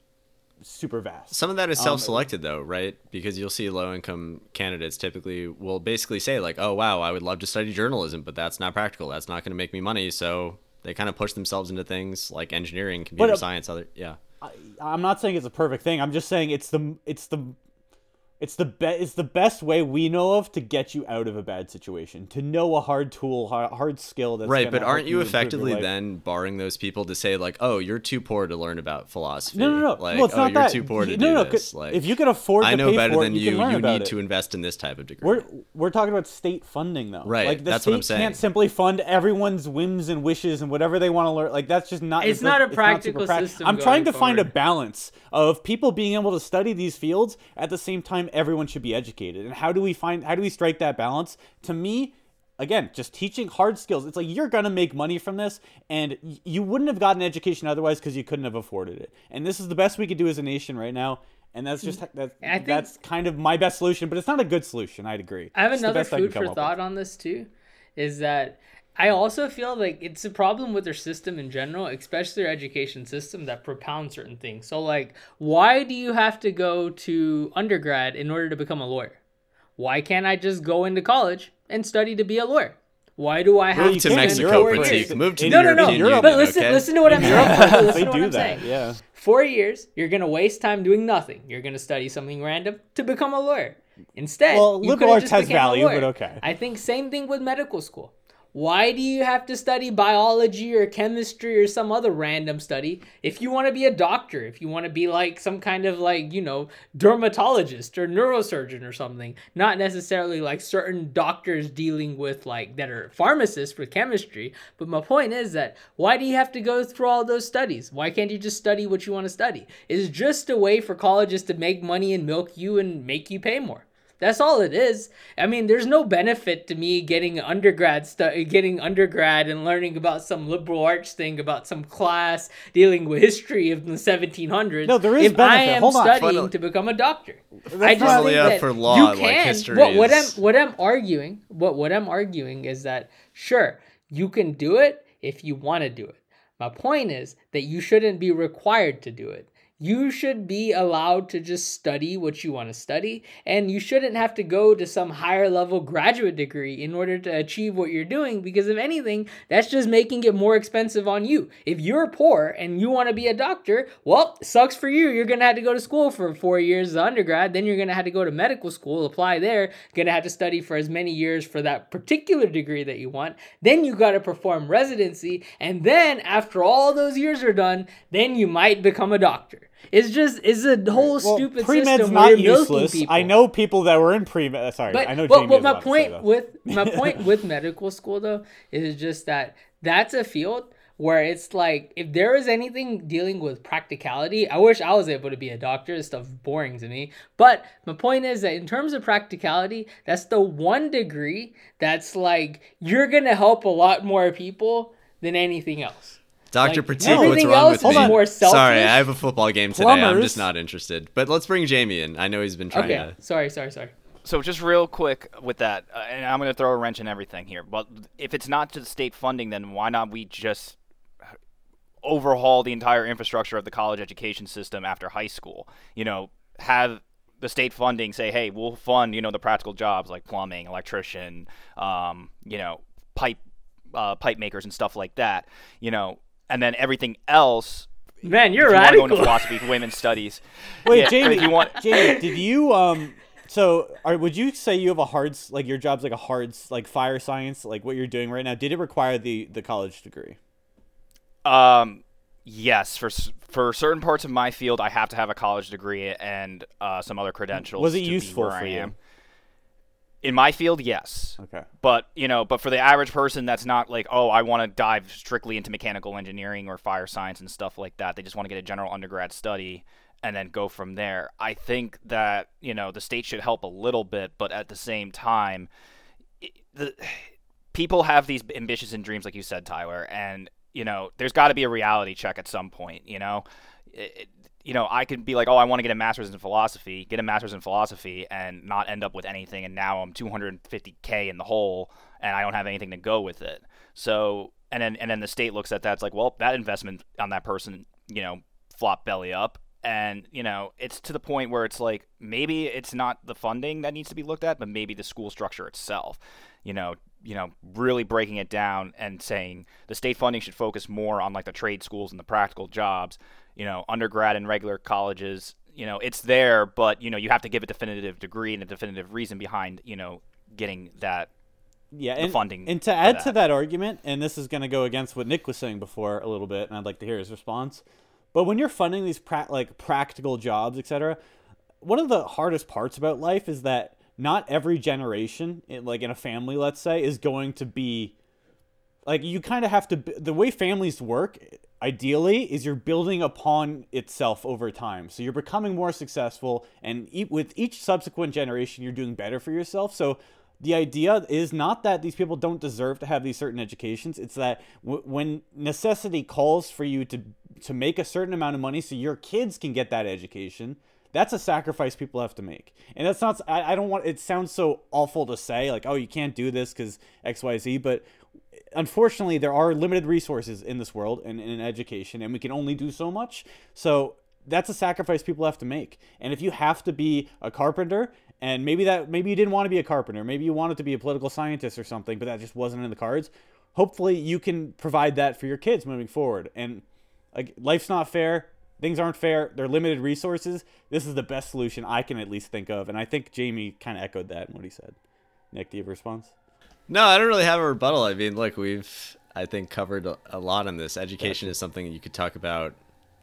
super vast. Some of that is um, self-selected um, though, right? Because you'll see low-income candidates typically will basically say like, "Oh wow, I would love to study journalism, but that's not practical. That's not going to make me money." So they kind of push themselves into things like engineering, computer but, uh, science, other yeah. I, am not saying it's a perfect thing. I'm just saying it's the it's the it's the be- it's the best way we know of to get you out of a bad situation. To know a hard tool, hard skill that's right. But aren't you, you effectively then barring those people to say like, "Oh, you're too poor to learn about philosophy"? No, no, no. Like, well, it's oh, not you're that. too poor to no, do no, this. Like, if you can afford, I know better than it, you. You, you need it. to invest in this type of degree. We're we're talking about state funding though. Right. Like the that's state what I'm saying. can't simply fund everyone's whims and wishes and whatever they want to learn. Like that's just not. It's, it's not a practical not system. I'm trying to forward. find a balance of people being able to study these fields at the same time everyone should be educated. And how do we find how do we strike that balance? To me, again, just teaching hard skills. It's like you're going to make money from this, and you wouldn't have gotten education otherwise because you couldn't have afforded it. And this is the best we could do as a nation right now. and that's just that, think, that's kind of my best solution. But it's not a good solution. I'd agree. I have It's another best I can food for thought with. on this too, is that I also feel like it's a problem with their system in general, especially their education system that propounds certain things. So like, why do you have to go to undergrad in order to become a lawyer? Why can't I just go into college and study to be a lawyer? Why do I have to to can. spend Mexico, Prateek. Move to No, no, no. Europe, But listen, okay? listen to what I'm saying. Listen they to what do I'm that. saying. Yeah. Four years, you're gonna waste time doing nothing. You're gonna study something random to become a lawyer. Instead, Well, liberal arts has value, but okay. I think same thing with medical school. Why do you have to study biology or chemistry or some other random study if you want to be a doctor, if you want to be like some kind of like, you know, dermatologist or neurosurgeon or something, not necessarily like certain doctors dealing with like that are pharmacists for chemistry, but my point is that why do you have to go through all those studies? Why can't you just study what you want to study? It's just a way for colleges to make money and milk you and make you pay more. That's all it is. I mean, there's no benefit to me getting undergrad stu- getting undergrad and learning about some liberal arts thing about some class dealing with history of the 1700s. No, there is if I am Hold studying Funnily- to become a doctor. That's I just not- think Funnily, that for law, you like, history what, what I'm what I'm arguing, what what I'm arguing is that sure you can do it if you want to do it. My point is that you shouldn't be required to do it. You should be allowed to just study what you want to study, and you shouldn't have to go to some higher level graduate degree in order to achieve what you're doing, because if anything, that's just making it more expensive on you. If you're poor and you want to be a doctor, well, sucks for you. You're going to have to go to school for four years as undergrad, then you're going to have to go to medical school, apply there, going to have to study for as many years for that particular degree that you want. Then you got to perform residency, and then after all those years are done, then you might become a doctor. It's just it's a whole Well, stupid pre-med's system not useless. people. I know people that were in pre-med. Uh, sorry, But I know. well, Jamie well, my to say, point with my point with medical school though is just that that's a field where it's like if there is anything dealing with practicality, I wish I was able to be a doctor. This stuff's boring to me. But my point is that in terms of practicality, that's the one degree that's like you're gonna help a lot more people than anything else. Dr. Like, Prateek, what's wrong with me? more Sorry. I have a football game today. I'm just not interested. But let's bring Jamie in. I know he's been trying Okay, to. sorry, sorry, sorry. So just real quick with that, uh, and I'm going to throw a wrench in everything here. But if it's not just state funding, then why not we just overhaul the entire infrastructure of the college education system after high school? You know, have the state funding say, hey, we'll fund you know the practical jobs like plumbing, electrician, um, you know, pipe uh, pipe makers and stuff like that. You know, and then everything else. Man, you're you want to go radical. into philosophy, women's studies. Wait, Yeah, Jamie. if you want, Jamie, did you um? So, are, would you say you have a hard like your job's like a hard like fire science like what you're doing right now? Did it require the the college degree? Um, yes, for for certain parts of my field, I have to have a college degree and uh, some other credentials. Was it to be useful where for I you? am. In my field, yes. Okay. But you know, but for the average person, that's not like, oh, I want to dive strictly into mechanical engineering or fire science and stuff like that. They just want to get a general undergrad study and then go from there. I think that you know the state should help a little bit, but at the same time, i- the people have these ambitious and dreams, like you said, Tyler, and you know, there's got to be a reality check at some point. You know, It- it- you know, I could be like, oh, I want to get a master's in philosophy, get a master's in philosophy, and not end up with anything, and now I'm 250k in the hole, and I don't have anything to go with it. So, and then and then the state looks at that, it's like, well, that investment on that person, you know, flop belly up. And you know, it's to the point where it's like maybe it's not the funding that needs to be looked at, but maybe the school structure itself. You know, you know, really breaking it down and saying the state funding should focus more on like the trade schools and the practical jobs. You know, undergrad and regular colleges. You know, it's there, but you know, you have to give a definitive degree and a definitive reason behind you know getting that Yeah, the and, funding And to add to that. that argument, and this is going to go against what Nick was saying before a little bit, and I'd like to hear his response. But when you're funding these pra- like practical jobs, etc., one of the hardest parts about life is that not every generation, in- like in a family, let's say, is going to be like you kind of have to. The way families work, ideally, is you're building upon itself over time. So you're becoming more successful, and e- with each subsequent generation, you're doing better for yourself. So the idea is not that these people don't deserve to have these certain educations. It's that w- when necessity calls for you to to make a certain amount of money so your kids can get that education, that's a sacrifice people have to make. And that's not, I, I don't want, it sounds so awful to say, like, oh, you can't do this because XYZ, but unfortunately, there are limited resources in this world and in education, and we can only do so much. So that's a sacrifice people have to make. And if you have to be a carpenter, and maybe that maybe you didn't want to be a carpenter, maybe you wanted to be a political scientist or something, but that just wasn't in the cards. Hopefully, you can provide that for your kids moving forward. And like, life's not fair. Things aren't fair. They're limited resources. This is the best solution I can at least think of. And I think Jamie kind of echoed that in what he said. Nick, do you have a response? No, I don't really have a rebuttal. I mean, look, we've I think covered a lot on this. Education is something you could talk about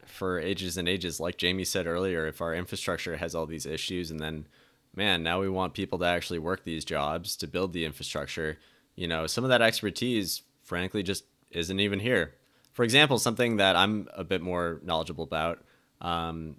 for ages and ages. Like Jamie said earlier, if our infrastructure has all these issues, and then, man, now we want people to actually work these jobs to build the infrastructure. You know, some of that expertise, frankly, just isn't even here. For example, something that I'm a bit more knowledgeable about. Um,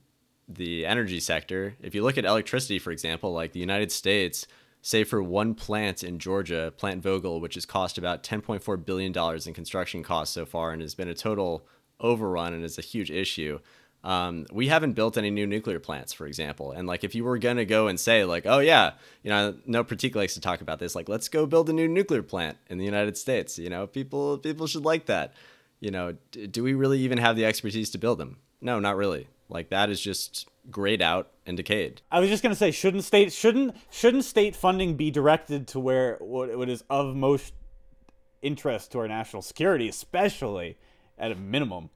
the energy sector. If you look at electricity, for example, like the United States, say for one plant in Georgia, Plant Vogtle, which has cost about $10.4 billion in construction costs so far and has been a total overrun and is a huge issue. Um, we haven't built any new nuclear plants, for example. And like, if you were gonna go and say like, oh yeah, you know, no Pratik likes to talk about this. Like, let's go build a new nuclear plant in the United States. You know, people people should like that. You know, d- do we really even have the expertise to build them? No, not really. Like that is just grayed out and decayed. I was just gonna say, shouldn't state shouldn't shouldn't state funding be directed to where what, what is of most interest to our national security, especially at a minimum.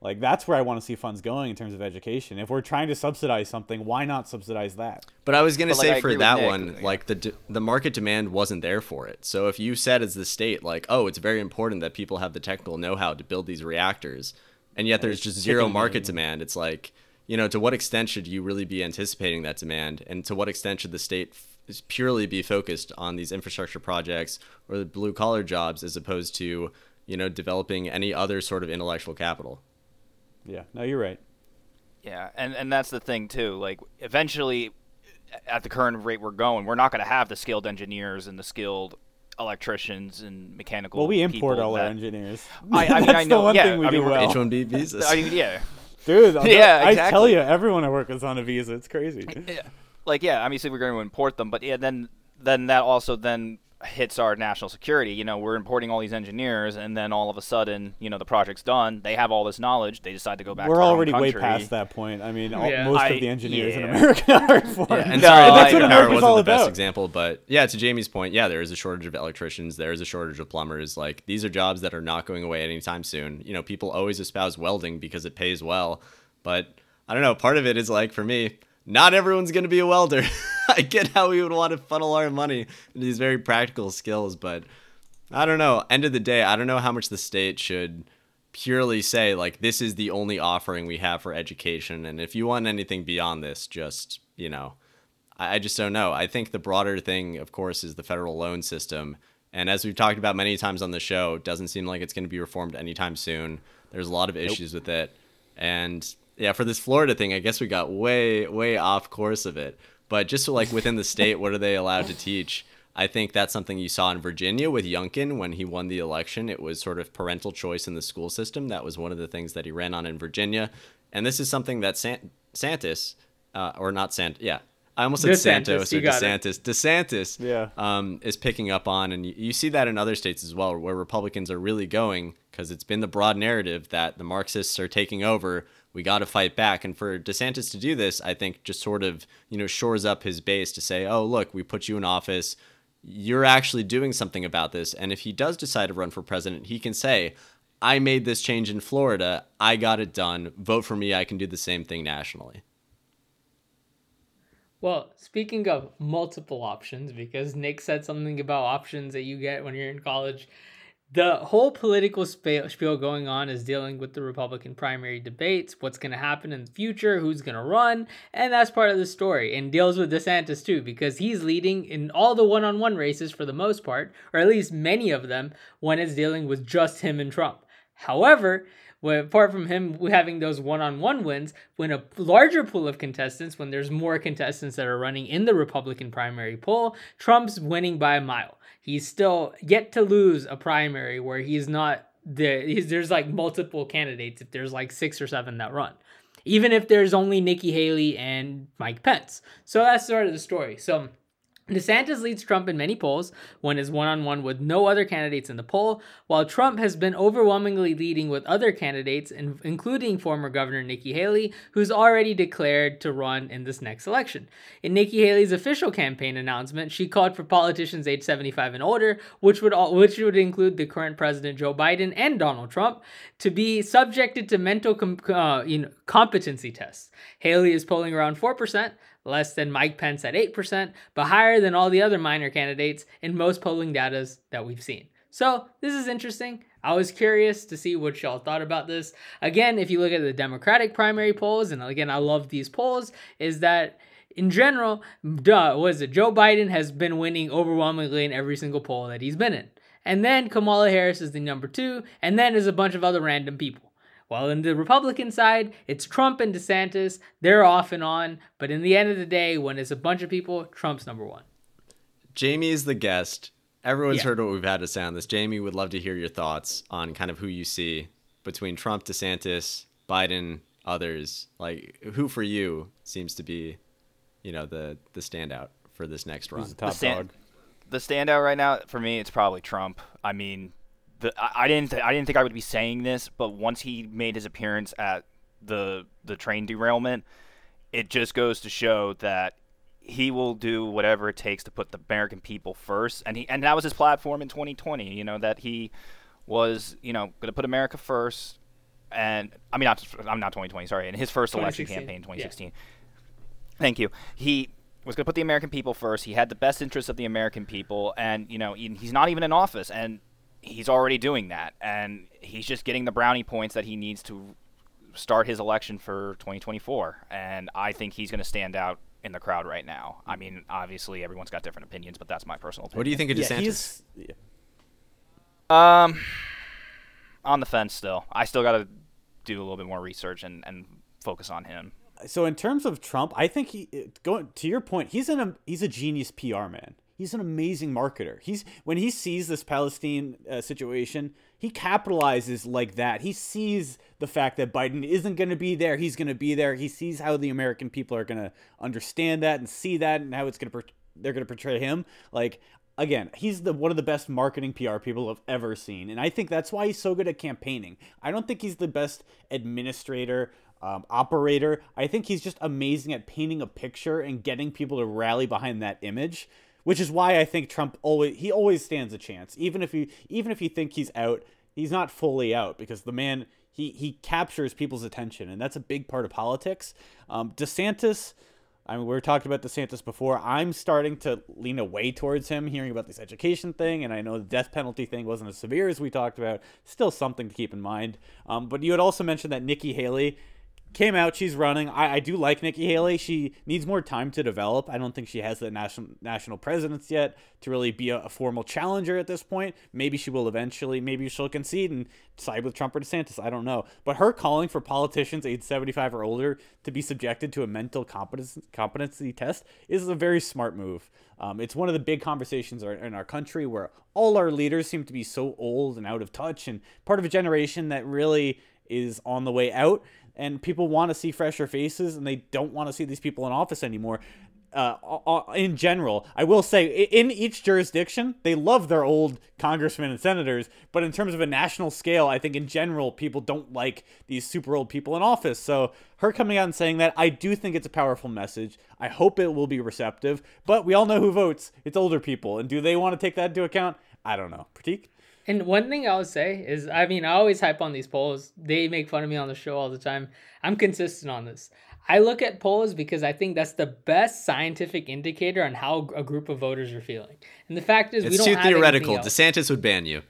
Like that's where I want to see funds going in terms of education. If we're trying to subsidize something, why not subsidize that? But I was gonna say like, for that one, like the de- the market demand wasn't there for it. So if you said as the state, like, oh, it's very important that people have the technical know-how to build these reactors, and yet there's just zero market demand, it's like you know, to what extent should you really be anticipating that demand, and to what extent should the state f- purely be focused on these infrastructure projects or the blue collar jobs as opposed to you know developing any other sort of intellectual capital? Yeah, no, you're right. Yeah, and and that's the thing too. Like eventually, at the current rate we're going, we're not going to have the skilled engineers and the skilled electricians and mechanical. Well, we import all that, our engineers. I, I mean, I know. yeah, I mean, well. H-1B visas. I mean, yeah. Dude, yeah, exactly. I tell you, everyone I work with is on a visa. It's crazy. Yeah. Like, yeah, obviously we're going to import them, but yeah, then then that also then hits our national security. You know, we're importing all these engineers, and then all of a sudden, you know, the project's done. They have all this knowledge. They decide to go back. We're already way past that point. I mean, all, most I, of the engineers yeah. in America are foreign. Yeah, and no, sorry, that's what America's wasn't all the about. best example, but yeah, to Jamie's point, yeah, there is a shortage of electricians. There is a shortage of plumbers. Like these are jobs that are not going away anytime soon. You know, people always espouse welding because it pays well, but I don't know. Part of it is like for me not everyone's going to be a welder. I get how we would want to funnel our money into these very practical skills, but I don't know. End of the day, I don't know how much the state should purely say, like, this is the only offering we have for education. And if you want anything beyond this, just, you know, I, I just don't know. I think the broader thing, of course, is the federal loan system. And as we've talked about many times on the show, it doesn't seem like it's going to be reformed anytime soon. There's a lot of issues nope. with it. And yeah, for this Florida thing, I guess we got way, way off course of it. But just so, like within the state, what are they allowed to teach? I think that's something you saw in Virginia with Youngkin when he won the election. It was sort of parental choice in the school system. That was one of the things that he ran on in Virginia. And this is something that Sant- Santis, uh, or not Sant, yeah, I almost said DeSantis, Santos or DeSantis. It. DeSantis yeah. um, is picking up on, and you, you, see that in other states as well, where Republicans are really going because it's been the broad narrative that the Marxists are taking over we got to fight back. And for DeSantis to do this, I think just sort of, you know, shores up his base to say, oh, look, we put you in office. You're actually doing something about this. And if he does decide to run for president, he can say, I made this change in Florida. I got it done. Vote for me. I can do the same thing nationally. Well, speaking of multiple options, because Nick said something about options that you get when you're in college, the whole political spiel going on is dealing with the Republican primary debates, what's going to happen in the future, who's going to run, and that's part of the story. And deals with DeSantis too, because he's leading in all the one on one races for the most part, or at least many of them, when it's dealing with just him and Trump. However, apart from him having those one on one wins, when a larger pool of contestants, when there's more contestants that are running in the Republican primary poll, Trump's winning by a mile he's still yet to lose a primary where he's not the there's like multiple candidates if there's like six or seven that run even if there's only Nikki Haley and Mike Pence. So that's sort of the story. So DeSantis leads Trump in many polls when is one on one with no other candidates in the poll, while Trump has been overwhelmingly leading with other candidates, including former Governor Nikki Haley, who's already declared to run in this next election. In Nikki Haley's official campaign announcement, she called for politicians age 75 and older, which would all, which would include the current President Joe Biden and Donald Trump, to be subjected to mental com- uh, you know, competency tests. Haley is polling around 4%, less than Mike Pence at 8%, but higher than all the other minor candidates in most polling data that we've seen. So this is interesting. I was curious to see what y'all thought about this. Again, if you look at the Democratic primary polls, and again, I love these polls, is that in general, duh, was it Joe Biden has been winning overwhelmingly in every single poll that he's been in. And then Kamala Harris is the number two, and then there's a bunch of other random people. While in the Republican side, it's Trump and DeSantis. They're off and on. But in the end of the day, when it's a bunch of people, Trump's number one. Jamie is the guest. Everyone's yeah. heard what we've had to say on this. Jamie would love to hear your thoughts on kind of who you see between Trump, DeSantis, Biden, others. Like who for you seems to be, you know, the the standout for this next run. the top the stand- dog. The standout right now for me, it's probably Trump. I mean, the I, I didn't th- I didn't think I would be saying this, but once he made his appearance at the the train derailment, it just goes to show that he will do whatever it takes to put the American people first, and he and that was his platform in 2020. You know that he was you know going to put America first, and I mean not I'm not 2020 sorry in his first election campaign 2016. Yeah. Thank you. He was going to put the American people first. He had the best interests of the American people, and you know he's not even in office, and he's already doing that, and he's just getting the brownie points that he needs to start his election for 2024. And I think he's going to stand out in the crowd right now. I mean, obviously everyone's got different opinions, but that's my personal opinion. What do you think of DeSantis? Yeah, yeah. Um, on the fence still. I still got to do a little bit more research and, and focus on him. So in terms of Trump, I think he going to your point, he's an he's a genius PR man he's an amazing marketer. He's when he sees this Palestine uh, situation, he capitalizes like that. He sees the fact that Biden isn't going to be there. He's going to be there. He sees how the American people are going to understand that and see that and how it's going to they're going to portray him. Like again, he's the one of the best marketing PR people I've ever seen, and I think that's why he's so good at campaigning. I don't think he's the best administrator. Um, operator. I think he's just amazing at painting a picture and getting people to rally behind that image which is why I think Trump always he always stands a chance, even if you even if you think he's out, he's not fully out because the man he he captures people's attention, and that's a big part of politics. Um, DeSantis. I mean, we were talking about DeSantis before. I'm starting to lean away towards him, hearing about this education thing, and I know the death penalty thing wasn't as severe as we talked about. Still something to keep in mind. Um, but you had also mentioned that Nikki Haley came out. She's running. I, I do like Nikki Haley. She needs more time to develop. I don't think she has the national national presence yet to really be a, a, formal challenger at this point. Maybe she will eventually. Maybe she'll concede and side with Trump or DeSantis. I don't know. But her calling for politicians age 75 or older to be subjected to a mental competency, competency test is a very smart move. Um, it's one of the big conversations in our country where all our leaders seem to be so old and out of touch and part of a generation that really is on the way out and people want to see fresher faces and they don't want to see these people in office anymore. Uh, in general, I will say in each jurisdiction, they love their old congressmen and senators, but in terms of a national scale, I think in general, people don't like these super old people in office. So, her coming out and saying that, I do think it's a powerful message. I hope it will be receptive, but we all know who votes. It's older people. And do they want to take that into account? I don't know. Prateek? And one thing I would say is, I mean, I always hype on these polls. They make fun of me on the show all the time. I'm consistent on this. I look at polls because I think that's the best scientific indicator on how a group of voters are feeling. And the fact is, it's we don't have to. It's too theoretical. DeSantis would ban you.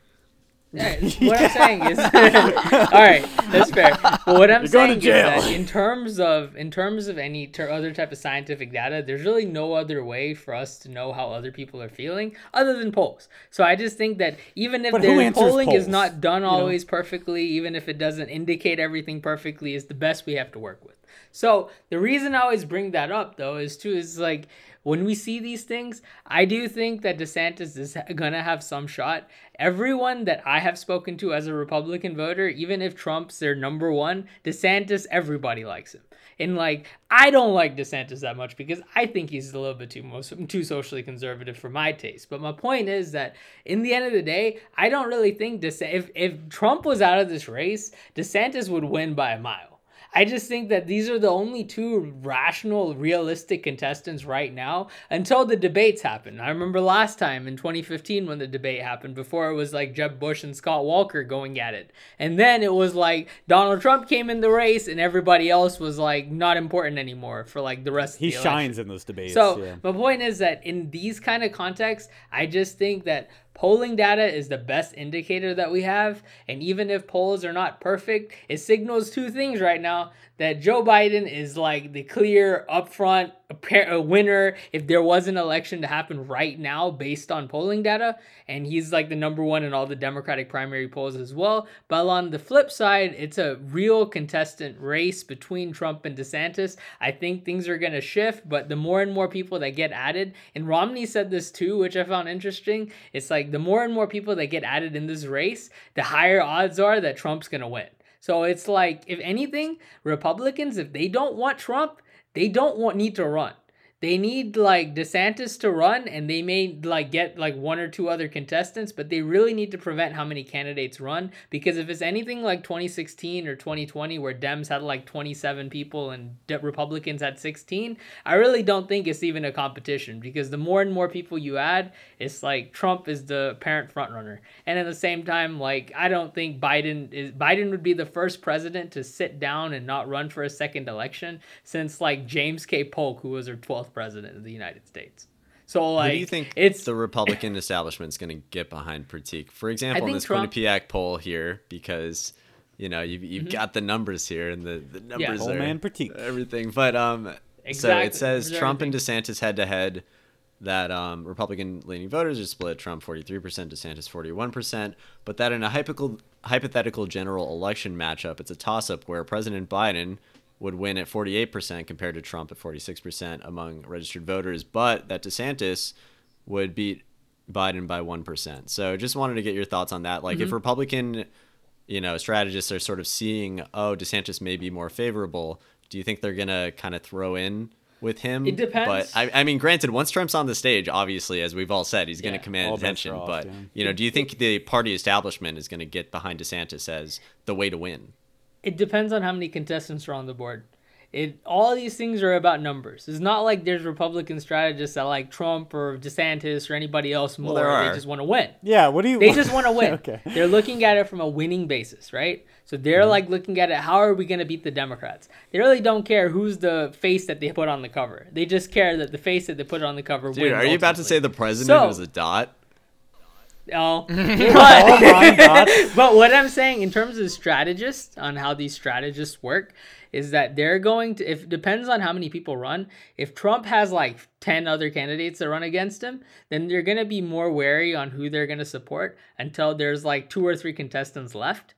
What I'm saying is, all right, that's fair. But what I'm You're saying is that in terms of in terms of any ter- other type of scientific data, there's really no other way for us to know how other people are feeling other than polls. So I just think that even if the polling polls? is not done always you know? perfectly, even if it doesn't indicate everything perfectly, is the best we have to work with. So the reason I always bring that up though is too is like when we see these things, I do think that DeSantis is gonna have some shot. Everyone that I have spoken to as a Republican voter, even if Trump's their number one, DeSantis, everybody likes him. And like, I don't like DeSantis that much because I think he's a little bit too most too socially conservative for my taste. But my point is that in the end of the day, I don't really think DeSantis. If if Trump was out of this race, DeSantis would win by a mile. I just think that these are the only two rational, realistic contestants right now until the debates happen. I remember last time in 2015 when the debate happened, before it was like Jeb Bush and Scott Walker going at it. And then it was like Donald Trump came in the race and everybody else was like not important anymore for like the rest he of the shines election. in those debates. So yeah. my point is that in these kind of contexts, I just think that polling data is the best indicator that we have. And even if polls are not perfect, it signals two things right now that Joe Biden is like the clear upfront a uh, winner if there was an election to happen right now based on polling data. And he's like the number one in all the democratic primary polls as well. But on the flip side it's a real contestant race between trump and desantis. I think things are going to shift but the more and more people that get added and romney said this too which i found interesting it's like the more and more people that get added in this race the higher odds are that trump's going to win so it's like, if anything, Republicans, if they don't want Trump, they don't want need to run they need like DeSantis to run and they may like get like one or two other contestants, but they really need to prevent how many candidates run because if it's anything like 2016 or 2020 where Dems had like 27 people and De- Republicans had 16, I really don't think it's even a competition because the more and more people you add, it's like Trump is the apparent frontrunner. And at the same time, like I don't think Biden is Biden would be the first president to sit down and not run for a second election since like James K. Polk, who was our 12th president of the United States. So like, Who do you think it's the Republican establishment is going to get behind Prateek? For example, in think this Trump- Quinnipiac poll here, because you know you've, you've got the numbers here, and the, the numbers Poll are man Prateek. everything. But um, so it says Those are Trump and DeSantis head to head. That um, Republican-leaning voters are split: Trump forty-three percent, DeSantis forty-one percent. But that in a hypothetical hypothetical general election matchup, it's a toss-up where President Biden would win at 48% compared to Trump at 46% among registered voters, but that DeSantis would beat Biden by 1%. So just wanted to get your thoughts on that. Like if mm-hmm. Republican, you know, strategists are sort of seeing, oh, DeSantis may be more favorable, do you think they're going to kind of throw in with him? It depends. But I, I mean, granted, once Trump's on the stage, obviously, as we've all said, he's going to Yeah. command attention. off, but, yeah. you know, do you think the party establishment is going to get behind DeSantis as the way to win? It depends on how many contestants are on the board. It all these things are about numbers. It's not like there's Republican strategists that like Trump or DeSantis or anybody else more. there They just want to win. Yeah, what do you? They just want to win. okay. They're looking at it from a winning basis, right? So they're Mm-hmm. like looking at it. How are we going to beat the Democrats? They really don't care who's the face that they put on the cover. They just care that the face that they put on the cover Dude, wins. are you about to say the president So- is a dot? Oh my God. but what I'm saying in terms of strategists on how these strategists work is that they're going to if it depends on how many people run. If Trump has like 10 other candidates that run against him, then they're going to be more wary on who they're going to support until there's like two or three contestants left.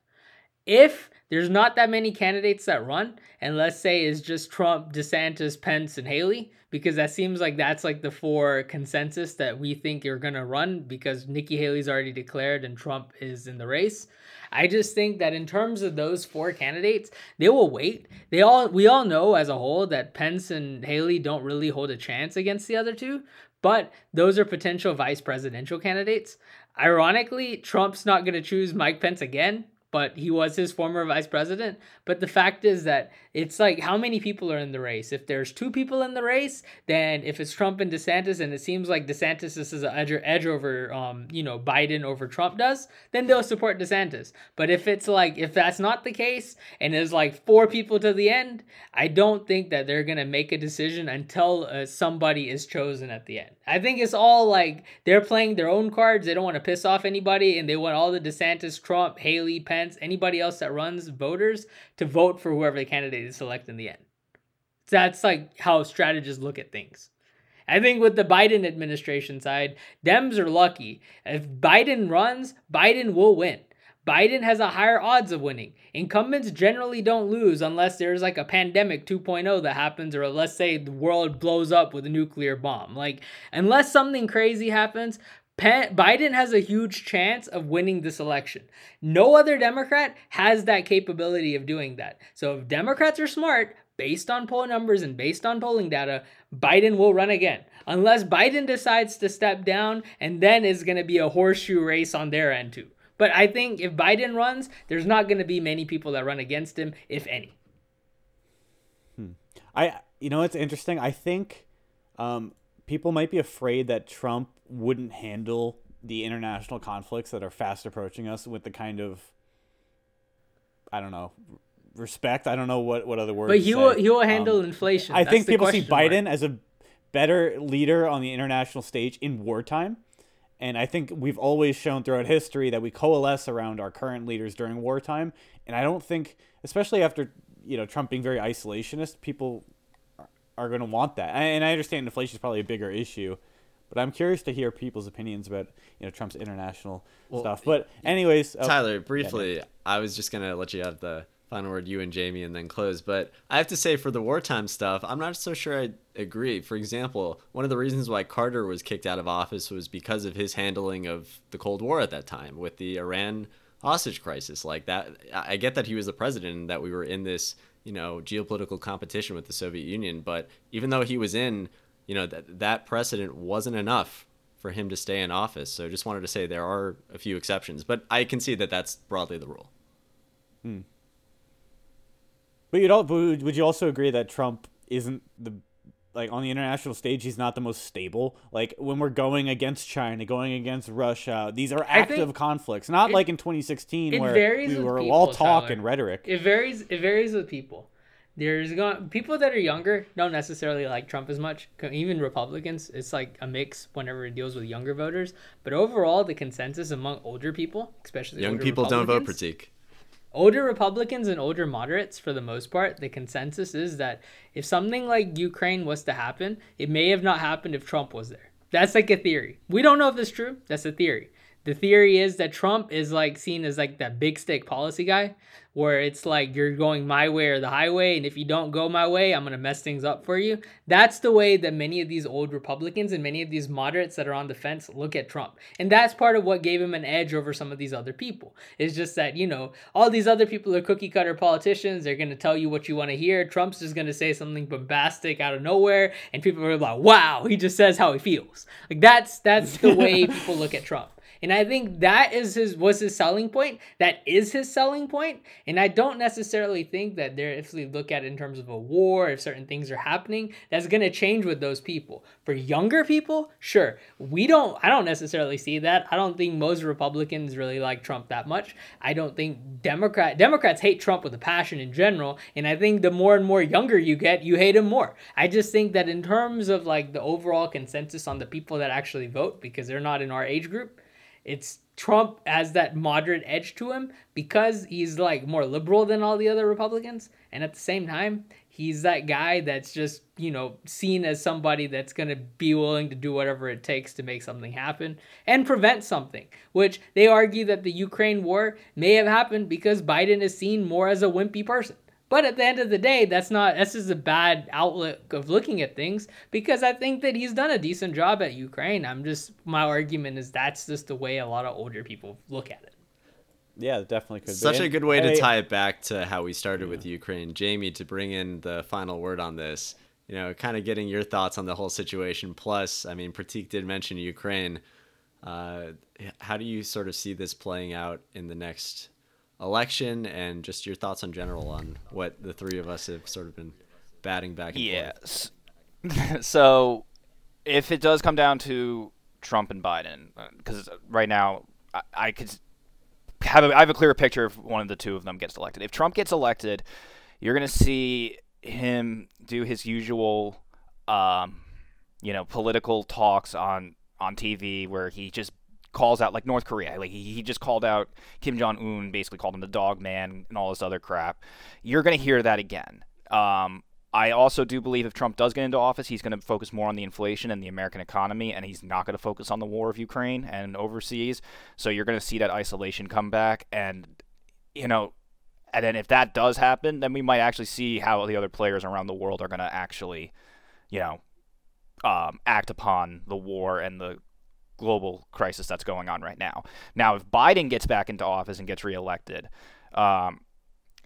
If there's not that many candidates that run, and let's say it's just Trump, DeSantis, Pence, and Haley, because that seems like that's like the four consensus that we think you're gonna run because Nikki Haley's already declared and Trump is in the race. I just think that in terms of those four candidates, they will wait. They all we all know as a whole that Pence and Haley don't really hold a chance against the other two, but those are potential vice presidential candidates. Ironically, Trump's not going to choose Mike Pence again, but he was his former vice president. But the fact is that it's like how many people are in the race? If there's two people in the race, then if it's Trump and DeSantis, and it seems like DeSantis this is an edge, edge over, um, you know, Biden over Trump does, then they'll support DeSantis. But if it's like if that's not the case, and there's like four people to the end, I don't think that they're gonna make a decision until uh, somebody is chosen at the end. I think it's all like they're playing their own cards. They don't want to piss off anybody, and they want all the DeSantis, Trump, Haley, Pence, anybody else that runs voters to vote for whoever the candidate is select in the end. That's like how strategists look at things. I think with the Biden administration side, Dems are lucky. If Biden runs, Biden will win. Biden has a higher odds of winning. Incumbents generally don't lose unless there's like a pandemic 2.0 that happens, or let's say the world blows up with a nuclear bomb. Like, unless something crazy happens, Biden has a huge chance of winning this election. No other Democrat has that capability of doing that. So if Democrats are smart, based on poll numbers and based on polling data, Biden will run again. Unless Biden decides to step down, and then it's going to be a horseshoe race on their end too. But I think if Biden runs, there's not going to be many people that run against him, if any. Hmm. I, you know, it's interesting. I think um, people might be afraid that Trump wouldn't handle the international conflicts that are fast approaching us with the kind of I don't know respect. I don't know what what other words. But he will he will handle um, inflation. I That's think people see Biden mark. as a better leader on the international stage in wartime. And I think we've always shown throughout history that we coalesce around our current leaders during wartime. And I don't think, especially after you know Trump being very isolationist, people are going to want that. And I understand inflation is probably a bigger issue, but I'm curious to hear people's opinions about you know Trump's international well, stuff. But anyways, oh, Tyler, briefly, yeah, I was just gonna let you have the final word, you and Jamie, and then close. But I have to say, for the wartime stuff, I'm not so sure I agree. For example, one of the reasons why Carter was kicked out of office was because of his handling of the Cold War at that time with the Iran hostage crisis. Like that, I get that he was the president and that we were in this you know geopolitical competition with the Soviet Union. But even though he was in, you know that that precedent wasn't enough for him to stay in office. So I just wanted to say there are a few exceptions, but I can see that that's broadly the rule. Hmm. But you'd all, would you also agree that Trump isn't the like on the international stage he's not the most stable? Like when we're going against china going against russia these are active conflicts. Not it, like in 2016 where we were people, all talk Tyler. and rhetoric. It varies it varies with people. There's going people that are younger don't necessarily like trump as much. Even republicans it's like a mix whenever it deals with younger voters. But overall the consensus among older people especially young people don't vote Prateek older Republicans and older moderates, for the most part, the consensus is that if something like Ukraine was to happen, it may have not happened if Trump was there. That's like a theory. We don't know if it's true. That's a theory. The theory is that Trump is like seen as like that big stick policy guy where it's like you're going my way or the highway and if you don't go my way i'm going to mess things up for you. That's the way that many of these old republicans and many of these moderates that are on the fence look at trump. And that's part of what gave him an edge over some of these other people. It's just that you know all these other people are cookie cutter politicians. They're going to tell you what you want to hear. Trump's just going to say something bombastic out of nowhere and people are like wow he just says how he feels. Like that's that's the way people look at trump and I think that is his was his selling point. That is his selling point. And I don't necessarily think that there, if we look at it in terms of a war, if certain things are happening, that's gonna change with those people. For younger people, sure. We don't I don't necessarily see that. I don't think most Republicans really like Trump that much. I don't think Democrat Democrats hate Trump with a passion in general. And I think the more and more younger you get, you hate him more. I just think that in terms of like the overall consensus on the people that actually vote, because they're not in our age group, it's Trump has that moderate edge to him because he's like more liberal than all the other Republicans. And at the same time, he's that guy that's just, you know, seen as somebody that's going to be willing to do whatever it takes to make something happen and prevent something, which they argue that the Ukraine war may have happened because Biden is seen more as a wimpy person. But at the end of the day, that's not that's just a bad outlook of looking at things because I think that he's done a decent job at Ukraine. I'm just my argument is that's just the way a lot of older people look at it. Yeah, definitely could. Such be. a good way hey, to tie it back to how we started yeah. with Ukraine, Jamie, to bring in the final word on this. You know, kind of getting your thoughts on the whole situation. Plus, I mean, Prateek did mention Ukraine. Uh, how do you sort of see this playing out in the next election and just your thoughts in general on what the three of us have sort of been batting back and yes. forth. so if it does come down to Trump and Biden, because uh, right now I, I could have a, I have a clearer picture if one of the two of them gets elected. If Trump gets elected, you're going to see him do his usual, um, you know, political talks on on TV where he just calls out like North Korea. Like he, he just called out Kim Jong Un, basically called him the dog man and all this other crap. You're gonna hear that again. Um, I also do believe if Trump does get into office, he's going to focus more on the inflation and the American economy, and he's not going to focus on the war of Ukraine and overseas. So you're going to see that isolation come back, and you know, and then if that does happen, then we might actually see how the other players around the world are going to actually, you know, um, act upon the war and the global crisis that's going on right now. Now, if Biden gets back into office and gets reelected, um,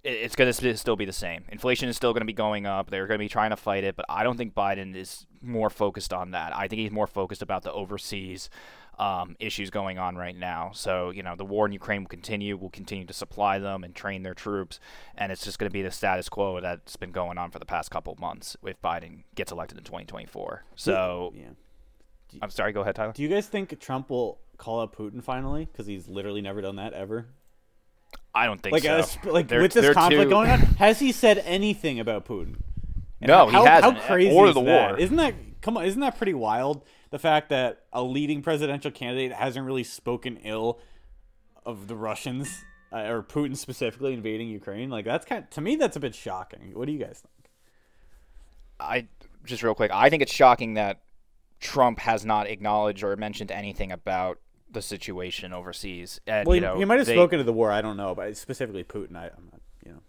it's going to still be the same. Inflation is still going to be going up. They're going to be trying to fight it, but I don't think Biden is more focused on that. I think he's more focused about the overseas um, issues going on right now. So, you know, the war in Ukraine will continue. We'll continue to supply them and train their troops. And it's just going to be the status quo that's been going on for the past couple of months if Biden gets elected in 2024. So, yeah. I'm sorry, go ahead, Tyler. Do you guys think Trump will call out Putin finally? Because he's literally never done that ever. I don't think like, so. like they're, with this conflict too... going on, has he said anything about Putin? And no, how, he hasn't. How crazy or is the that? war? Isn't that come on? Isn't that pretty wild? The fact that a leading presidential candidate hasn't really spoken ill of the Russians uh, or Putin specifically invading Ukraine, like that's kind of, to me that's a bit shocking. What do you guys think? I just real quick, I think it's shocking that Trump has not acknowledged or mentioned anything about the situation overseas. And, well, you know, he might have they, spoken to the war. I don't know, but specifically Putin, I, am not, you know.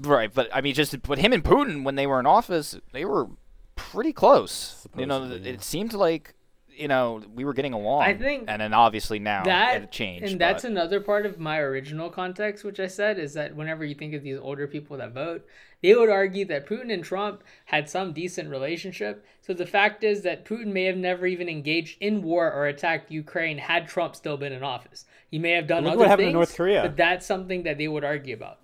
Right, but I mean, just but him and Putin when they were in office, they were pretty close. Supposedly, you know, yeah. it seemed like you know we were getting along. I think, and then obviously now that it changed. And but. that's another part of my original context, which I said is that whenever you think of these older people that vote, they would argue that Putin and Trump had some decent relationship. So the fact is that Putin may have never even engaged in war or attacked Ukraine had Trump still been in office. He may have done Look other what happened things, in North Korea. but that's something that they would argue about.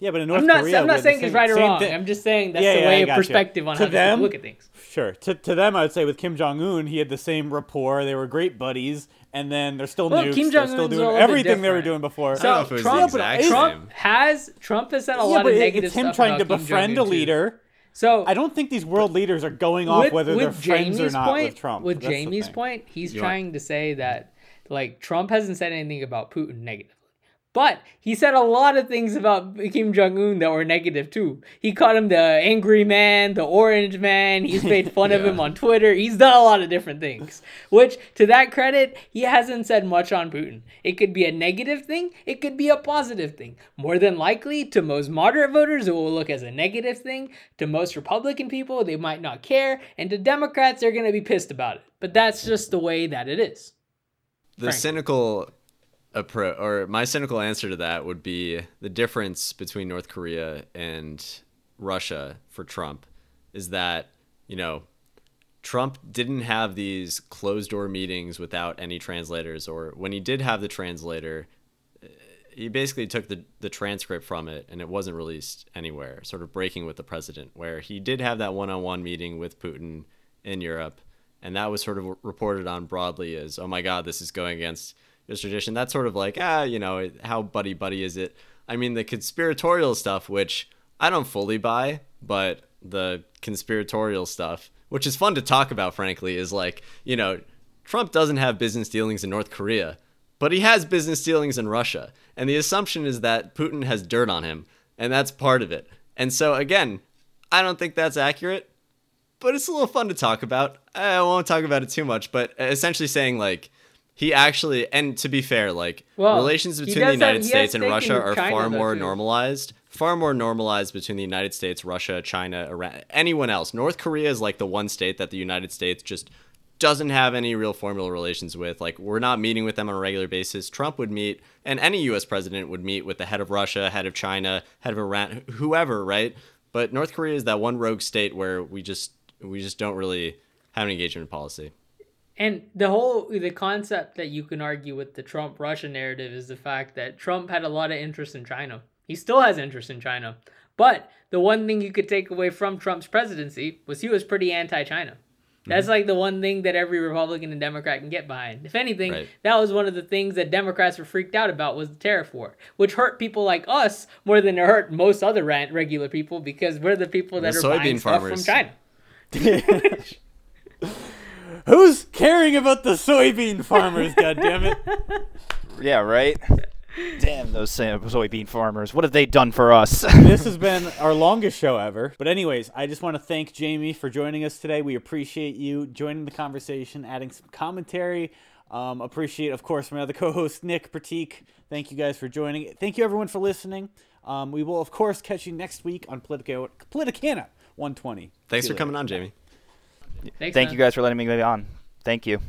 Yeah, but in North I'm not, Korea, I'm not saying it's right or wrong. I'm just saying that's yeah, the yeah, way of perspective on to how them, to look at things. Sure. To, to them, I would say with Kim Jong Un, he had the same rapport. They were great buddies, and then they're still well, nukes. Kim they're still doing everything they were doing before. So Trump, Trump has Trump has said a yeah, lot but of negative it's him stuff trying about to Kim befriend Jong-un a leader. Too. So I don't think these world leaders are going off with, whether with they're friends or not point, with Trump. With Jamie's point, he's You trying to say that like Trump hasn't said anything about Putin negative. But he said a lot of things about Kim Jong Un that were negative too. He called him the angry man, the orange man. He's made fun yeah. of him on Twitter. He's done a lot of different things. Which, to that credit, he hasn't said much on Putin. It could be a negative thing, it could be a positive thing. More than likely, to most moderate voters, it will look as a negative thing. To most Republican people, they might not care. And to Democrats, they're going to be pissed about it. But that's just the way that it is. The frankly. cynical approach or my cynical answer to that would be the difference between North Korea and Russia for Trump is that, you know, Trump didn't have these closed door meetings without any translators or when he did have the translator he basically took the, the transcript from it and it wasn't released anywhere, sort of breaking with the president, where he did have that one on one meeting with Putin in Europe. And that was sort of reported on broadly as, oh my God, this is going against tradition. That's sort of like, ah, you know, how buddy buddy is it? I mean, the conspiratorial stuff, which I don't fully buy, but the conspiratorial stuff, which is fun to talk about, frankly, is like, you know, Trump doesn't have business dealings in North Korea, but he has business dealings in Russia. And the assumption is that Putin has dirt on him, and that's part of it. And so, again, I don't think that's accurate, but it's a little fun to talk about. I won't talk about it too much, but essentially saying, like, he actually, and to be fair, like well, relations between the United have, States and Russia are China, far more normalized, far more normalized between the United States, Russia, China, Iran, anyone else. North Korea is like the one state that the United States just doesn't have any real formal relations with. Like we're not meeting with them on a regular basis. Trump would meet, and any U.S. president would meet with the head of Russia, head of China, head of Iran, whoever, right? But North Korea is that one rogue state where we just we just don't really have an engagement policy. And the whole the concept that you can argue with the Trump Russia narrative is the fact that Trump had a lot of interest in China. He still has interest in China. But the one thing you could take away from Trump's presidency was he was pretty anti-China. That's mm-hmm. like the one thing that every Republican and Democrat can get behind. If anything, right. that was one of the things that Democrats were freaked out about was the tariff war, which hurt people like us more than it hurt most other regular people because we're the people that the are buying farmers. stuff from China. Who's caring about the soybean farmers? God damn it! Yeah, right. Damn those soybean farmers! What have they done for us? this has been our longest show ever. But anyways, I just want to thank Jamie for joining us today. We appreciate you joining the conversation, adding some commentary. Um, appreciate, of course, my other co-host Nick Prateek. Thank you guys for joining. Thank you everyone for listening. Um, we will, of course, catch you next week on Politica- Politicana 120. Thanks for coming on, Jamie. Thanks, Thank man. you guys for letting me be on. Thank you.